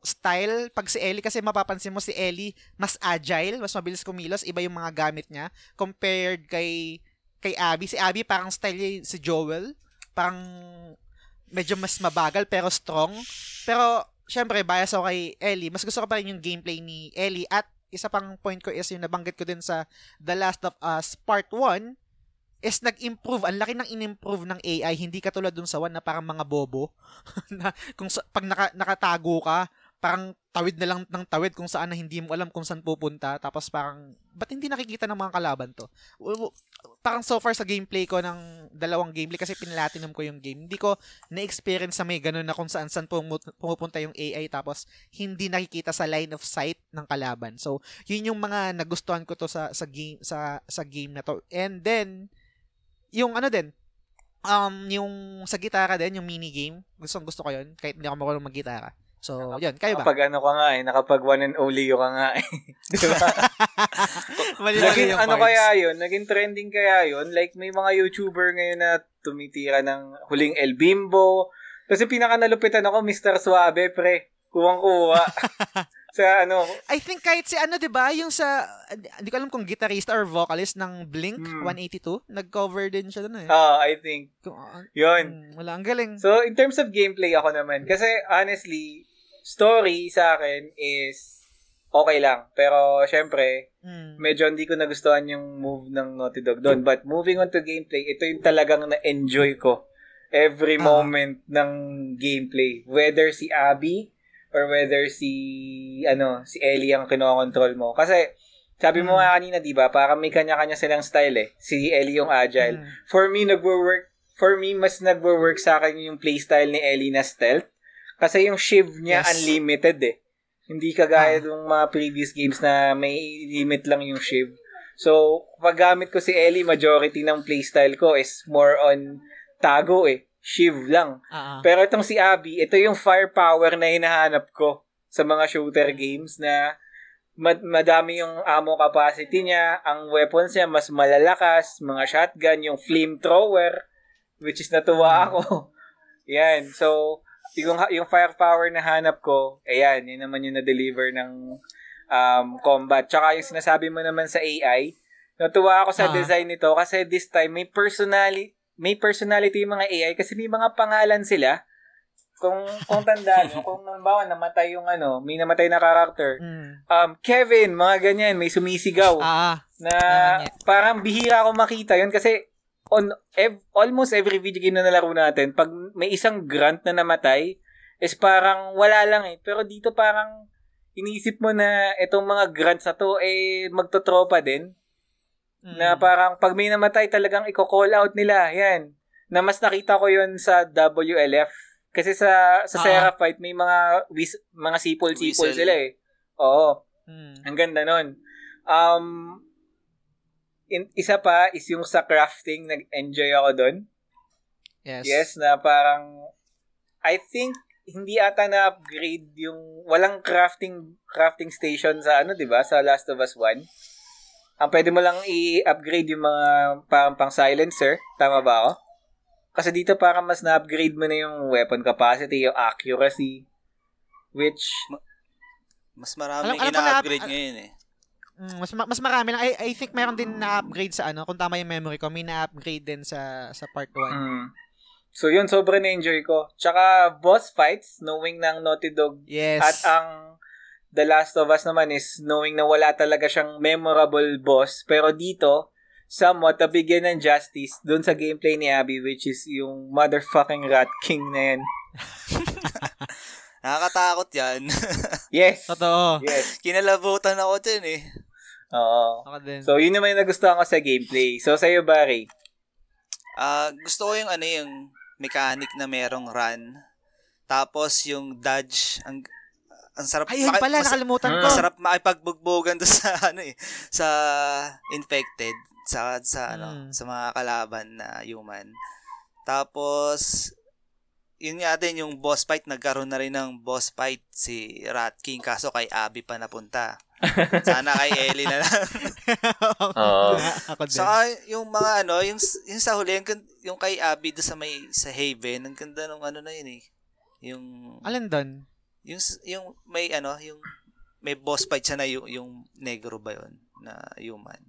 style pag si Ellie kasi mapapansin mo si Ellie mas agile, mas mabilis kumilos, iba yung mga gamit niya compared kay kay Abby. Si Abby parang style niya si Joel, parang medyo mas mabagal pero strong. Pero syempre bias ako kay Ellie. Mas gusto ko pa rin yung gameplay ni Ellie at isa pang point ko is yung nabanggit ko din sa The Last of Us Part 1 is nag-improve. Ang laki ng in-improve ng AI. Hindi katulad dun sa 1 na parang mga bobo. <laughs> na kung sa, pag naka, nakatago ka, parang tawid na lang ng tawid kung saan na hindi mo alam kung saan pupunta. Tapos parang, ba't hindi nakikita ng mga kalaban to? Parang so far sa gameplay ko ng dalawang gameplay kasi pinlatinum ko yung game. Hindi ko na-experience sa may ganun na kung saan saan pumu- pumupunta yung AI tapos hindi nakikita sa line of sight ng kalaban. So, yun yung mga nagustuhan ko to sa sa game sa sa game na to. And then yung ano din um yung sa gitara din, yung mini game, gustong gusto ko yun kahit hindi ako marunong mag-gitara. So, yun, kayo ba? Nakapag ano ka nga eh, nakapag one and only ka nga eh. <laughs> Di ba? <laughs> Mali Naging yung ano parts. kaya yun? Naging trending kaya yun? Like, may mga YouTuber ngayon na tumitira ng huling El Bimbo. Kasi pinaka nalupitan ako, Mr. Suave, pre. Kuwang-kuwa. <laughs> sa ano, I think kahit si ano 'di ba, yung sa hindi ko alam kung guitarista or vocalist ng Blink Hmm. 182, nag-cover din siya doon eh. ah, I think. Ah, Yun. hmm, wala ang galing. So, in terms of gameplay ako naman, kasi honestly, story sa akin is okay lang. Pero, syempre, Hmm. medyo hindi ko nagustuhan yung move ng Naughty Dog doon. But moving on to gameplay, ito yung talagang na-enjoy ko. Every Ah. moment ng gameplay. Whether si Abby or whether si ano si Ellie ang kinokontrol mo. Kasi sabi mo Mm. nga kanina, 'di ba? Parang may kanya-kanya silang style eh. Si Ellie yung agile. Hmm. For me nagwo-work for me mas nagwo-work sa akin yung playstyle ni Ellie na stealth. Kasi yung shiv niya Yes. unlimited eh. Hindi kagaya Ah. ng mga previous games na may limit lang yung shiv. So, pag gamit ko si Ellie, majority ng playstyle ko is more on tago eh. Shiv lang. Ah. Pero itong si Abby, ito yung firepower na hinahanap ko sa mga shooter games na mad- madami yung ammo capacity niya, ang weapons niya mas malalakas, mga shotgun, yung flamethrower, which is natuwa ako. <laughs> yan. So, yung, yung firepower na hanap ko, ayan, yun naman yung na-deliver ng um, combat. Tsaka yung sinasabi mo naman sa AI, natuwa ako sa Ah. design nito kasi this time may personality may personality yung mga AI kasi may mga pangalan sila. Kung kung tandaan mo, <laughs> kung halimbawa namatay yung ano, may namatay na character. Hmm. Um, Kevin, mga ganyan, may sumisigaw Ah, na Yan, yan. parang bihira ako makita yun kasi on ev- almost every video game na nalaro natin, pag may isang grunt na namatay, is parang wala lang eh. Pero dito parang iniisip mo na itong mga grunts na to eh magtotropa din. Hmm. Na parang pag may namatay talagang i-call out nila. Yan. Na mas nakita ko yun sa WLF. Kasi sa sa Ah. Seraphite may mga wis- mga sipol-sipol Whistle. sila eh. Oo. Hmm. Ang ganda nun. Um, in, isa pa is yung sa crafting, nag-enjoy ako doon. Yes. Yes, na parang, I think, hindi ata na-upgrade yung, walang crafting crafting station sa ano, di ba? Sa Last of Us 1. Ang pwede mo lang i-upgrade yung mga parang pang silencer. Tama ba ako? Kasi dito parang mas na-upgrade mo na yung weapon capacity, yung accuracy, which, Mas maraming Alam- alam na- ina-upgrade al- ngayon eh. Mm, mas ma- mas marami lang. I, I think meron din na-upgrade sa ano, kung tama yung memory ko, may na-upgrade din sa sa part 1. mm. So yun, sobrang na-enjoy ko. Tsaka boss fights, knowing ng Naughty Dog Yes. At ang The Last of Us naman is knowing na wala talaga siyang memorable boss. Pero dito, somewhat nabigyan ng justice dun sa gameplay ni Abby which is yung motherfucking Rat King na yan. <laughs> Nakakatakot yan. <laughs> Yes! Totoo. Yes. Kinalabutan ako dyan eh. Oo. Ako din. So, yun naman yung nagustuhan ko sa gameplay. So, sa'yo, Barry? Ah, gusto ko yung ano yung mechanic na merong run. Tapos yung dodge, ang ang sarap Ay, yun maki- pala, mas- nakalimutan ko. Masarap makipagbugbogan doon sa <laughs> ano eh, sa infected, sa sa ano, Mm. sa mga kalaban na human. Tapos yun nga din yung boss fight, nagkaroon na rin ng boss fight si Rat King kaso kay Abby pa napunta. Sana kay Ellie na lang. <laughs> Oo. Ako din. Saka yung mga ano, yung, yung sa huli, yung, yung kay Abby doon sa may sa Haven, ang ganda nung ano na yun eh. Yung Alin doon? Yung yung may ano, yung may boss fight siya na yung, yung negro ba yun na human.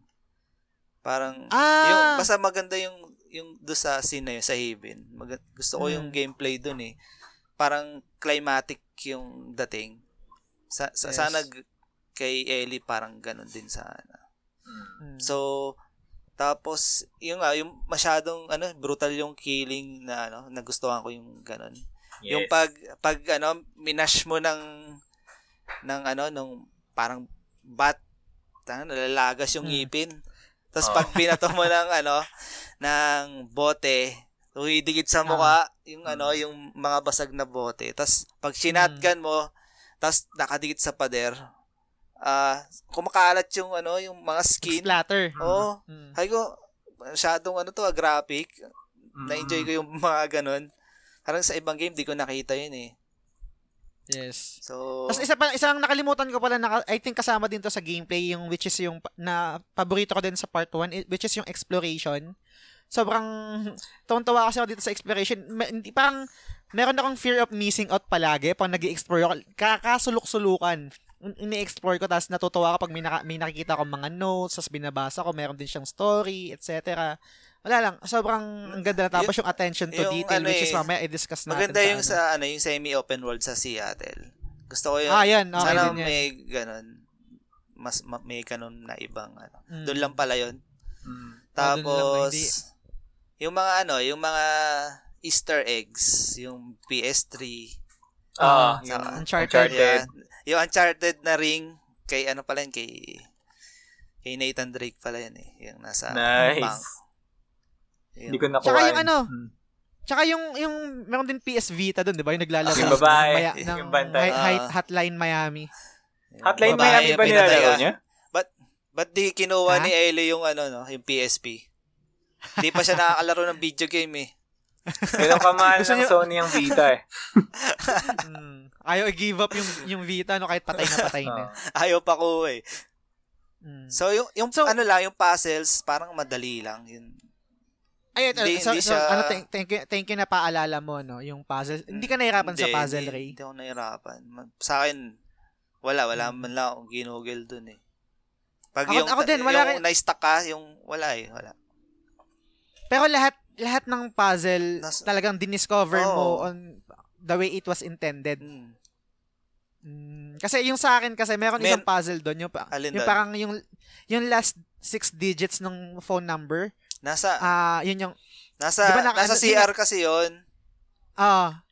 Parang Ah! yung basta maganda yung yung do sa scene na yun sa Haven. Mag- gusto ko yung Mm. gameplay doon eh. Parang climatic yung dating. Sa, sa Yes. sana kay Ellie parang ganun din sana. Mm. So, tapos, yung, ah, yung masyadong, ano, brutal yung killing na, ano, nagustuhan ko yung ganun. Yung pag, pag, ano, minash mo ng, ng, ano, nung, parang, bat, ano, nalalagas yung Hmm. ipin. Tapos, Oh. pag binato mo ng, <laughs> ano, ng bote, humidikit sa mukha, yung, ano, yung mga basag na bote. Tapos, pag sinatgan mo, tapos nakadikit sa pader, ah, kumakalat yung, ano, yung mga skin. Splatter. Oo. Mm. Hay ko, masyadong ano to, ah, graphic. Mm. Na-enjoy ko yung <laughs> mga ganun. Parang sa ibang game, di ko nakita yun eh. Yes. So, Tapos isa pa, isang nakalimutan ko pala, na, I think kasama din to sa gameplay, yung which is yung, na paborito ko din sa part 1, which is yung exploration. Sobrang, <laughs> tuwang-tuwa kasi ako dito sa exploration. Ma- hindi, parang, meron akong fear of missing out palagi pag nag explore ako. Kakasuluk-sulukan. In- Ini-explore ko, tapos natutuwa ako pag may, naka, may nakikita ko mga notes, tapos binabasa ko, meron din siyang story, etc. Wala lang, sobrang ang ganda na tapos yung, attention to yung detail, ano which is eh, mamaya i-discuss natin maganda yung ano. sa, ano, yung semi-open world sa Seattle. Gusto ko yun. Ah, yan, okay Sana din yan. may ganun. Mas, ma- may ganun na ibang, ano. Mm. Doon lang pala yun. Mm. Ah? Tapos, Hindi- yung mga, ano, yung mga Easter eggs, yung PS3, Ah, Ah, yung Uncharted. Yeah. Yung Uncharted na ring, kay ano pala yun, kay, kay Nathan Drake pala yun eh. Yung nasa Nice. bank. Yung- Hindi ko nakuha. Tsaka yung yun. ano, Mm. Tsaka yung, yung, meron din PS Vita doon, di ba? Yung naglalaro. Yung babae, <laughs> ng, Maya- yung ng bantay. hi- hi- Ah. Hotline Miami. yung Hotline babae Miami ba nilalaro niya? Ba't, ba't di kinuha Ha? ni Ellie yung ano, no, yung PSP? Di pa siya nakakalaro ng video game eh. <laughs> Ganun kamahal Gusto ng Sony yung Vita eh. <laughs> Mm. Ayaw i-give up yung, yung Vita, no, kahit patay na patay na. Ayaw pa ko eh. Mm. So, yung, yung So- ano lang, yung puzzles, parang madali lang. Yun. Ay, ito, Hindi- so, hindi so, siya- ano, thank, thank, you, thank you na paalala mo, no, yung puzzle. Hindi ka nahirapan sa Hindi, puzzle, hindi, Ray? Hindi ako nahirapan. Sa akin, wala. Wala man lang akong ginugel dun eh. Pag Ako- yung, ako din, wala yung rin. na-stuck ka, yung wala eh. Wala. Pero lahat, lahat ng puzzle, Nas- talagang diniscover Oo. mo on the way it was intended. Mm. Mm, kasi yung sa akin kasi meron Men- isang puzzle doon yung, Alin yung doon? parang yung yung last six digits ng phone number. Nasa, Ah, yun yung nasa, di ba naka- nasa di CR kasi yon ah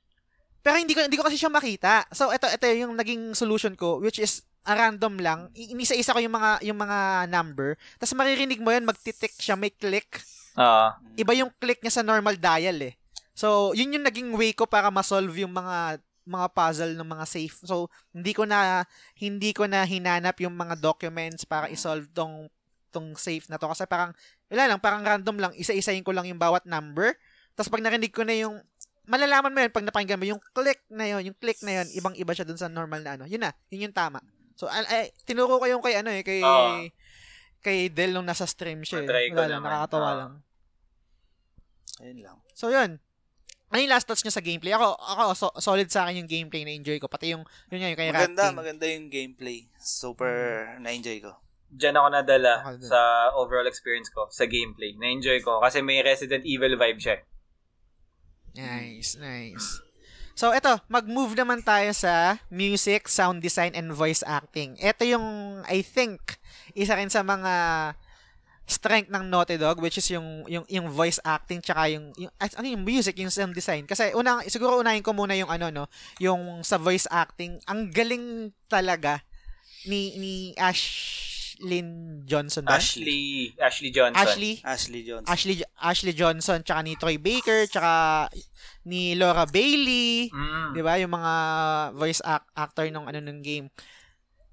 pero hindi ko hindi ko kasi siya makita. So ito ito yung naging solution ko which is a random lang. Inisa-isa ko yung mga yung mga number. Tapos maririnig mo yan magtitik siya may click. Oo. Iba yung click niya sa normal dial eh. So yun yung naging way ko para ma-solve yung mga mga puzzle ng mga safe. So hindi ko na hindi ko na hinanap yung mga documents para i-solve tong tong safe na to kasi parang wala lang parang random lang isa-isahin ko lang yung bawat number. Tapos pag narinig ko na yung malalaman mo yun pag napakinggan mo yung click na yun, yung click na yun, ibang-iba siya dun sa normal na ano. Yun na, yun yung tama. So ay, ay, tinuro ko yung kay ano eh kay Oo. kay Del nung nasa stream siya. Eh. Wala lang, naman. nakakatawa Oo. lang. Ayun lang. So yun. ano yung last thoughts nyo sa gameplay? Ako, ako so, solid sa akin yung gameplay na enjoy ko. Pati yung, yun nga, yung kay Maganda, Rat King. maganda yung gameplay. Super na-enjoy ko. Diyan ako nadala din. sa overall experience ko, sa gameplay. Na-enjoy ko kasi may Resident Evil vibe siya. Nice, nice. So, eto, mag-move naman tayo sa music, sound design, and voice acting. Ito yung, I think, isa rin sa mga strength ng Naughty Dog which is yung yung yung voice acting tsaka yung, yung ano yung music yung sound design kasi unang siguro unahin ko muna yung ano no yung sa voice acting ang galing talaga ni ni Ashlyn Johnson ba? Ashley, Ashley Johnson. Ashley Ashley Johnson. Ashley Ashley Johnson tsaka ni Troy Baker tsaka ni Laura Bailey Mm. 'di ba yung mga voice act- actor ng ano ng game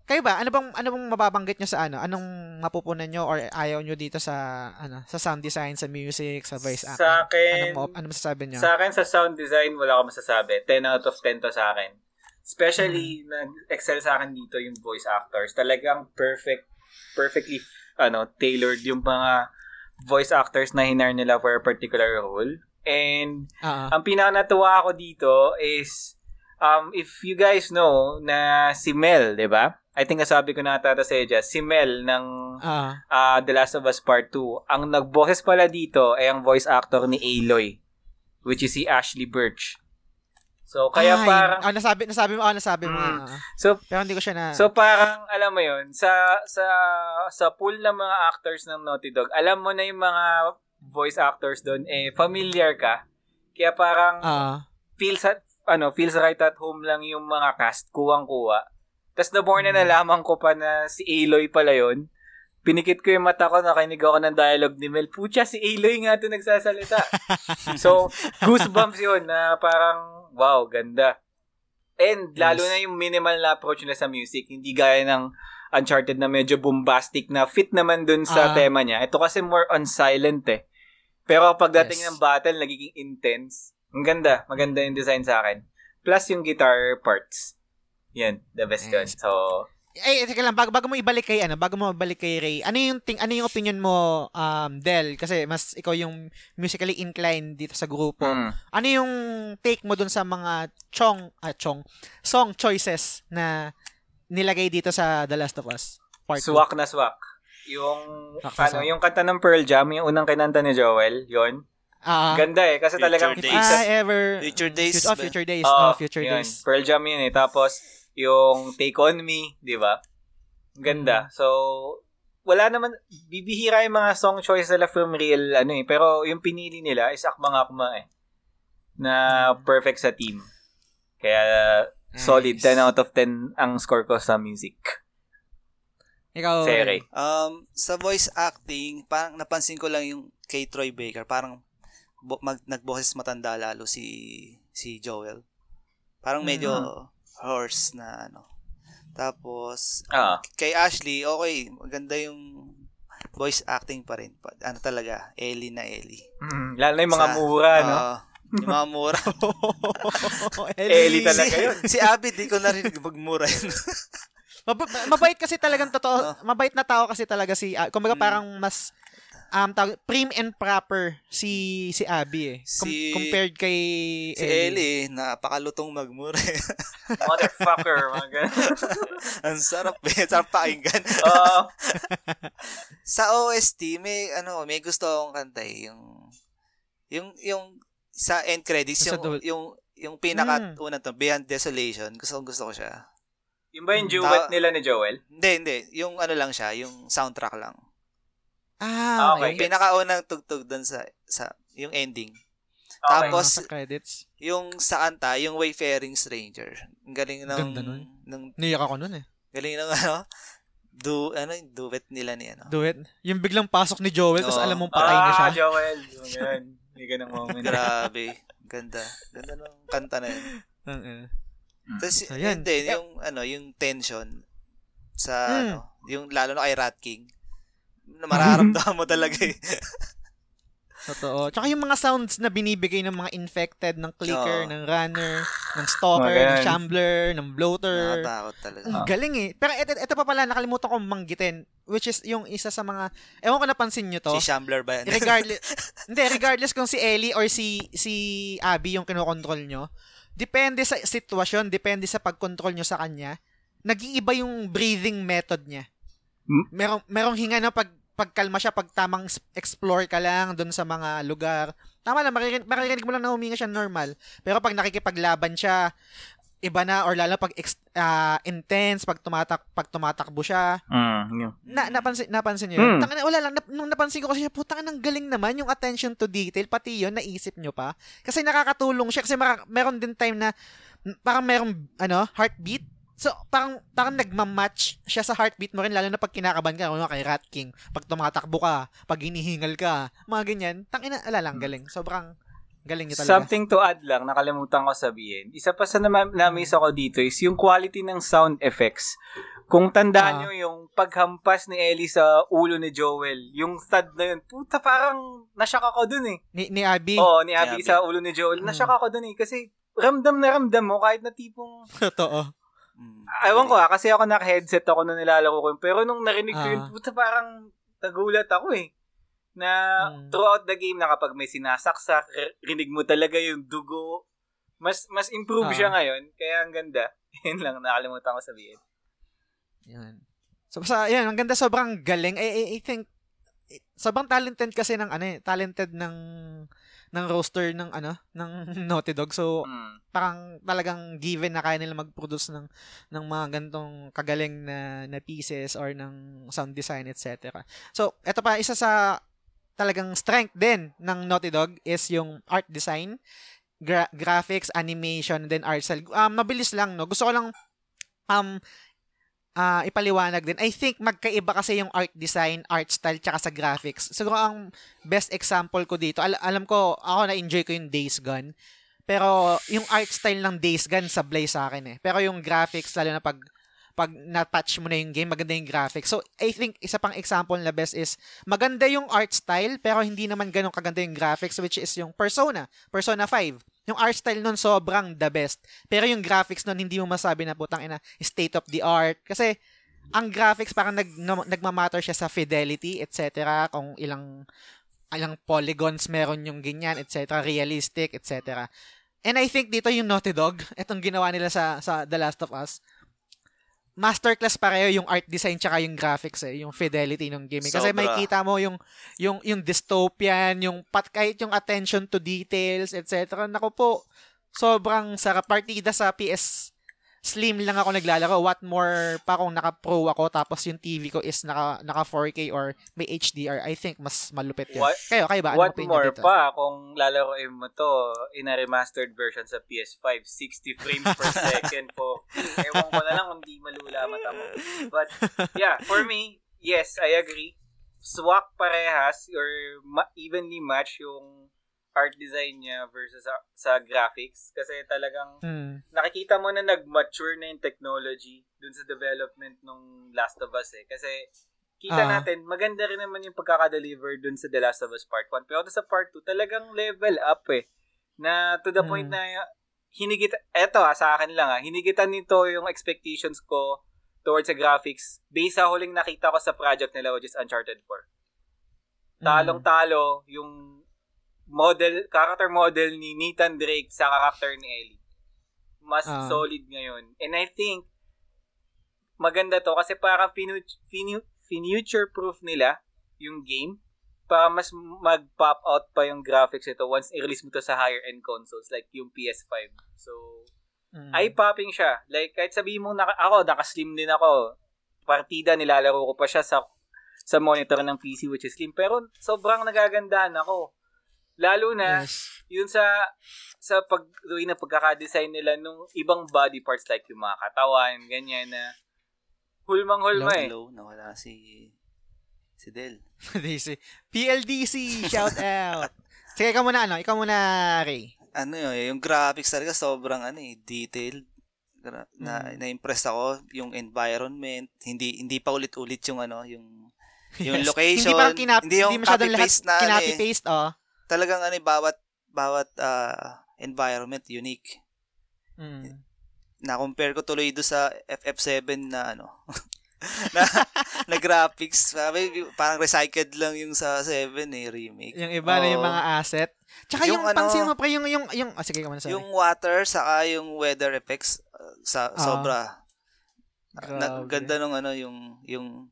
kayo ba ano bang ano bang mababanggit nyo sa ano anong mapupunan nyo or ayaw nyo dito sa ano sa sound design sa music sa voice acting Sa akin, ano, mo, ano masasabi nyo Sa akin, sa sound design, wala akong masasabi. 10 out of 10 to sa akin. Especially, nag-excel sa akin dito yung voice actors. Talagang perfect, perfectly, ano, tailored yung mga voice actors na hinar nila for a particular role. And, Ah, ang pinaka natuwa ako dito is, um, if you guys know na si Mel, di ba? I think nasabi ko na ata sa Eja, si Mel ng ah, ah, The Last of Us Part 2, ang nagboses pala dito ay ang voice actor ni Aloy, which is si Ashley Birch. So, kaya Ay, parang, ah, nasabi nasabi mo ah, nasabi mo Mm. ah. so, pero hindi ko siya na so parang, alam mo yun, sa, sa, sa pool ng mga actors ng Naughty Dog, alam mo na yung mga voice actors doon, eh, familiar ka. Kaya parang, ah feels at, ano, feels right at home lang yung mga cast, kuwang-kuwa. Tapos the more na Mm. nalaman ko pa na si Aloy pala yon pinikit ko yung mata ko, nakinig ako ng dialogue ni Mel. Pucha, si Aloy nga ito nagsasalita. <laughs> so, goosebumps yun na parang, wow, ganda. And lalo Yes. na yung minimal na approach nila sa music, hindi gaya ng Uncharted na medyo bombastic na fit naman dun sa Ah. tema niya. Ito kasi more on silent eh. Pero pagdating Yes. ng battle, nagiging intense. Ang ganda. Maganda yung design sa akin. Plus yung guitar parts. Yan, the best yun. Nice. So, ay teka lang bago, bago mo ibalik kay ano bago mo ibalik kay Ray ano yung ting ano yung opinion mo um Del kasi mas ikaw yung musically inclined dito sa grupo mm, Ano yung take mo dun sa mga chong, ah, chong, song choices na nilagay dito sa The Last of Us? Part two? swak na swak. Yung, ano, swak. yung kanta ng Pearl Jam, yung unang kinanta ni Joel, yon Ah, Ganda eh, kasi Future talagang Days. if I ever... Future Days Oh, ba? Future Days. Oo, oh, Future yun. Days. Pearl Jam yun eh. Tapos, yung Take On Me, di ba? Ganda. So, wala naman, bibihira yung mga song choice nila from real, ano eh. Pero yung pinili nila is akmang-akma eh. Na Mm. perfect sa team. Kaya, solid. 10 out of 10 ang score ko sa music. Ikaw. Ray. Um, sa voice acting, parang napansin ko lang yung kay Troy Baker, parang bo- mag, nagboses matanda lalo si si Joel. Parang medyo hoarse na ano. Tapos Ah, kay Ashley, okay, maganda yung voice acting pa rin. Pa- Ano talaga, Ellie na Ellie. mm, lalo na yung mga Sa- mura, no? Oo, yung mga mura. <laughs> Ellie talaga si, yun. si Abby, di ko narinig magmura yun. Mab- mabait kasi talagang totoo. Mabait na tao kasi talaga si... Uh, kumbaga Mm. parang mas... Um, tawag, prim and proper si si Abby eh. Com- Si- compared kay si Ellie, napakalutong magmura. <laughs> Motherfucker, mga ganun. <laughs> Ang sarap eh. Sarap pakinggan. <laughs> Oo. sa OST, may ano, may gusto akong kanta eh, yung yung yung sa end credits Sa yung dul- yung yung pinaka Mm. unang to, Beyond Desolation. Gusto gusto ko siya. yung ba yung duet Ta- nila ni Joel? Hindi, hindi. Yung ano lang siya, yung soundtrack lang. Ah, Okay. okay. Yung pinakaunang tugtog doon sa sa yung ending. Okay. Tapos, Sa credits. Yung sa kanta, yung Wayfaring Stranger. Ang galing ng Ganda nun. ng Niyak ako nun eh. galing ng ano du ano yung duet nila ni ano. Do it. Yung biglang pasok ni Joel, tapos alam mong patay na siya. Ah, Joel. Ganun. May ganang moment. Grabe. Ganda. Ganda ng kanta na yun. Uh-uh. Tapos, So, hindi, yung, ano, yung tension sa, Mm. ano, yung, lalo na kay Rat King, na mararamdaman <laughs> mo talaga eh. Totoo. Tsaka yung mga sounds na binibigay ng mga infected, ng clicker, Oo. ng runner, ng stalker, ng shambler, ng bloater. Nakatakot talaga. Ang galing eh. Pero ito, ito pa pala, nakalimutan kong manggitin. Which is yung isa sa mga, ewan ko napansin nyo to. Si Shambler ba yan? regardless, <laughs> hindi, regardless kung si Ellie or si, si Abby yung kinokontrol nyo, depende sa sitwasyon, depende sa pagkontrol nyo sa kanya, nag-iiba yung breathing method niya. Merong, merong hinga na pag, pagkalma siya, pag tamang explore ka lang doon sa mga lugar. Tama lang, maririnig, maririnig mo lang na huminga siya normal. Pero pag nakikipaglaban siya, iba na or lalo pag ex- ah, intense, pag tumatak pag tumatakbo siya, Mm, yun. na, napansin, napansin niyo yun? Hmm. Tangina, wala lang. Nap, nung napansin ko kasi siya, putang ang galing naman yung attention to detail. Pati yun, naisip nyo pa. Kasi nakakatulong siya. Kasi mara, meron din time na mm, parang merong ano, heartbeat. So, parang, parang nagmamatch siya sa heartbeat mo rin, lalo na pag kinakaban ka, kung kay Rat King, pag tumatakbo ka, pag hinihingal ka, mga ganyan. Tangina, ala lang, galing. Sobrang galing niya talaga. Something to add lang, nakalimutan ko sabihin. Isa pa sa na- na-miss ako dito is yung quality ng sound effects. Kung tandaan Ah. nyo yung paghampas ni Ellie sa ulo ni Joel, yung thud na yun, puta parang nasyak ako dun eh. Ni, ni Abby, Oo, ni Abby Abby. sa ulo ni Joel, nasyak ako dun eh. Kasi ramdam na ramdam mo kahit na tipong <laughs> totoo. Mm. Ewan ko ah, kasi ako naka-headset ako nung nilalaro ko yun. Pero nung narinig ko yun, Ah. puta parang nagulat ako eh. Na Mm. throughout the game na kapag may sinasaksak, r- rinig mo talaga yung dugo. Mas mas improve Ah. siya ngayon, kaya ang ganda. <laughs> Yun lang, nakalimutan ko sabihin. Yan. So, sa, yan, ang ganda, sobrang galing. I, I, I think, eh, sobrang talented kasi ng, ano eh, talented ng, ng roster ng, ano, ng <laughs> Naughty Dog. So, Mm. parang talagang given na kaya nila mag-produce ng, ng mga gantong kagaling na, na pieces or ng sound design, etc. So, eto pa, isa sa talagang strength din ng Naughty Dog is yung art design, gra- graphics, animation, and then art style. Um, mabilis lang, no? Gusto ko lang um, ah ipaliwanag din. I think magkaiba kasi yung art design, art style, tsaka sa graphics. Siguro ang best example ko dito, al- alam ko, ako na-enjoy ko yung Days Gone. Pero yung art style ng Days Gone sablay sa akin eh. Pero yung graphics, lalo na pag pag na-touch mo na yung game, maganda yung graphics. So, I think isa pang example na best is maganda yung art style pero hindi naman ganun kaganda yung graphics which is yung Persona, Persona 5. Yung art style nun sobrang the best. Pero yung graphics nun hindi mo masabi na putang ina state of the art kasi ang graphics parang nag no- nagmamatter siya sa fidelity, etc. Kung ilang ilang polygons meron yung ganyan, etc. Realistic, etc. And I think dito yung Naughty Dog, itong ginawa nila sa sa The Last of Us, masterclass pareho yung art design tsaka yung graphics eh, yung fidelity ng game. eh. Kasi Sobra. makikita mo yung yung yung dystopian, yung pat kahit yung attention to details, etc. Nako po, sobrang sarap partida sa PS Slim lang ako naglalaro. What more pa kung naka-pro ako tapos yung TV ko is naka naka 4K or may HDR. I think mas malupit yun. What- kayo, kayo ba? Ano What more dito? pa kung lalaroin mo to in a remastered version sa PS5, 60 frames per <laughs> second po. Ewan ko na lang kung di malula mata mo. But yeah, for me, yes, I agree. Swak parehas or ma- evenly match yung art design niya versus sa, sa graphics kasi talagang Hmm. nakikita mo na nag-mature na yung technology dun sa development ng Last of Us eh. Kasi kita Ah. natin, maganda rin naman yung pagkakadeliver dun sa The Last of Us Part 1. Pero sa Part 2, talagang level up eh. Na to the point Mm. na hinigit, eto ha, sa akin lang ha, hinigitan nito yung expectations ko towards sa graphics based sa huling nakita ko sa project nila which is Uncharted 4. Hmm. Talong-talo yung model, character model ni Nathan Drake sa character ni Ellie. Mas Ah. solid ngayon. And I think, maganda to kasi parang finu- finu- future-proof nila yung game para mas mag-pop out pa yung graphics ito once i-release mo to sa higher-end consoles like yung PS5. So, Hmm. eye-popping siya. Like, kahit sabihin mo, naka, ako, naka-slim din ako. Partida, nilalaro ko pa siya sa sa monitor ng PC which is slim. Pero sobrang nagagandahan ako. Lalo na, Yes. yun sa sa pag way na pagkaka-design nila nung ibang body parts like yung mga katawan, ganyan na hulmang-hulma eh. Hello, nawala si si Del. <laughs> DC. PLDC, shout out. <laughs> Sige, ikaw muna, ano? Ikaw muna, Ray. Ano yun, yung graphics talaga sobrang ano eh, detailed. Gra- Na Mm. na-impress ako yung environment, hindi hindi pa ulit-ulit yung ano, yung <laughs> yung Yes. location. Hindi parang kinap, hindi hindi, yung copy-paste na ano eh. oh. Talagang ano, eh, bawat bawat ah, environment unique. Mm. Na-compare ko tuloy do sa FF7 na ano, <laughs> na, na graphics. Sabi, parang recycled lang yung sa 7 eh, remake. Yung iba na yung mga asset. Tsaka yung, Yung ano- pansin mo pre, yung, yung, yung, ah, sige ka muna, sorry. Yung water, saka yung weather effects, uh, sa Ah. sobra. Na, Grabe. ganda nung ano, yung, yung,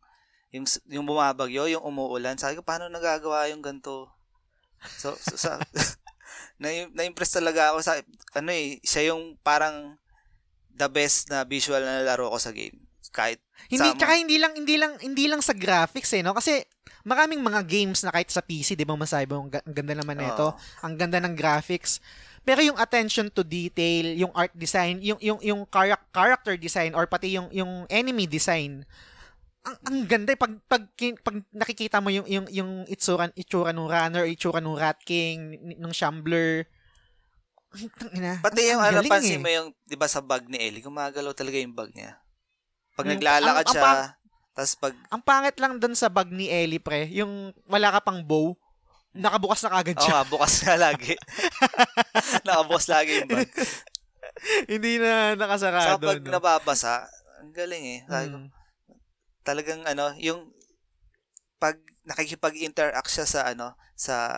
yung, yung bumabagyo, yung umuulan. Sabi ko, paano nagagawa yung ganito? So, so sa, <laughs> na, na-impress talaga ako sa, ano eh, siya yung parang the best na visual na laro ko sa game. Kahit, Hindi Sama. tsaka hindi lang hindi lang hindi lang sa graphics eh no kasi maraming mga games na kahit sa PC 'di ba masabi mo ang ga- ang ganda naman nito, Oo. ang ganda ng graphics. Pero yung attention to detail, yung art design, yung yung yung charac- character design or pati yung yung enemy design ang, ang ganda eh. pag, pag pag nakikita mo yung yung yung itsura itsura ng runner, itsura ng Rat King, ng Shambler. Tangina, pati yung ano, pansin eh. mo yung, di ba sa bug ni Ellie, gumagalaw talaga yung bug niya. Pag Yung- naglalakad ang- ang siya, pang- tapos pag, Ang pangit lang doon sa bag ni Ellie, pre, yung wala ka pang bow, nakabukas na kagad Oo siya. nga, bukas na lagi. <laughs> Nakabukas lagi yung bag. Hindi na Sa nakasarado. pag no? nababasa, ang galing eh. Sabi ko, Mm. Talagang ano, yung pag nakikipag-interact siya sa ano, sa,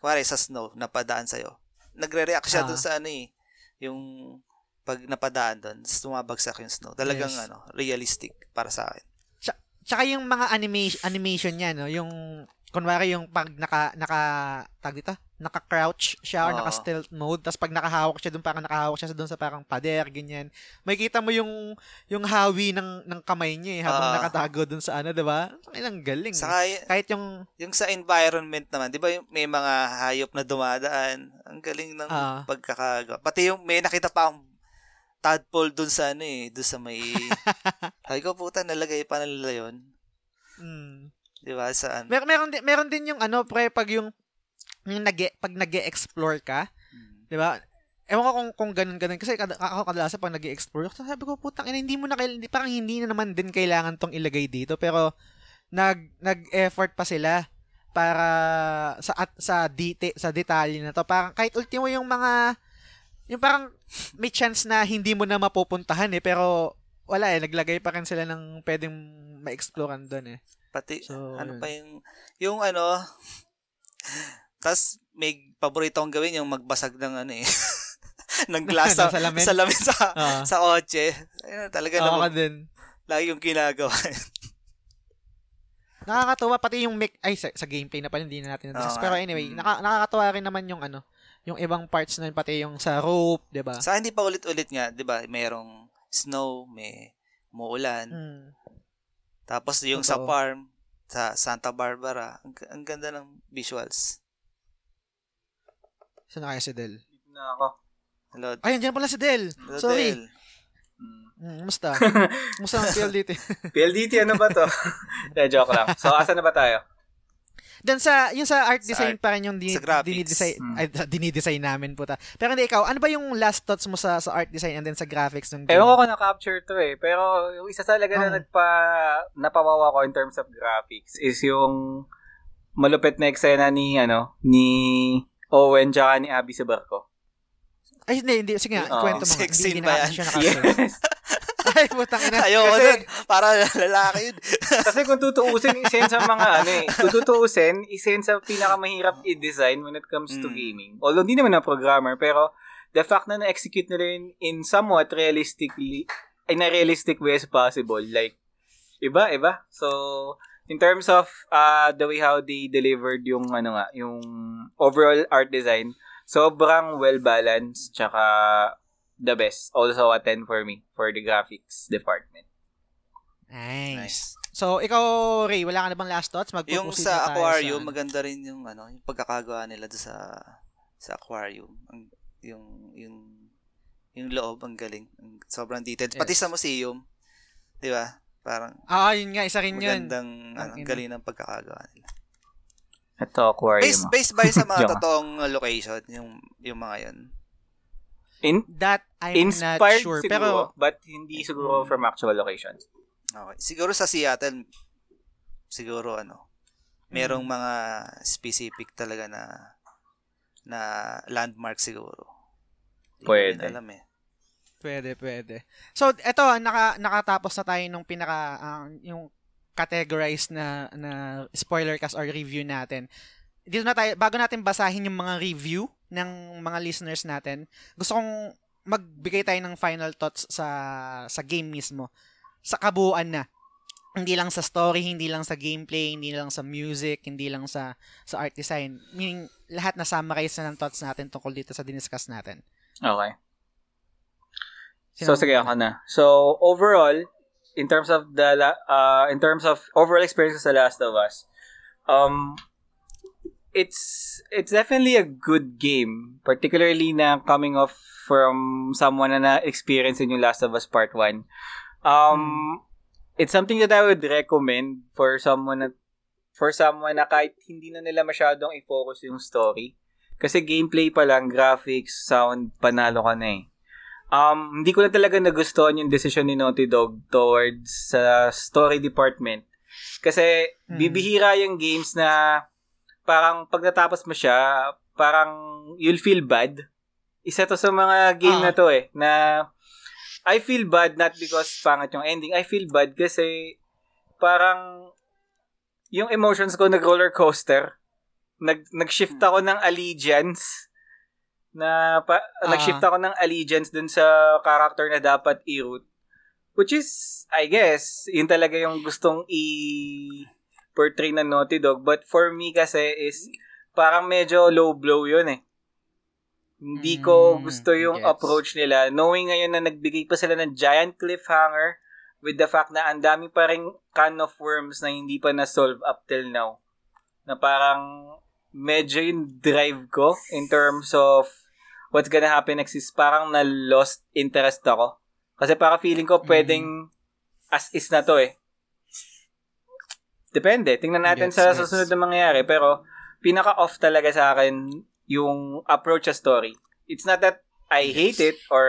kuwari sa snow, napadaan sa'yo. Nagre-react siya Ah. dun sa ano eh, yung pag napadaan doon, tumabagsak yung snow. Talagang Yes. ano, realistic para sa akin. Tsaka yung mga animation, animation niya, no? Yung, kunwari yung pag naka, naka, tag dito, naka-crouch siya or Oo. naka-stealth mode, tapos pag nakahawak siya doon, parang nakahawak siya doon sa parang pader, ganyan. May kita mo yung, yung hawi ng, ng kamay niya eh, habang Oo. nakatago doon sa ano, diba? Ay, ang galing. eh. Saka y- Kahit yung, yung sa environment naman, di ba yung may mga hayop na dumadaan? Ang galing ng Ah. pagkakagawa. Pati yung may nakita pa akong tadpole dun sa ano eh, dun sa may... <laughs> Ay ko puta, nalagay pa nila mm, Di ba? Sa ano? Mer meron din meron din yung ano pre pag yung yung nag pag nag-explore ka, Mm. 'di ba? Ewan ko kung kung ganun ganun kasi kada, ako kadalasan pag nag-explore, sabi ko putang ina hindi mo na hindi parang hindi na naman din kailangan tong ilagay dito pero nag nag-effort pa sila para sa at sa detail sa detalye na to. Parang kahit ultimo yung mga yung parang may chance na hindi mo na mapupuntahan eh pero wala eh naglagay pa rin sila ng pwedeng ma-explorean doon eh. Pati, So, ano yun. pa yung... Yung ano... <laughs> tas may paborito kong gawin yung magbasag ng ano eh. <laughs> ng glass <laughs> sa, salamin? salamin sa, Ah. sa kotse. Ayun, talaga naman. ka din. Lagi yung ginagawa. Nakakatuwa pati yung mech ay sa, sa gameplay na pala hindi na natin na Oo nga. Pero anyway, Mm. naka, nakakatuwa rin naman yung ano, yung ibang parts na pati yung sa rope, 'di ba? sa hindi pa ulit-ulit nga, di ba? Mayroong snow, may muulan. Mm. Tapos yung sa Totoo. farm, sa Santa Barbara, ang, ang ganda ng visuals. Saan na kaya si Del? Dito na ako. Hello, Ay, andyan pala si Del. hello Sorry. Del. Mm. Mm, musta? <laughs> musta ang dito? PLDT, ano ba to? <laughs> De, joke lang. So, asa na ba tayo? Dan sa yung sa art Sa design art- pa rin yung din, sa dinidesign Mm. ay dinidesign namin puta. Pero hindi ikaw, ano ba yung last thoughts mo sa sa art design and then sa graphics ng game? Ewan ko kung na-capture to eh. Pero yung isa talaga na Ah. nagpa, napawawa ko in terms of graphics is yung malupit na eksena ni, ano, ni Owen tsaka ni Abby sa barko. Ay, hindi, hindi. Sige nga, Oo. kwento mo. Sex Hindi, scene ba yan? <laughs> Yes. Ay, putang ina. Ayoko Kasi- dun. Para lalaki yun. Kasi kung tutuusin, isa yun sa mga ano eh. Kung tutuusin, isa yun sa pinakamahirap i-design when it comes to Mm. gaming. Although hindi naman na programmer, pero the fact na na-execute nila yun in somewhat realistically, in a realistic way as possible. Like, iba, iba. So, in terms of uh, the way how they delivered yung ano nga, yung overall art design, sobrang well-balanced, tsaka the best. Also a 10 for me, for the graphics department. Nice. Nice. So, ikaw, Ray, wala ka na bang last thoughts? Mag Yung sa aquarium, maganda rin yung ano, yung pagkakagawa nila sa sa aquarium. Ang, yung yung yung loob ang galing. Ang, sobrang detailed. Pati Yes. sa museum, 'di ba? Parang Ah, yun nga, isa rin yun. magandang Ang ano, ang galing ng pagkakagawa nila. Ito, aquarium. Based based by sa <laughs> mga totoong location, yung yung mga 'yon. In, That, I'm not sure. siguro, Pero, but hindi siguro from actual locations. Okay. Siguro sa Seattle siguro ano, merong Mm. mga specific talaga na na landmark siguro. Di ko Pwede. alam eh. Pwede, pwede. So, eto, naka, nakatapos na tayo nung pinaka, ah, yung categorized na, na spoiler cast or review natin. Dito na tayo, bago natin basahin yung mga review ng mga listeners natin, gusto kong magbigay tayo ng final thoughts sa sa game mismo. Sa kabuuan na. Hindi lang sa story, hindi lang sa gameplay, hindi lang sa music, hindi lang sa sa art design. Meaning, lahat na summarize na ng thoughts natin tungkol dito sa diniscuss natin. Okay. Sino- So sige ako na. So overall, in terms of the uh in terms of overall experience sa Last of Us, um it's it's definitely a good game, particularly na coming off from someone na na-experience in yung Last of Us Part 1. Um it's something that I would recommend for someone na for someone na kahit hindi na nila masyadong i-focus yung story. Kasi gameplay pa lang, graphics, sound, panalo ka na eh. Um, hindi ko na talaga nagustuhan yung decision ni Naughty Dog towards sa story department. Kasi Hmm. bibihira yung games na parang pag natapos mo siya, parang you'll feel bad. Isa to sa mga game Ah. na to eh, na I feel bad not because pangit yung ending. I feel bad kasi parang yung emotions ko nag-roller coaster. Nag, nag-shift ako ng allegiance na pa, Ah. nag-shift ako ng allegiance dun sa character na dapat i-root. Which is, I guess, yun talaga yung gustong i-portray ng Naughty Dog. But for me kasi is, parang medyo low blow yun eh. Hindi ko Mm, gusto yung gets. approach nila. Knowing ngayon na nagbigay pa sila ng giant cliffhanger with the fact na ang dami pa rin can of worms na hindi pa na-solve up till now. Na parang medyo yung drive ko in terms of what's gonna happen next is parang na-lost interest ako. Kasi parang feeling ko pwedeng as is na to eh. Depende. Tingnan natin Gets, sa gets. susunod na mangyayari. Pero, pinaka-off talaga sa akin yung approach sa story. It's not that I hate it or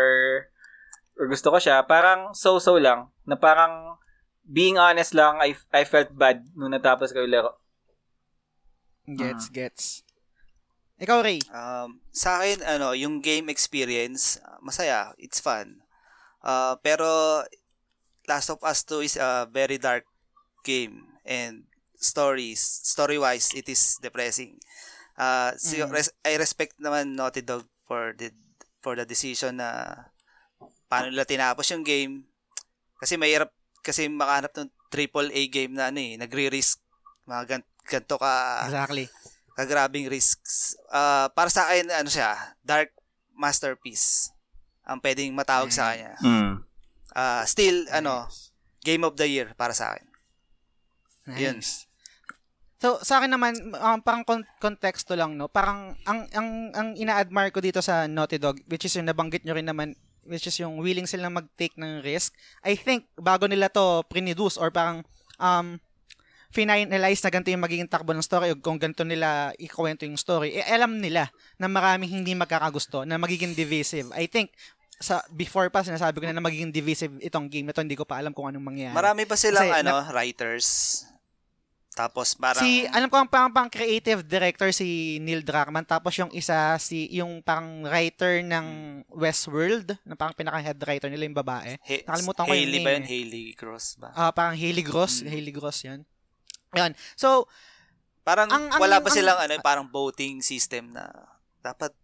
or gusto ko siya. Parang so-so lang. Na parang being honest lang, I, I felt bad nung natapos ko yung laro. Gets, gets. Ikaw, Ray. Um, sa akin, ano, yung game experience, masaya. It's fun. Uh, pero, Last of Us 2 is a very dark game. And stories, story-wise, it is depressing. Uh, si- Mm. res- I respect naman Naughty Dog for the for the decision na paano nila tinapos yung game. Kasi mahirap kasi makahanap ng triple A game na ano eh, nagre-risk mga gan- ganito ka Exactly. kagrabing risks. Ah, para sa akin, ano siya, dark masterpiece ang pwedeng matawag sa kanya. Mm. Ah, still, ano, game of the year para sa akin. Yun. Nice. So, sa akin naman, um, parang kon- konteksto lang, no? Parang, ang, ang, ang ina-admire ko dito sa Naughty Dog, which is yung nabanggit nyo rin naman, which is yung willing silang mag-take ng risk. I think, bago nila to priniduce or parang, um, finalize na ganito yung magiging takbo ng story o kung ganito nila ikuwento yung story, eh, alam nila na maraming hindi magkakagusto, na magiging divisive. I think, sa before pa sinasabi ko na na magiging divisive itong game na to, hindi ko pa alam kung anong mangyayari. Marami pa silang, Kasi, ano, writers. Tapos, parang, Si alam ko ang pang, pang creative director si Neil Druckmann tapos yung isa si yung pang writer ng Westworld na parang pinaka head writer nila yung babae. He- nakalimutan ko yung Hailey name ba yun? eh. Hailey Gross ba? Ah parang Haley Gross, Mm. Haley Gross 'yan. Yan. So, Parang, ang- ang- wala ba ang- silang, ano, parang voting system na dapat,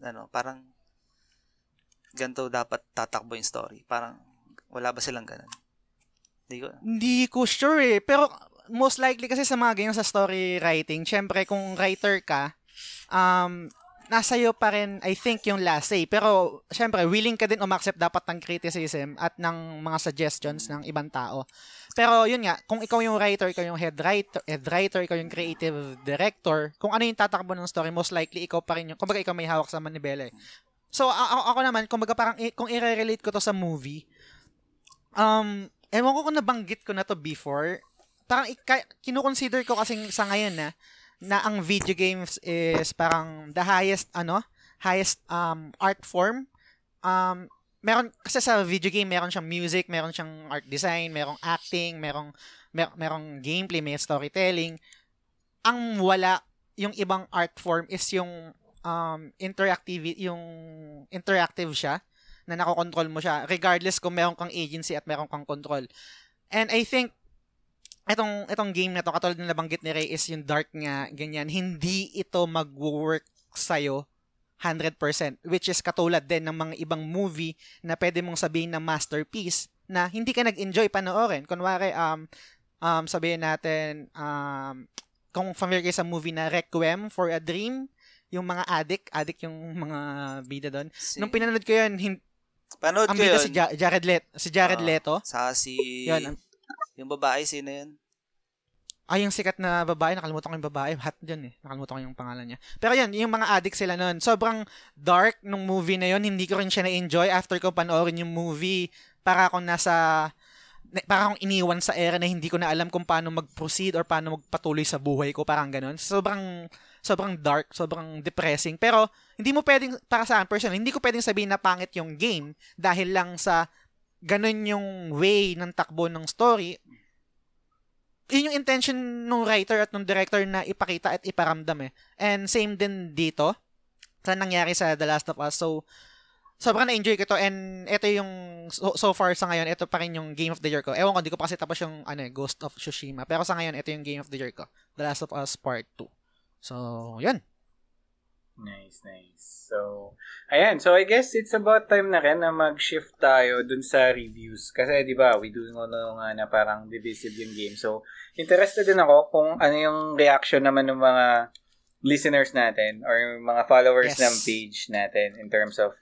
ano, parang, ganito dapat tatakbo yung story. Parang, wala ba silang ganun? Hindi ko, hindi ko sure eh. Pero most likely kasi sa mga ganyan sa story writing, syempre kung writer ka, um, nasa iyo pa rin, I think, yung last say. Pero, syempre, willing ka din umaccept dapat ng criticism at ng mga suggestions ng ibang tao. Pero, yun nga, kung ikaw yung writer, ikaw yung head writer, head writer, ikaw yung creative director, kung ano yung tatakbo ng story, most likely, ikaw pa rin yung, kumbaga, ikaw may hawak sa manibela eh. So, a- a- ako naman, kumbaga, parang, kung i-relate ko to sa movie, um, ewan ko kung nabanggit ko na to before, parang ika- kinukonsider ko kasi sa ngayon na, na ang video games is parang the highest ano highest um art form um meron kasi sa video game meron siyang music meron siyang art design merong acting merong mer- merong gameplay may storytelling ang wala yung ibang art form is yung um interactive yung interactive siya na nakokontrol mo siya regardless kung meron kang agency at meron kang control. And I think itong itong game na to katulad ng nabanggit ni Ray is yung dark nga ganyan. Hindi ito mag-work sa'yo 100% which is katulad din ng mga ibang movie na pwede mong sabihin na masterpiece na hindi ka nag-enjoy panoorin. Kunwari um um sabihin natin um kung familiar kayo sa movie na Requiem for a Dream yung mga addict addict yung mga bida doon. Si, nung pinanood ko yun hin- panood ang ko bida yun. si Ja- Jared Leto si Jared Ah, Leto. Sa si... Yun, ang- yung babae, sino yun? Ay, yung sikat na babae, nakalimutan ko yung babae. Hot dyan eh. Nakalimutan ko yung pangalan niya. Pero yun, yung mga addict sila nun. Sobrang dark nung movie na yun. Hindi ko rin siya na-enjoy. After ko panoorin yung movie, para akong nasa... na- Para akong iniwan sa era na hindi ko na alam kung paano mag-proceed or paano magpatuloy sa buhay ko. Parang ganun. Sobrang sobrang dark, sobrang depressing. Pero hindi mo pwedeng, para sa akin personally, hindi ko pwedeng sabihin na pangit yung game dahil lang sa ganun yung way ng takbo ng story yun yung intention ng writer at ng director na ipakita at iparamdam eh. And same din dito sa nangyari sa The Last of Us. So, sobrang na-enjoy ko to and ito yung so, so far sa ngayon, ito pa rin yung Game of the Year ko. Ewan ko, hindi ko pa kasi tapos yung ano, eh, Ghost of Tsushima. Pero sa ngayon, ito yung Game of the Year ko. The Last of Us Part 2. So, yun. Nice, nice. So, ayan. So, I guess it's about time na rin na mag-shift tayo dun sa reviews. Kasi, di ba, we do know nga na parang divisive yung game. So, interested din ako kung ano yung reaction naman ng mga listeners natin or yung mga followers Yes. ng page natin in terms of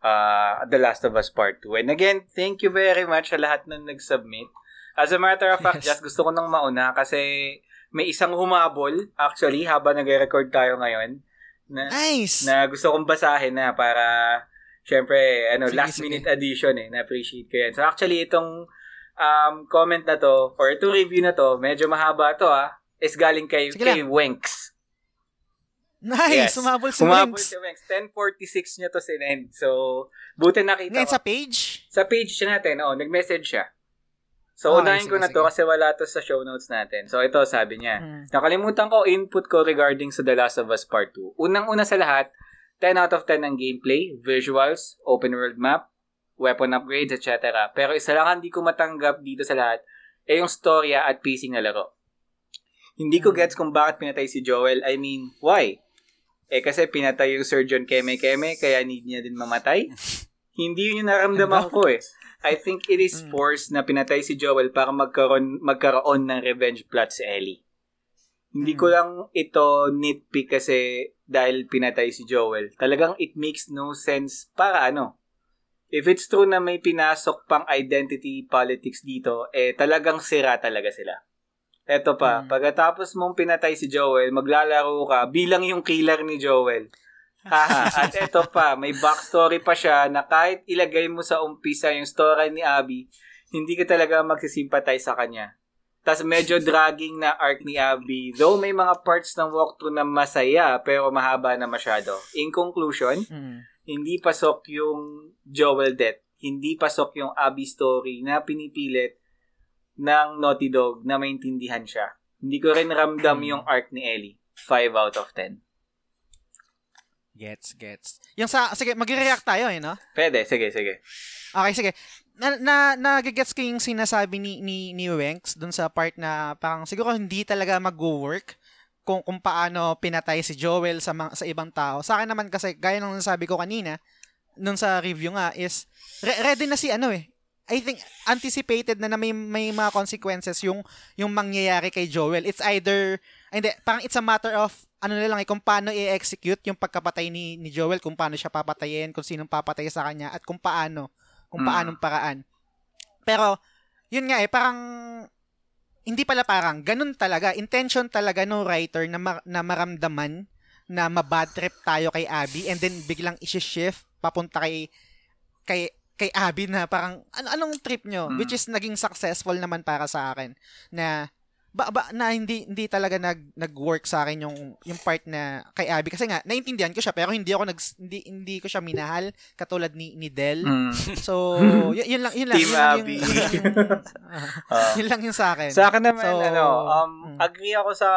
uh, The Last of Us Part 2. And again, thank you very much sa lahat na nag-submit. As a matter of fact, Yes. just gusto ko nang mauna kasi may isang humabol actually habang nag-record tayo ngayon na Nice! na gusto kong basahin na para syempre ano Sige, last sige. minute addition eh na appreciate ko yan. So actually itong um, comment na to or itong review na to medyo mahaba to ah is galing kay Sige kay lang. Wenks. nice! Yes. Sumabol si Humabol Winx. si Wenks 1046 niya to sinend. So buti nakita Ngayon ko. sa page? Sa page siya natin, oh, nag-message siya. So, Okay, unahin ko na to sige. kasi wala to sa show notes natin. So, ito sabi niya. Hmm. Nakalimutan ko input ko regarding sa The Last of Us Part 2. Unang-una sa lahat, 10 out of 10 ang gameplay, visuals, open world map, weapon upgrades, etc. Pero isa lang ang hindi ko matanggap dito sa lahat ay yung storya at pacing na laro. Hindi ko Hmm. gets kung bakit pinatay si Joel. I mean, why? Eh kasi pinatay yung Surgeon Keme Keme kaya need niya din mamatay? <laughs> Hindi yun yung naramdaman ko eh. I think it is Mm. forced na pinatay si Joel para magkaroon, magkaroon ng revenge plot si Ellie. Hindi ko Mm. lang ito nitpick kasi dahil pinatay si Joel. Talagang it makes no sense para ano. If it's true na may pinasok pang identity politics dito, eh talagang sira talaga sila. Eto pa, Mm. pagkatapos mong pinatay si Joel, maglalaro ka bilang yung killer ni Joel. Haha, at eto pa, may backstory pa siya na kahit ilagay mo sa umpisa yung story ni Abby, hindi ka talaga magsisimpatay sa kanya. Tapos medyo dragging na arc ni Abby. Though may mga parts ng walkthrough na masaya, pero mahaba na masyado. In conclusion, Hmm. hindi pasok yung Joel death. Hindi pasok yung Abby story na pinipilit ng Naughty Dog na maintindihan siya. Hindi ko rin ramdam yung arc ni Ellie. 5 out of 10. Gets, gets. Yung sa, sige, magre-react tayo eh, no? Pwede, sige, sige. Okay, sige. Na, na, nagigets ko yung sinasabi ni, ni, ni Wenks dun sa part na parang siguro hindi talaga mag-work kung, kung paano pinatay si Joel sa, mga, sa ibang tao. Sa akin naman kasi, gaya ng nasabi ko kanina, nung sa review nga, is re- ready na si ano eh. I think anticipated na na may, may mga consequences yung yung mangyayari kay Joel. It's either hindi, parang it's a matter of ano na lang eh, kung paano i-execute yung pagkapatay ni, ni Joel, kung paano siya papatayin, kung sinong papatay sa kanya, at kung paano, kung Mm. paanong paraan. Pero, yun nga eh, parang, hindi pala parang, ganun talaga, intention talaga no writer na, ma- na maramdaman na mabad trip tayo kay Abby and then biglang isi-shift papunta kay kay kay Abby na parang ano anong trip nyo Mm. which is naging successful naman para sa akin na ba, ba na hindi hindi talaga nag nag-work sa akin yung yung part na kay Abby kasi nga naintindihan ko siya pero hindi ako nag hindi hindi ko siya minahal katulad ni ni Del. Mm. So <laughs> yun, yun lang yun lang Team yun lang Abby. yung, <laughs> yun yung, ah, yun lang yung sa akin. Sa akin naman, So, ano, um, mm. agree ako sa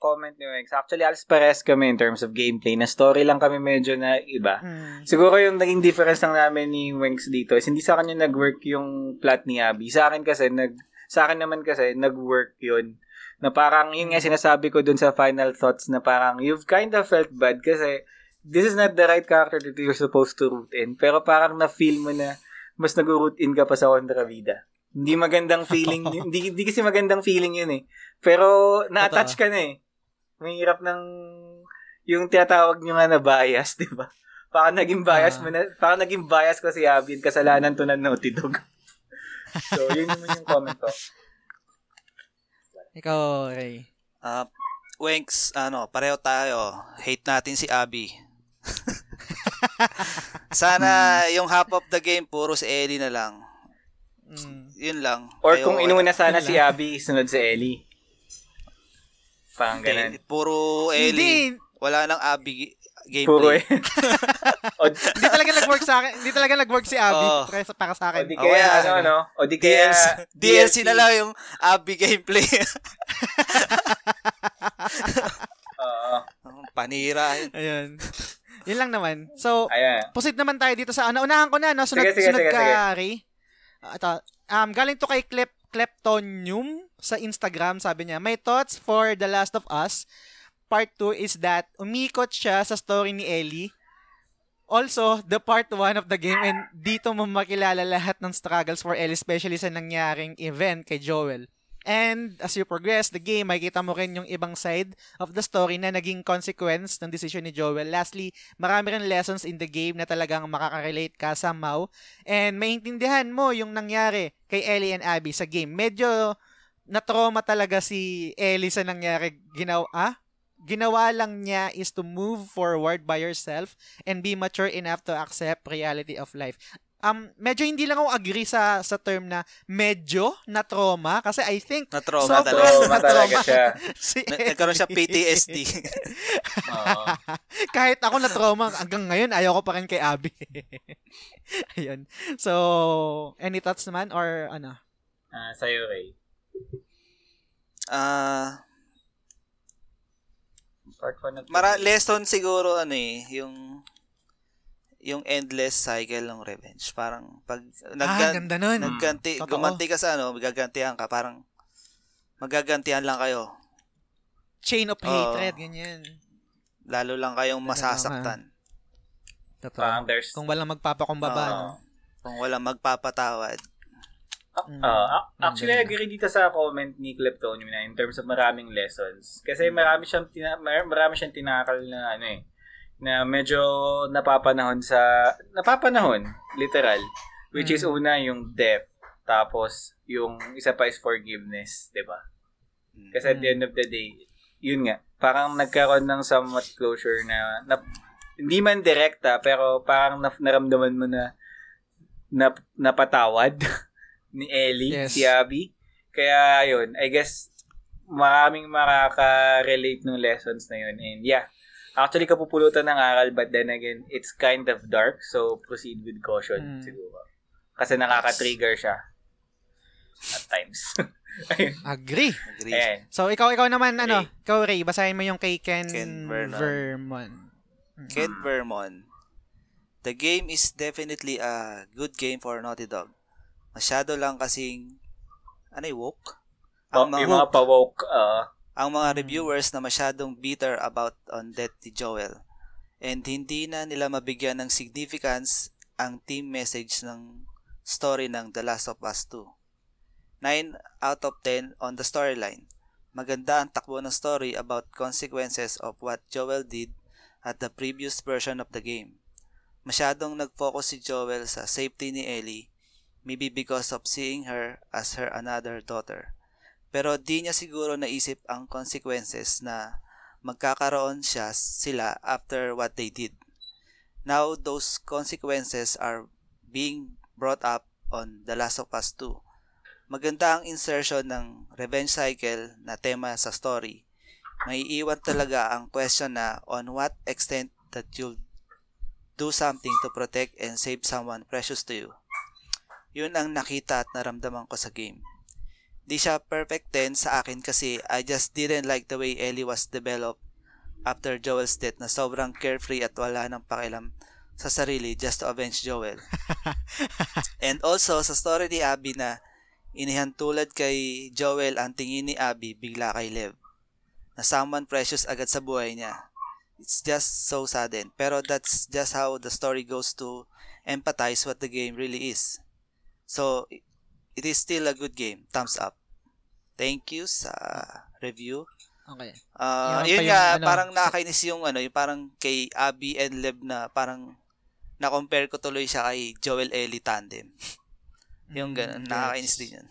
comment ni Wex. Actually, alas pares kami in terms of gameplay. Na story lang kami medyo na iba. Mm. Siguro yung naging difference lang namin ni Wenks dito is hindi sa kanya nag-work yung plot ni Abby. Sa akin kasi, nag, sa akin naman kasi, nag-work yun. Na parang, yun nga sinasabi ko dun sa final thoughts na parang, you've kind of felt bad kasi this is not the right character that you're supposed to root in. Pero parang na-feel mo na mas nag-root in ka pa sa Contravida. Hindi magandang feeling, <laughs> hindi, hindi kasi magandang feeling yun eh. Pero na-attach ka na eh. May hirap ng yung tinatawag nyo nga na bias, di ba? Baka naging bias Ah. mo na, baka naging bias ko si Abby, kasalanan to ng Naughty Dog. <laughs> so, yun naman yung comment ko. Ikaw, Ray. Ah, Wenks, ano, pareho tayo. Hate natin si Abby. <laughs> Sana yung half of the game, puro si Ellie na lang. Mm. Yun lang. Or Ayaw- kung inuna sana si Abby, sunod si Ellie. Parang ganun. Hindi, puro Ellie. Hindi, Wala nang Abby gameplay. eh. <laughs> o, hindi talaga nag-work sa akin. Hindi talaga nag-work si Abby Oo. para, sa- para sa o akin. di Oh, kaya, wala. ano, no? O di kaya, DLC, DLC na lang yung Abby gameplay. <laughs> Oo. Panira. Ayun. Yun lang naman. So, ayan. proceed naman tayo dito sa ano. Unahan ko na, no? Sunod, Sige, sige, sunod sige, ka, sige. Ray. Ah, Ito, um, galing to kay Klep, Kleptonium sa Instagram. Sabi niya, My thoughts for The Last of Us Part 2 is that umikot siya sa story ni Ellie. Also, the part 1 of the game and dito mo makilala lahat ng struggles for Ellie, especially sa nangyaring event kay Joel. And as you progress the game, makikita mo rin yung ibang side of the story na naging consequence ng decision ni Joel. Lastly, marami rin lessons in the game na talagang makaka-relate ka somehow. And maintindihan mo yung nangyari kay Ellie and Abby sa game. Medyo na-trauma talaga si Ellie sa nangyari. Ginawa, ah? Ginawa lang niya is to move forward by yourself and be mature enough to accept reality of life. Um, medyo hindi lang ako agree sa sa term na medyo na trauma kasi I think Na-trauma sobrang talaga. Trauma talaga siya. <laughs> si Na- Nagkaroon siya. PTSD. <laughs> <laughs> Kahit ako na trauma hanggang ngayon, ayaw ko pa rin kay Abby. Ayun. So, any thoughts naman or ano? Ah, sa'yo, Ray. Ah, Part 1 of mara lesson siguro ano eh, yung yung endless cycle ng revenge. Parang pag ah, naggan, ganda nun. nagganti, Totoo. gumanti ka sa ano, magagantihan ka, parang magagantihan lang kayo. Chain of Oo. hatred, ganyan. Lalo lang kayong masasaktan. Totoo. Parang there's... Kung walang magpapakumbaba, Oo. no? Kung walang magpapatawad. Mm. Ah, ah, actually, I agree dito sa comment ni Kleptonium na in terms of maraming lessons. Kasi marami siyang, tina- mar- marami siyang tinakal na ano eh, na medyo napapanahon sa, napapanahon, literal. Which is Mm. una yung death, tapos yung isa pa is forgiveness, di ba? Mm. Kasi at the end of the day, yun nga, parang nagkaroon ng somewhat closure na, na hindi man direkta, pero parang na, naramdaman mo na, na napatawad <laughs> ni Ellie, Yes. si Abby. Kaya yun, I guess maraming makaka-relate ng lessons na yun. And yeah, actually kapupulutan ng aral but then again, it's kind of dark so proceed with caution Mm. siguro. Kasi nakaka-trigger siya at times. <laughs> Agree. Agree. Ayan. So, ikaw, ikaw naman, ano, ikaw, Ray, basahin mo yung kay Ken, Ken Vernon. Vermon. Ken Vermon. The game is definitely a good game for Naughty Dog. Masyado lang kasing ano yung woke? Pa- Ang mga, yung mga pa-woke, uh, ang mga Mm. reviewers na masyadong bitter about on death ni Joel. And hindi na nila mabigyan ng significance ang team message ng story ng The Last of Us 2. 9 out of 10 on the storyline. Maganda ang takbo ng story about consequences of what Joel did at the previous version of the game. Masyadong nag-focus si Joel sa safety ni Ellie, maybe because of seeing her as her another daughter. Pero di niya siguro naisip ang consequences na magkakaroon siya sila after what they did. Now those consequences are being brought up on The Last of Us 2. Maganda ang insertion ng revenge cycle na tema sa story. May iwan talaga ang question na on what extent that you'll do something to protect and save someone precious to you. Yun ang nakita at naramdaman ko sa game. di siya perfect 10 sa akin kasi I just didn't like the way Ellie was developed after Joel's death na sobrang carefree at wala nang pakialam sa sarili just to avenge Joel. <laughs> And also sa story ni Abby na inihan tulad kay Joel ang tingin ni Abby bigla kay Lev na someone precious agad sa buhay niya. It's just so sudden. Pero that's just how the story goes to empathize what the game really is. So, it is still a good game. Thumbs up. Thank you sa review. Okay. Uh, Yan pa yun yung nga, ano, parang nakakainis yung ano, yung parang kay Abby and Lev na parang na-compare ko tuloy siya kay Joel Ellie tandem. <laughs> yung ganun, Mm, nakakainis din yun.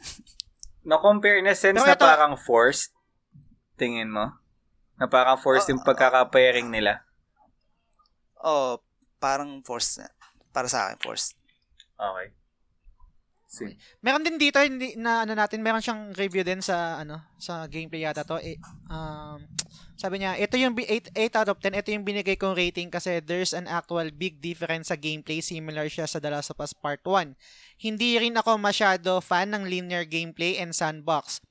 Na-compare in a sense Pero na ito- parang forced. Tingin mo? Na parang forced yung pagkaka-pairing nila. Oh, parang forced na. Para sa akin, forced. Okay. Sige. Meron din dito hindi na ano natin, meron siyang review din sa ano, sa gameplay yata to. Eh, um, sabi niya, ito yung 8, 8 out of 10, ito yung binigay kong rating kasi there's an actual big difference sa gameplay, similar siya sa The Last of Us Part 1. Hindi rin ako masyado fan ng linear gameplay and sandbox.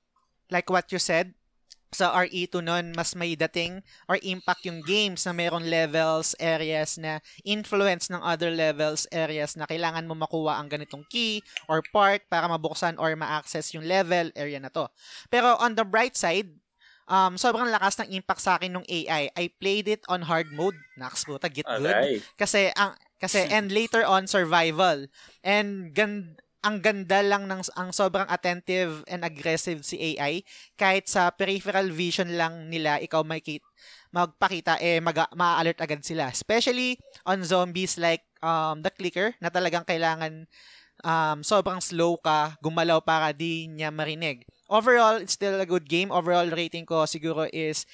Like what you said, sa RE2 nun, mas may dating or impact yung games na mayroong levels, areas na influence ng other levels, areas na kailangan mo makuha ang ganitong key or part para mabuksan or ma-access yung level area na to. Pero on the bright side, um, sobrang lakas ng impact sa akin ng AI. I played it on hard mode. Naks puta, get good. Alright. Kasi ang kasi and later on survival. And gan ang ganda lang ng ang sobrang attentive and aggressive si AI kahit sa peripheral vision lang nila ikaw may magpakita eh mag ma-alert agad sila. Especially on zombies like um the clicker na talagang kailangan um sobrang slow ka gumalaw para di niya marinig. Overall it's still a good game. Overall rating ko siguro is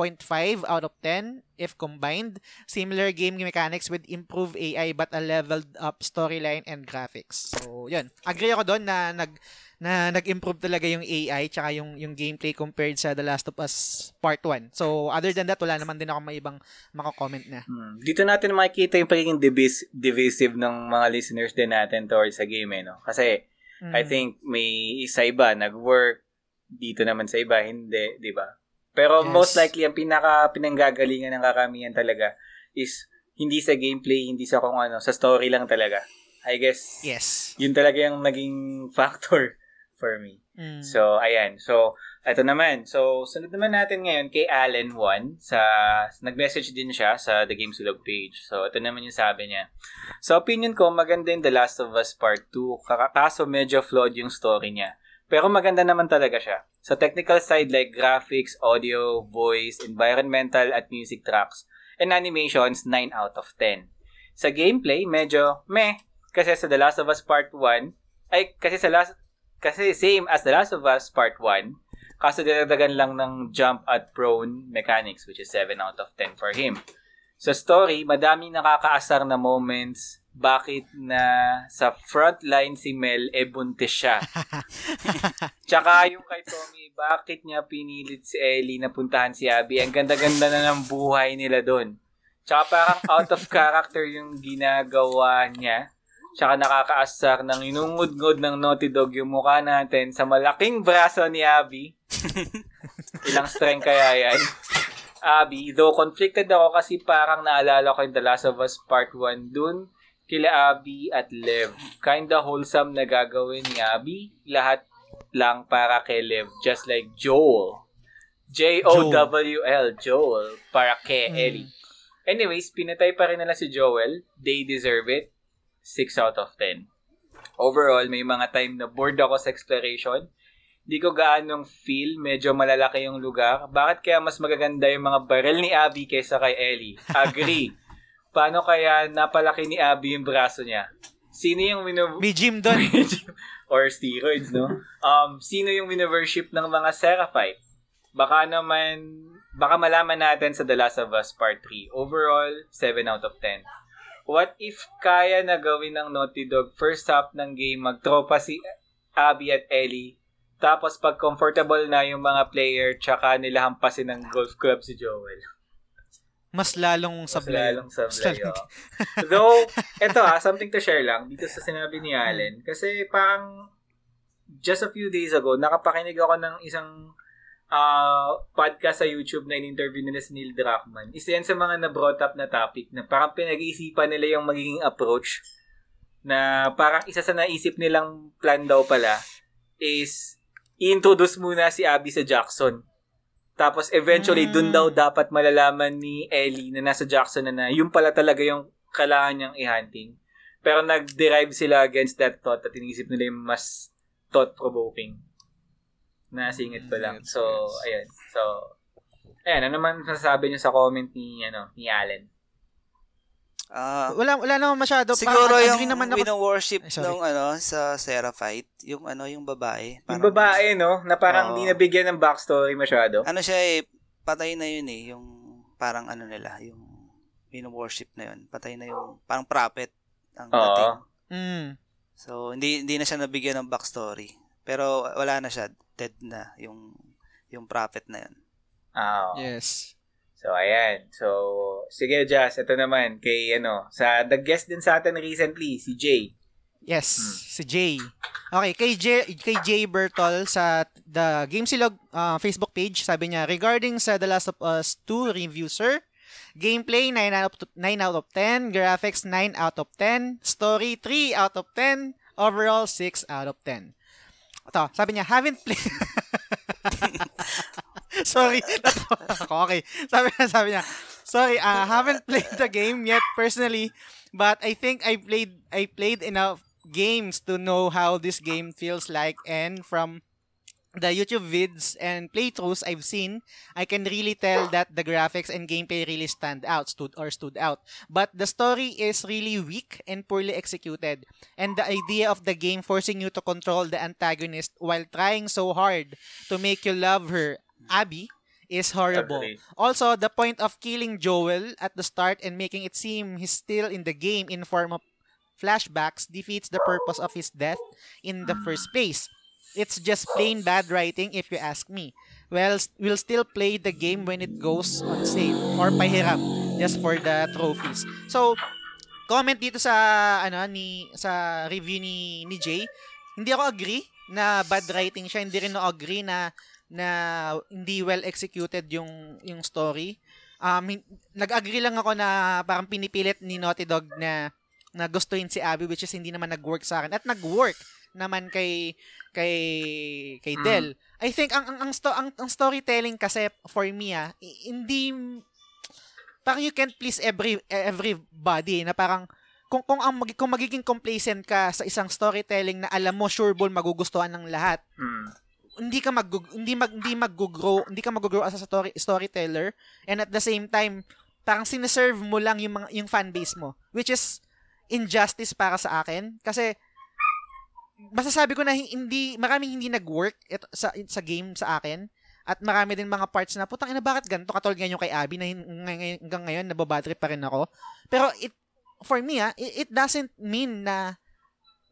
8.5 out of 10 if combined similar game mechanics with improved AI but a leveled up storyline and graphics. So, yun. Agree ako doon na nag na nag-improve talaga yung AI tsaka yung yung gameplay compared sa The Last of Us Part 1. So, other than that, wala naman din ako may ibang mako-comment na. Hmm. Dito natin makikita yung pagiging divis- divisive ng mga listeners din natin towards sa game eh, no? Kasi Mm. I think may isa iba nag-work dito naman sa iba hindi, 'di ba? Pero Yes. most likely ang pinaka pinanggagalingan ng karamihan talaga is hindi sa gameplay, hindi sa kung ano, sa story lang talaga. I guess Yes. yun talaga yung naging <laughs> factor for me. Mm. So, ayan. So, ito naman. So, sunod naman natin ngayon kay Allen 1 sa nag-message din siya sa The Game Sulog page. So, ito naman yung sabi niya. Sa opinion ko, maganda yung The Last of Us Part 2. Kaka- Kaso medyo flawed yung story niya. Pero maganda naman talaga siya. Sa technical side like graphics, audio, voice, environmental at music tracks, and animations, 9 out of 10. Sa gameplay, medyo meh. Kasi sa The Last of Us Part 1, ay kasi sa last kasi same as The Last of Us Part 1, kaso dinagdagan lang ng jump at prone mechanics which is 7 out of 10 for him. Sa story, madaming nakakaasar na moments bakit na sa front line si Mel e buntis siya. <laughs> Tsaka yung kay Tommy, bakit niya pinilit si Ellie na puntahan si Abby? Ang ganda-ganda na ng buhay nila doon. Tsaka parang out of character yung ginagawa niya. Tsaka nakakaasar ng inungod-ngod ng Naughty Dog yung mukha natin sa malaking braso ni Abby. <laughs> Ilang strength kaya yan? Abby, though conflicted ako kasi parang naalala ko yung The Last of Us Part 1 dun kila Abby at Lev. Kinda wholesome na gagawin ni Abby. Lahat lang para kay Lev. Just like Joel. J-O-W-L. Joel. Para kay Mm. Ellie. Anyways, pinatay pa rin nila si Joel. They deserve it. 6 out of 10. Overall, may mga time na bored ako sa exploration. Di ko gaanong feel, medyo malalaki yung lugar. Bakit kaya mas magaganda yung mga barrel ni Abby kaysa kay Ellie? Agree. <laughs> Paano kaya napalaki ni Abby yung braso niya? Sino yung wino- May gym doon. <laughs> or steroids, no? Um, sino yung wino-worship ng mga Seraphite? Baka naman, baka malaman natin sa The Last of Us Part 3. Overall, 7 out of 10. What if kaya na gawin ng Naughty Dog first half ng game magtropa si Abby at Ellie tapos pag comfortable na yung mga player tsaka nila hampasin ng golf club si Joel. Mas lalong Mas sablay. lalong sablay, oo. <laughs> Though, eto ha, something to share lang dito sa sinabi ni Allen. Kasi parang just a few days ago, nakapakinig ako ng isang uh, podcast sa YouTube na in-interview nila si Neil Druckmann. Isa yan sa mga na-brought up na topic na parang pinag-iisipan nila yung magiging approach na parang isa sa naisip nilang plan daw pala is i-introduce muna si Abby sa Jackson. Tapos eventually, Mm. dun daw dapat malalaman ni Ellie na nasa Jackson na na yun pala talaga yung kailangan niyang i-hunting. Pero nag-derive sila against that thought at inisip nila yung mas thought-provoking na singit pa lang. Gets, So, ayan. So, ayan. Ano naman masasabi niyo sa comment ni, ano, ni Allen? Ah, Wala, wala naman masyado. siguro Parang yung naman ako. wino-worship Ay, sorry. nung ano sa Seraphite, yung ano yung babae. Yung babae, no? Na parang hindi nabigyan ng backstory masyado. Ano siya eh, patay na yun eh, yung parang ano nila, yung wino-worship na yun. Patay na yung parang prophet ang Oo. dating. Mm. So, hindi hindi na siya nabigyan ng backstory. Pero wala na siya, dead na yung yung prophet na yun. Oo. Yes. So, ayan. So, sige, Jazz. Ito naman, kay, ano, sa, the-guest din sa atin recently, si Jay. Yes, Hmm. si Jay. Okay, kay Jay, kay Jay Bertol sa the Game Silog uh, Facebook page, sabi niya, regarding sa The Last of Us 2 review, sir, gameplay 9 out of 9 out of 10, graphics 9 out of 10, story 3 out of 10, overall 6 out of 10. Ito, sabi niya, haven't played... <laughs> sorry. <laughs> Okay, sabi niya, sabi niya, sorry, I haven't played the game yet personally, but I think I played I played enough games to know how this game feels like and from the YouTube vids and playthroughs I've seen, I can really tell that the graphics and gameplay really stand out, stood or stood out. But the story is really weak and poorly executed. And the idea of the game forcing you to control the antagonist while trying so hard to make you love her, Abby, is horrible. Also, the point of killing Joel at the start and making it seem he's still in the game in form of flashbacks defeats the purpose of his death in the first place. It's just plain bad writing if you ask me. Well, we'll still play the game when it goes on sale or pahiram just for the trophies. So, comment dito sa ano ni sa review ni ni Jay. Hindi ako agree na bad writing siya, hindi rin ako agree na na hindi well executed yung yung story. Um nag-agree lang ako na parang pinipilit ni Naughty Dog na na gustuin si Abby which is hindi naman nag-work sa akin at nag-work naman kay kay kay Mm. Del. I think ang ang ang, sto- ang, ang storytelling kasi for me ah, hindi parang you can't please every everybody na parang kung kung ang kung magiging complacent ka sa isang storytelling na alam mo sure ball magugustuhan ng lahat Hmm. Hindi ka mag hindi mag hindi mag-grow hindi ka mag-grow as a story storyteller and at the same time parang sineserve mo lang yung mga yung fan base mo which is injustice para sa akin. Kasi masasabi ko na hi- hindi maraming hindi nag-work ito, sa sa game sa akin at marami din mga parts na putang ina bakit ganito? Katulad ngayon kay Abby na hanggang ngayon nababattery pa rin ako. Pero it for me ah it, it doesn't mean na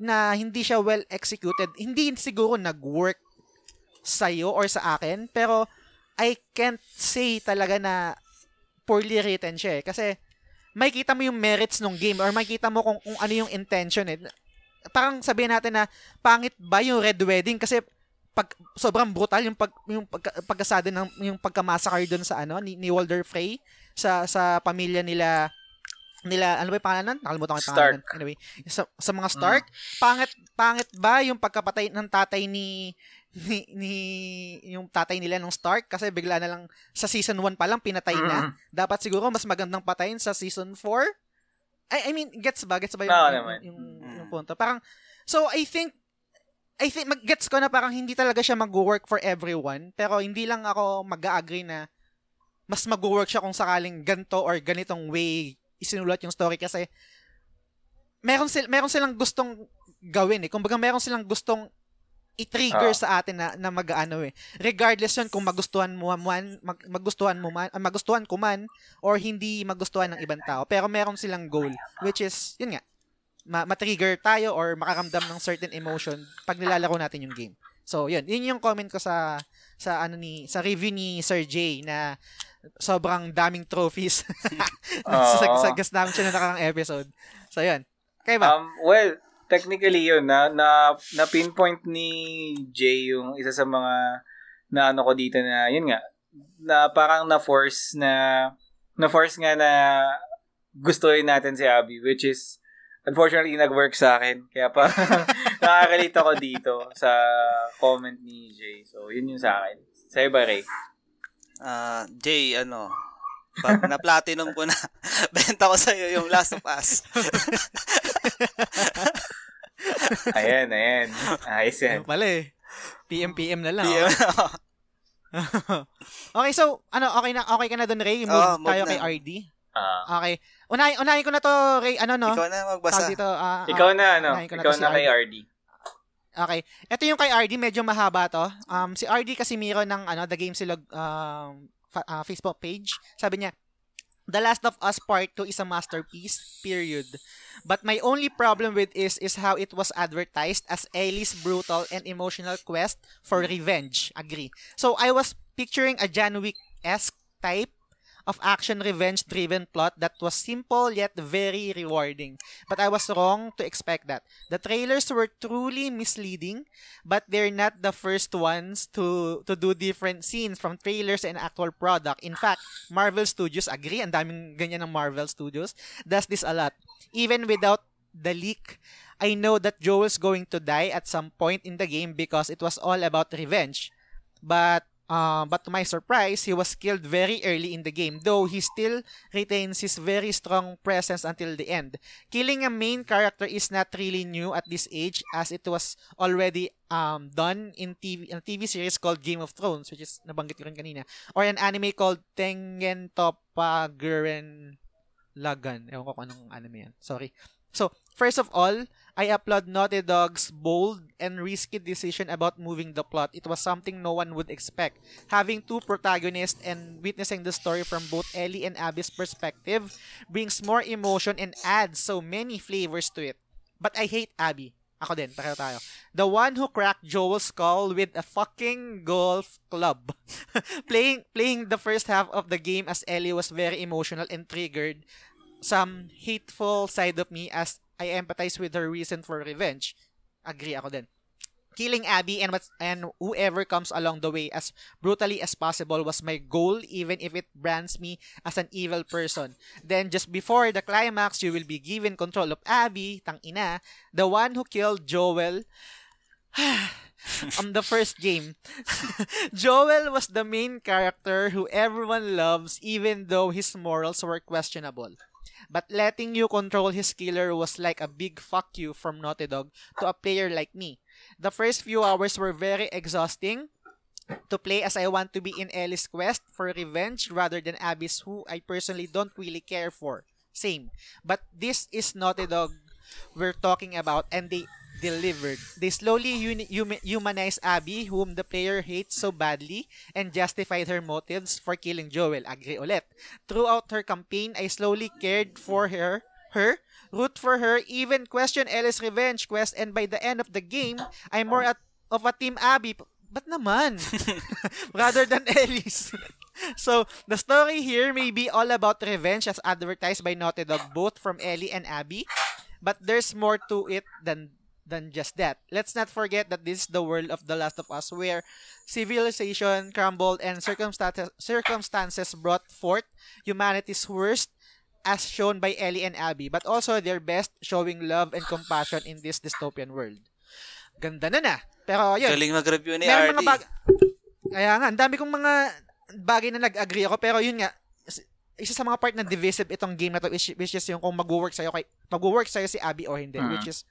na hindi siya well executed. Hindi siguro nag-work sa'yo or sa akin, pero I can't say talaga na poorly written siya eh. Kasi makikita mo yung merits ng game or makikita mo kung, kung ano yung intention eh. Parang sabihin natin na pangit ba yung Red Wedding kasi pag sobrang brutal yung pag yung pagka, pagkasada ng yung pagkamassacre doon sa ano ni, ni Walder Frey sa sa pamilya nila nila ano ba yung pangalan nun? Nakalimutan ko yung pangalan. Stark. Anyway, sa, sa mga Stark, pangit pangit ba yung pagkapatay ng tatay ni ni, ni yung tatay nila ng Stark kasi bigla na lang sa season 1 pa lang pinatay na. Mm. Dapat siguro mas magandang patayin sa season 4. I, I mean, gets ba? Gets ba yung, Oo yung, yung, Mm. yung punto? Parang, so I think, I think, mag- gets ko na parang hindi talaga siya mag-work for everyone, pero hindi lang ako mag-agree na mas mag-work siya kung sakaling ganto or ganitong way isinulat yung story kasi meron, sil meron silang gustong gawin eh. Kumbaga meron silang gustong i-trigger Ah. sa atin na, na mag-ano eh. Regardless yun kung magustuhan mo man, mag, magustuhan mo man, ah, magustuhan ko man, or hindi magustuhan ng ibang tao. Pero meron silang goal, which is, yun nga, ma- ma-trigger tayo or makaramdam ng certain emotion pag nilalaro natin yung game. So, yun. Yun yung comment ko sa sa ano ni sa review ni Sir J na sobrang daming trophies <laughs> sa, Oo. sa guest namin siya na nakarang episode. So, yun. Kaya ba? Um, well, technically yun, na, na, na pinpoint ni Jay yung isa sa mga na ano ko dito na, yun nga, na parang na-force na, na-force nga na gustuin natin si Abby, which is, unfortunately, nag-work sa akin. Kaya pa, <laughs> nakakalate ako dito sa comment ni Jay. So, yun yung sa akin. Sa'yo ba, Ray? Ah, Jay, ano, pag na-platinum ko na, <laughs> benta ko sa'yo yung Last of Us. <laughs> Ayan, ayan. Ayos yan. Ano pala eh. PM PM na lang. PM. oh. <laughs> okay, so ano, okay na okay ka na doon, Ray? Move Oo, move tayo na. kay RD. Ah. Okay. Unahin, unahin ko na to, Ray. Ano, no? Ikaw na Tawag magbasa. dito, ah, ah, ikaw na, ano? ko na Ikaw to si na kay RD. RD. Okay. Ito yung kay RD, medyo mahaba to. Um, si RD kasi meron ng ano, The Game Silog um, fa- ah, Facebook page. Sabi niya, The Last of Us Part 2 is a masterpiece, period. But my only problem with is is how it was advertised as Ellie's brutal and emotional quest for revenge. Agree. So I was picturing a John Wick-esque type of action revenge driven plot that was simple yet very rewarding. But I was wrong to expect that. The trailers were truly misleading, but they're not the first ones to to do different scenes from trailers and actual product. In fact, Marvel Studios agree, ang daming ganyan ng Marvel Studios does this a lot. Even without the leak, I know that Joel's going to die at some point in the game because it was all about revenge. But uh, but to my surprise, he was killed very early in the game, though he still retains his very strong presence until the end. Killing a main character is not really new at this age, as it was already um, done in TV, in a TV series called Game of Thrones, which is nabanggit ko rin kanina, or an anime called Tengen Toppa Gurren Lagan. Ewan ko kung anong anime yan. Sorry. So, first of all, I applaud Naughty Dog's bold and risky decision about moving the plot. It was something no one would expect. Having two protagonists and witnessing the story from both Ellie and Abby's perspective brings more emotion and adds so many flavors to it. But I hate Abby. Ako din, pareho tayo. The one who cracked Joel's skull with a fucking golf club. <laughs> playing playing the first half of the game as Ellie was very emotional and triggered some hateful side of me as I empathize with her reason for revenge. Agree ako din. Killing Abby and what's, and whoever comes along the way as brutally as possible was my goal even if it brands me as an evil person. Then just before the climax, you will be given control of Abby, tang ina, the one who killed Joel <sighs> on the first game. <laughs> Joel was the main character who everyone loves even though his morals were questionable. But letting you control his killer was like a big fuck you from Naughty Dog to a player like me. The first few hours were very exhausting to play as I want to be in Ellie's quest for revenge rather than Abby's who I personally don't really care for. Same. But this is Naughty Dog we're talking about and they delivered. They slowly hum- humanized Abby, whom the player hates so badly, and justified her motives for killing Joel. Agree ulit. Throughout her campaign, I slowly cared for her, her, root for her, even question Ellie's revenge quest, and by the end of the game, I'm more at, of a Team Abby. But naman? <laughs> <laughs> Rather than Ellie's. <laughs> so, the story here may be all about revenge as advertised by Naughty Dog, both from Ellie and Abby. But there's more to it than than just that. Let's not forget that this is the world of The Last of Us where civilization crumbled and circumstances circumstances brought forth humanity's worst as shown by Ellie and Abby, but also their best showing love and compassion in this dystopian world. Ganda na na. Pero yun, Galing mag-review ni meron RD. mga bag... Kaya nga, ang dami kong mga bagay na nag-agree ako, pero yun nga, isa sa mga part na divisive itong game na to, which, which is yung kung mag-work sa'yo, kay, mag-work sa'yo si Abby or hindi, Mhm. which is,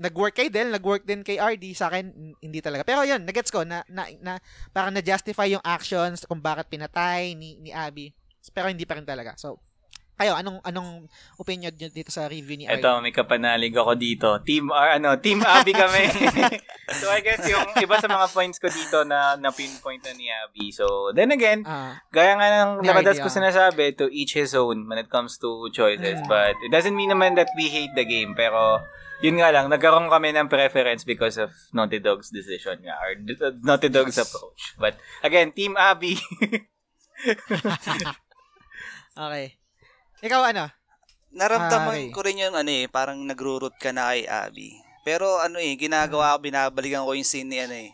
nag-work kay Del, nag-work din kay RD, sa akin, hindi talaga. Pero yun, nagets ko, na, na, na parang na-justify yung actions kung bakit pinatay ni, ni Abby. Pero hindi pa rin talaga. So, kayo, anong anong opinion nyo dito sa review ni RD? Ito, may kapanalig ako dito. Team R, ano, Team Abby kami. <laughs> so, I guess yung iba sa mga points ko dito na, na pinpoint na ni Abby. So, then again, Ah, gaya nga ng nakadas ko ah. sinasabi, to each his own when it comes to choices. Mm. But, it doesn't mean naman that we hate the game. Pero, yun nga lang, nagkaroon kami ng preference because of Naughty Dog's decision nga, or uh, Naughty Dog's approach. But, again, Team Abby. <laughs> <laughs> okay. Ikaw ano? naramdaman Ah, ko rin yung ano eh, parang nagro-root ka na kay Abby. Pero ano eh, ginagawa ko, binabalikan ko yung scene ni ano eh,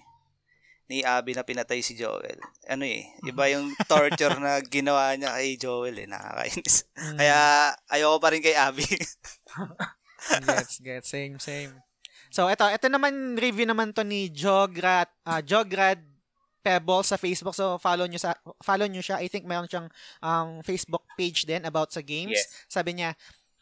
ni Abby na pinatay si Joel. Ano eh, iba yung torture na ginawa niya kay Joel eh, nakakainis. Mm, Kaya ayoko pa rin kay Abby. <laughs> gets, gets. Same, same. So, ito, ito naman, review naman to ni Jograd, ah Jograd Pebble sa Facebook. So, follow nyo, sa, follow nyo siya. I think mayroon siyang um, Facebook page din about sa games. Yes. Sabi niya,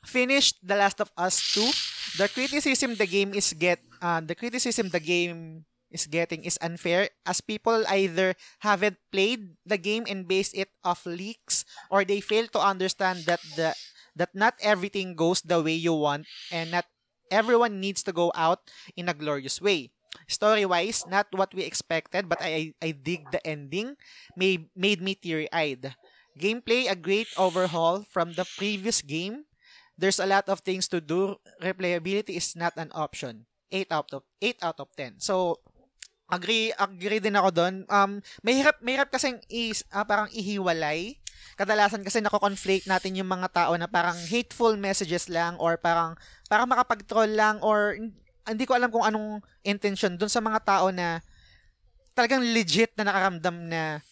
finished The Last of Us 2. The criticism the game is get, uh, the criticism the game is getting is unfair as people either haven't played the game and based it off leaks or they fail to understand that the that not everything goes the way you want and not everyone needs to go out in a glorious way. Story-wise, not what we expected, but I I dig the ending. Made made me teary-eyed. Gameplay a great overhaul from the previous game. There's a lot of things to do. Replayability is not an option. 8 out of 8 out of 10. So agree agree din ako doon. Um mahirap mahirap kasi is ah, parang ihiwalay kadalasan kasi nako-conflate natin yung mga tao na parang hateful messages lang or parang parang makapag-troll lang or hindi ko alam kung anong intention dun sa mga tao na talagang legit na nakaramdam na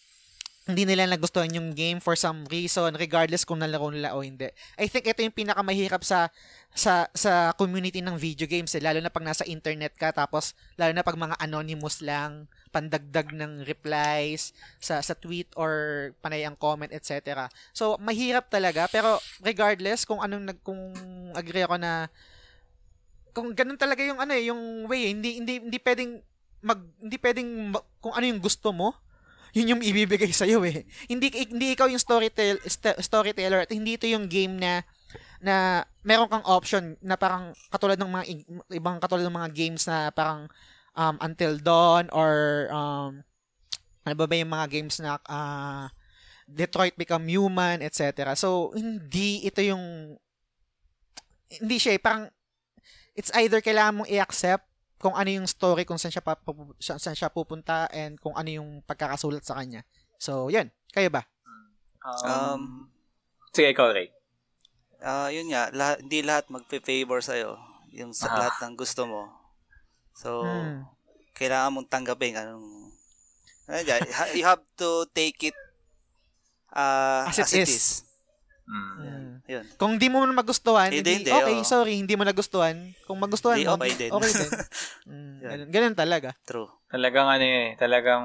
hindi nila nagustuhan yung game for some reason regardless kung nalaro nila o hindi. I think ito yung pinakamahirap sa sa sa community ng video games eh, lalo na pag nasa internet ka tapos lalo na pag mga anonymous lang pandagdag ng replies sa sa tweet or panay ang comment etc. So mahirap talaga pero regardless kung anong nag kung agree ako na kung ganun talaga yung ano eh, yung way, eh, hindi hindi hindi pwedeng mag hindi pwedeng kung ano yung gusto mo, yun yung ibibigay sa iyo eh. Hindi hindi ikaw yung storytell st- storyteller at hindi ito yung game na na meron kang option na parang katulad ng mga ibang katulad ng mga games na parang um, Until Dawn or um, ano ba ba yung mga games na ah, Detroit Become Human, etc. So, hindi ito yung hindi siya eh, parang it's either kailangan mong i-accept kung ano yung story, kung saan siya, papu- saan saan siya pupunta, and kung ano yung pagkakasulat sa kanya. So, yun. Kayo ba? Um, sige, ikaw, Ray. Ah, yun nga, lahat, hindi lahat magpe-favor sa'yo. Yung sa Ah. lahat ng gusto mo. So, Hmm. kailangan mong tanggapin anong ano you have to take it uh, As it is. Mm. Mm. Yun. Kung di mo magustuhan, Hindi, hindi, hindi, okay, oo. sorry, hindi mo nagustuhan. Kung magustuhan Hindi, mo, okay din. Okay din. <laughs> Mm, ganun, ganun talaga. True. Talagang ano eh, talagang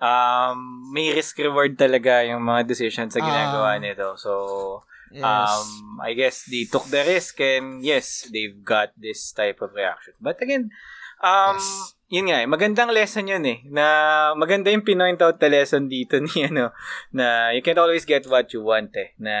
um, may risk-reward talaga yung mga decisions sa ginagawa Ah. nito. So, Yes. um, I guess they took the risk and yes, they've got this type of reaction. But again, um, Yes. Yun nga eh, magandang lesson yun eh, na maganda yung pinoint out the lesson dito <laughs> ni ano, na you can't always get what you want eh, na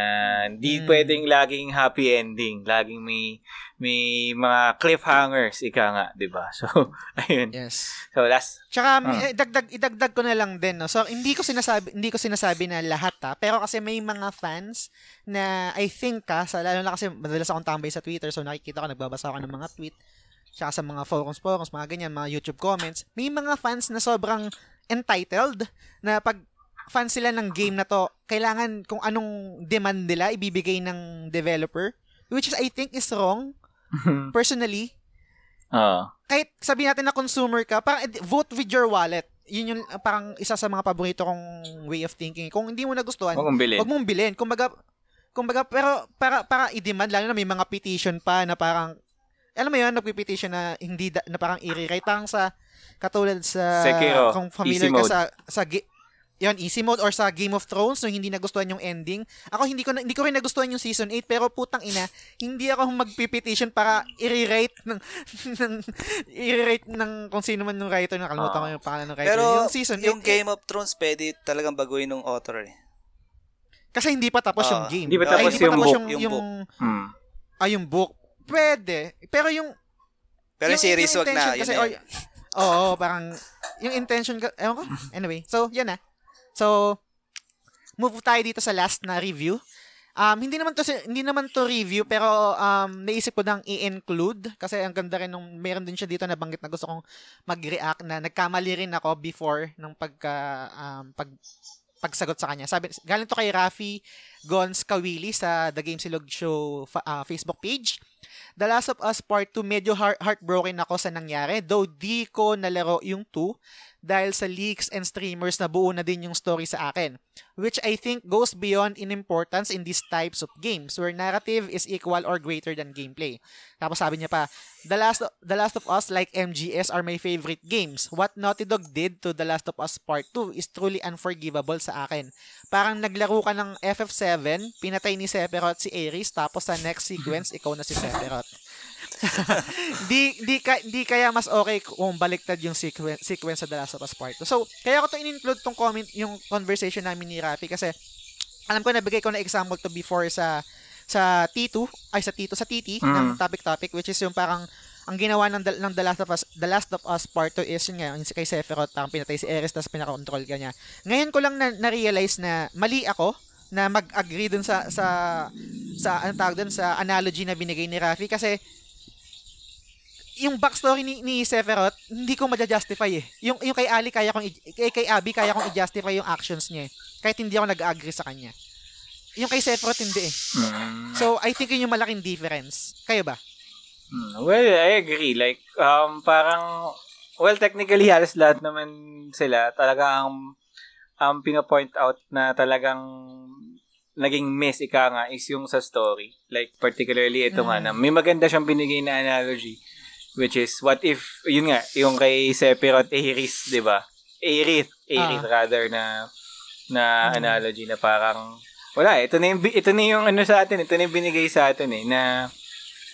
hindi Mm. pwedeng laging happy ending, laging may may mga cliffhangers, ika nga, 'di ba? <laughs> So, ayun. yes. So, last, Tsaka Ah. eh, dagdag idagdag ko na lang din no. So hindi ko sinasabi hindi ko sinasabi na lahat ha, pero kasi may mga fans na I think ka sa lalo na kasi madalas akong tambay sa Twitter so nakikita ko nagbabasa ako ng mga tweet tsaka sa mga forums forums mga ganyan mga YouTube comments. May mga fans na sobrang entitled na pag fans sila ng game na to, kailangan kung anong demand nila ibibigay ng developer which is I think is wrong <laughs> personally Oo. kahit sabi natin na consumer ka, parang ed- vote with your wallet. Yun yung uh, parang isa sa mga paborito kong way of thinking. Kung hindi mo nagustuhan, Huwag mong bilhin. wag mong bilhin. Kumbaga, kumbaga, pero para, para i-demand, lalo na may mga petition pa na parang, alam mo yun, nagpipetition na hindi, da, na parang i-rewrite. Parang sa, katulad sa, Sekiro, kung familiar easy ka mode. sa, sa, gi- yun, easy mode or sa Game of Thrones nung hindi nagustuhan yung ending. Ako hindi ko na, hindi ko rin nagustuhan yung season 8 pero putang ina, hindi ako magpipetition para i-rewrite ng, <laughs> ng i-rewrite ng kung sino man yung writer, nakalimutan ko yung pangalan ng writer. Pero yung season 8, yung Game of Thrones pwede talagang baguhin ng author eh. kasi hindi pa tapos Ah, yung game. hindi pa Ay, tapos hindi pa yung tapos book. yung, Yung yung, book. Hmm. ah, yung book. Pwede. Pero yung, Pero yung series wag na. Yun kasi, na or, yun. <laughs> Oo, parang, yung intention, ewan ko, anyway, so, yan na. So, move tayo dito sa last na review. Um, hindi naman to hindi naman to review pero um, naisip ko nang i-include kasi ang ganda rin nung meron din siya dito na banggit na gusto kong mag-react na nagkamali rin ako before ng pagka um, pag pagsagot sa kanya. Sabi, galing to kay Rafi Gons Kawili sa The Game Silog Show fa- ah, Facebook page. The Last of Us Part 2, medyo heart- heartbroken ako sa nangyari. Though di ko nalaro yung 2 dahil sa leaks and streamers na buo na din yung story sa akin. Which I think goes beyond in importance in these types of games where narrative is equal or greater than gameplay. Tapos sabi niya pa, The Last, The Last of Us like MGS are my favorite games. What Naughty Dog did to The Last of Us Part 2 is truly unforgivable sa akin. Parang naglaro ka ng FF7, pinatay ni Sephiroth si Ares, tapos sa next sequence, ikaw na si Sephiroth. <laughs> di di ka, di kaya mas okay kung baliktad yung sequence, sequence sa The Last of Us Part 2. So, kaya ko to in-include tong comment, yung conversation namin ni Rafi kasi alam ko nabigay ko na example to before sa sa T2, ay sa T2, sa TT ng topic topic which is yung parang ang ginawa ng, ng The Last of Us The Last of Us Part 2 is yun nga, yung kay Sephiroth, parang pinatay si Ares tapos pinakontrol ka niya. Ngayon ko lang na, na-realize na mali ako na mag-agree dun sa sa sa ano tawag dun sa analogy na binigay ni Rafi kasi yung backstory ni, ni Sephiroth, hindi ko ma-justify eh. Yung, yung kay Ali, kaya kong, i- kay, kay Abby, kaya kong i-justify yung actions niya eh. Kahit hindi ako nag-agree sa kanya. Yung kay Sephiroth, hindi eh. Mm. So, I think yun yung malaking difference. Kayo ba? Mm, Well, I agree. Like, um, parang, well, technically, halos lahat naman sila talaga ang um, pinapoint out na talagang naging miss, ika nga, is yung sa story. Like, particularly ito nga na, may maganda siyang binigay na analogy, which is, what if, yun nga, yung kay Sephiroth Aerith, di ba? Aerith, Aerith rather, na, na analogy na parang, wala, ito na yung, bi- ito na yung ano sa atin, ito na yung binigay sa atin eh, na,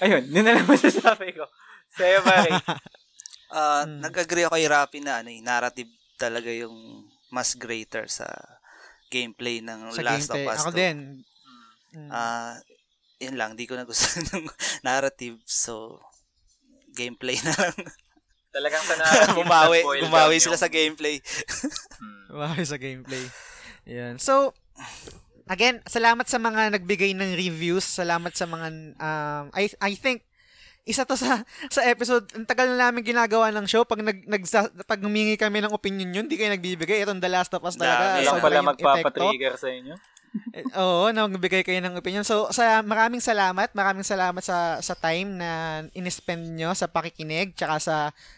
ayun, yun na lang <laughs> masasabi ko. Sa'yo, pare. <laughs> Ah, Mm. nag-agree ako kay Rapi na ano, eh, narrative talaga yung mas greater sa gameplay ng Sa Last gameplay. of Us Ako 2. din. Mm. Ah, yun lang, di ko na gusto <laughs> ng narrative, so gameplay <laughs> na lang. Talagang sa <laughs> narrative bumawi, bumawi sila yung- sa gameplay. <laughs> Hmm. Wow, sa gameplay. Yan. So, again, salamat sa mga nagbigay ng reviews. Salamat sa mga, um, I, I think, isa to sa sa episode, ang tagal na namin ginagawa ng show. Pag nag, nagsa, pag humingi kami ng opinion yun, di kayo nagbibigay. Itong The Last of Us talaga. Dami. Lang pala magpapatrigger sa inyo. Oo, nagbigay kayo ng opinion. So, sa maraming salamat, maraming salamat sa sa time na inispend nyo sa pakikinig tsaka sa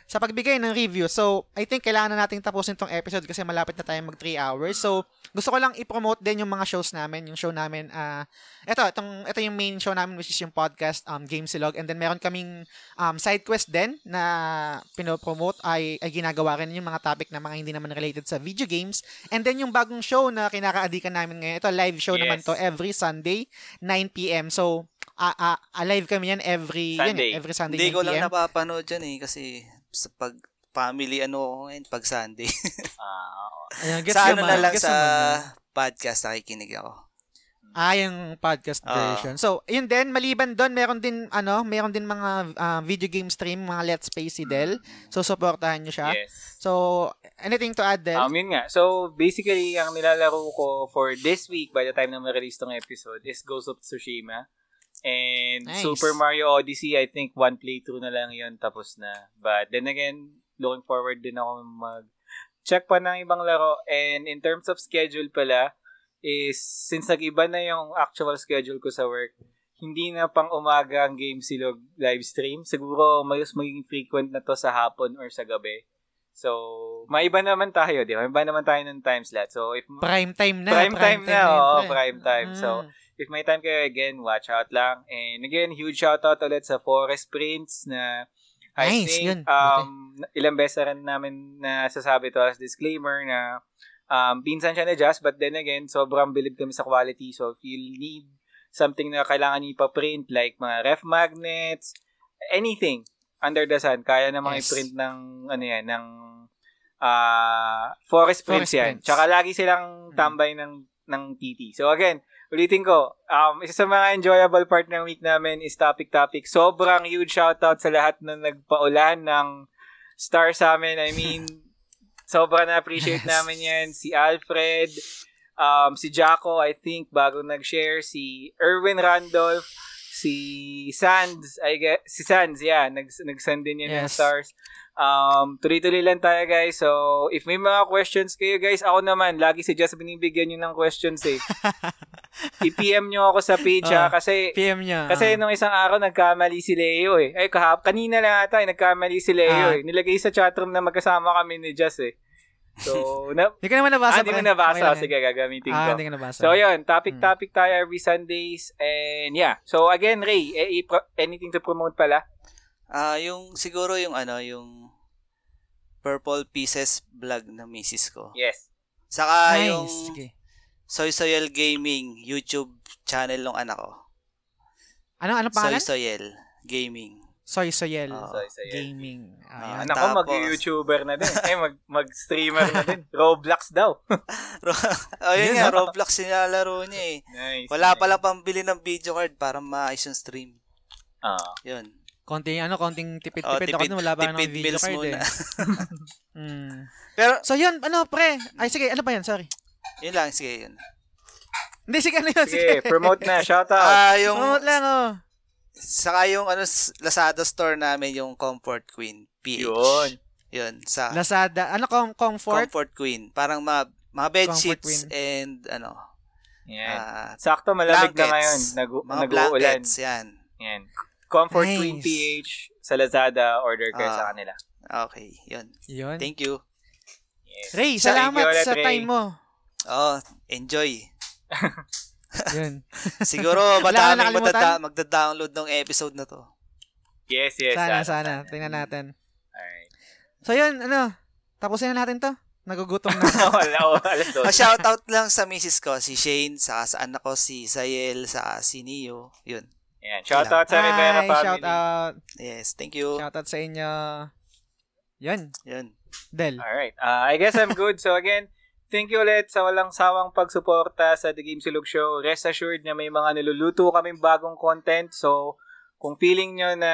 sa pagbigay ng review. So, I think kailangan na nating tapusin tong episode kasi malapit na tayo mag 3 hours. So, gusto ko lang i-promote din yung mga shows namin, yung show namin ah ito, itong ito yung main show namin which is yung podcast um Game Silog and then meron kaming um side quest din na pinopromote ay ay ginagawa rin yung mga topic na mga hindi naman related sa video games. And then yung bagong show na kinakaadikan namin ngayon, ito live show Yes. naman to every Sunday 9 PM. So ah ah, ah, live kami yan every yun, Sunday. eh, every Sunday Hindi 9 ko lang napapanood yan eh, kasi sa pag family ano ngayon, pag Sunday. Ah, Ayun, gets sa naman, ano na lang sa podcast nakikinig ako. Ah, yung podcast version. So, yun din, maliban doon, meron din, ano, meron din mga ah, video game stream, mga Let's Play si Del. So, supportahan nyo siya. yes. So, anything to add, Del? Um, yun nga. So, basically, ang nilalaro ko for this week by the time na ma-release tong episode is Ghost of Tsushima. And Nice. Super Mario Odyssey, I think one playthrough na lang yun, tapos na. But then again, looking forward din ako mag-check pa ng ibang laro. And in terms of schedule pala, is since nag-iba na yung actual schedule ko sa work, hindi na pang umaga ang Game Silog live stream. Siguro mas magiging frequent na to sa hapon or sa gabi. So, maiba naman tayo, di ba? Maiba naman tayo ng time slot. So, if prime time na. prime, time, na, yun, oo, pre. prime time. So, Mm. if may time kayo, again, watch out lang. And again, huge shout out ulit sa Forest Prince na I Nice, think yun. um, ilang beses na rin namin nasasabi to as disclaimer na um, pinsan siya na Just, but then again, sobrang bilib kami sa quality. So, if you need something na kailangan niyo pa-print, like mga ref magnets, anything under the sun, kaya namang Yes. i-print ng, ano yan, ng ah Forest Prince Forest yan. Prince. Tsaka lagi silang tambay ng ng TT. So again, ulitin ko, um, isa sa mga enjoyable part ng week namin is Topic Topic. Sobrang huge shoutout sa lahat na nagpaulan ng star sa amin. I mean, <laughs> sobrang na-appreciate Yes. namin yan. Si Alfred, um, si Jaco, I think, bago nag-share. Si Erwin Randolph, si Sands, I guess, si Sands, yeah, nag, nag-send din yan ng Yes. stars. Um, tuloy-tuloy lang tayo, guys. So, if may mga questions kayo, guys, ako naman, lagi si Jess binibigyan nyo ng questions, eh. <laughs> I-PM nyo ako sa page, ha, Ah, kasi, PM niya. kasi ah. nung isang araw, nagkamali si Leo, eh. Ay, kahap, kanina lang ata, eh, nagkamali si Leo, Ah. eh. Nilagay sa chatroom na magkasama kami ni Jess, eh. So, <laughs> na, Hindi ka naman nabasa. ah, di mo nabasa. Okay Sige, gagamitin. Ah, ko. hindi ka nabasa. So, yun. Hmm. Topic-topic tayo every Sundays. And, yeah. So, again, Ray, eh, anything to promote pala? Ah, yung siguro yung ano, yung Purple Pieces vlog ng misis ko. Yes. Saka nice. yung Sige. Soy Soyel Gaming YouTube channel ng anak ko. Ano, ano Soy pangalan? Soyel Gaming. Soy Soyel. Oo. Soy Soyel. Gaming. Ah, Ayan. Anak ko, mag-YouTuber na din. <laughs> Eh, mag- mag-streamer na din. Roblox daw. <laughs> oh, yun nga. Roblox nilalaro niya eh. nice. Wala nice. pala pambili ng video card para maayos yung stream. Ah. Yun. Konting, ano, konting Oh, tipid-tipid ako. Wala pa ng tipid video bills card muna. eh. <laughs> Mm. Pero, So, yun, ano, pre. Ay, sige, ano ba yan? Sorry. yun lang, sige yun. Hindi, sige, ano yun? Sige, promote na. Shout out. Ah, yung, Promote lang, oh. saka yung ano, Lazada store namin, yung Comfort Queen, PH. Yun. Yun, sa Lazada. Ano, com- comfort? Comfort Queen. Parang mga, mga bed sheets Queen. and ano, Yan. ah, Sakto, malamig na blankets. ngayon. Nag- mga nag-uulan. blankets, yan. Yan. Comfort Nice. Queen PH sa Lazada. Order kayo Ah. sa kanila. Okay, yun. Yun. Thank you. Yes. Ray, salamat you sa Ray. time mo. Oh, enjoy. <laughs> Yun. <laughs> Siguro Wala nakalimutan? magdada- magda-download ng episode na to. Yes, yes. Sana, ah. sana. Tingnan natin. Alright. So, yun, ano. Tapusin na natin to. Nagugutom na. <laughs> Wala, oh, alas dos. Oh, shoutout lang sa misis ko, si Shane, sa sa anak ko, si Zayel, sa si Neo. Yun. Yan. Shout out sa Rivera Hi, family. shout out. Yes, thank you. Shout out sa inyo. Yun. Yun. Del. Alright. Uh, I guess I'm good. So again, thank you ulit sa walang sawang pagsuporta sa The Game Silog Show. Rest assured na may mga niluluto kaming bagong content. So, kung feeling nyo na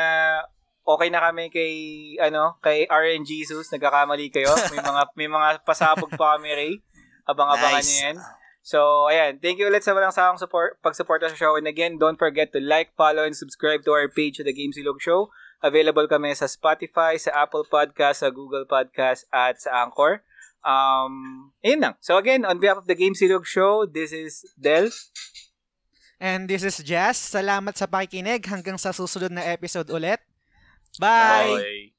okay na kami kay ano kay RN Jesus nagkakamali kayo may mga may mga pasabog pa kami Ray <laughs> abang-abangan Nice. niyo yan so ayan thank you ulit sa walang sawang support pag-suporta sa show and again don't forget to like follow and subscribe to our page at The Game Silog Show Available kami sa Spotify, sa Apple Podcast, sa Google Podcast, at sa Anchor. Um, ayun lang. So again, on behalf of the Game Silog Show, this is Del. And this is Jazz. Salamat sa pakikinig. Hanggang sa susunod na episode ulit. Bye! I'm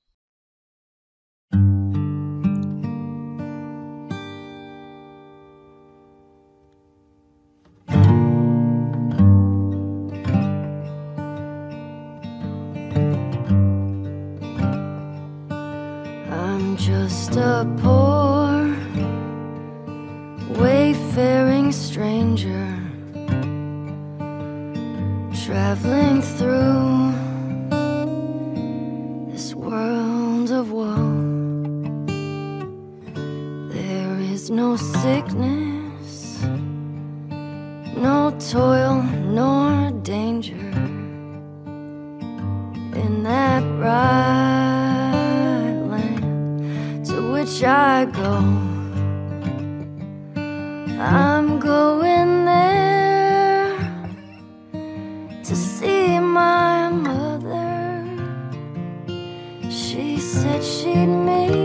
said she'd meet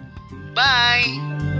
Bye!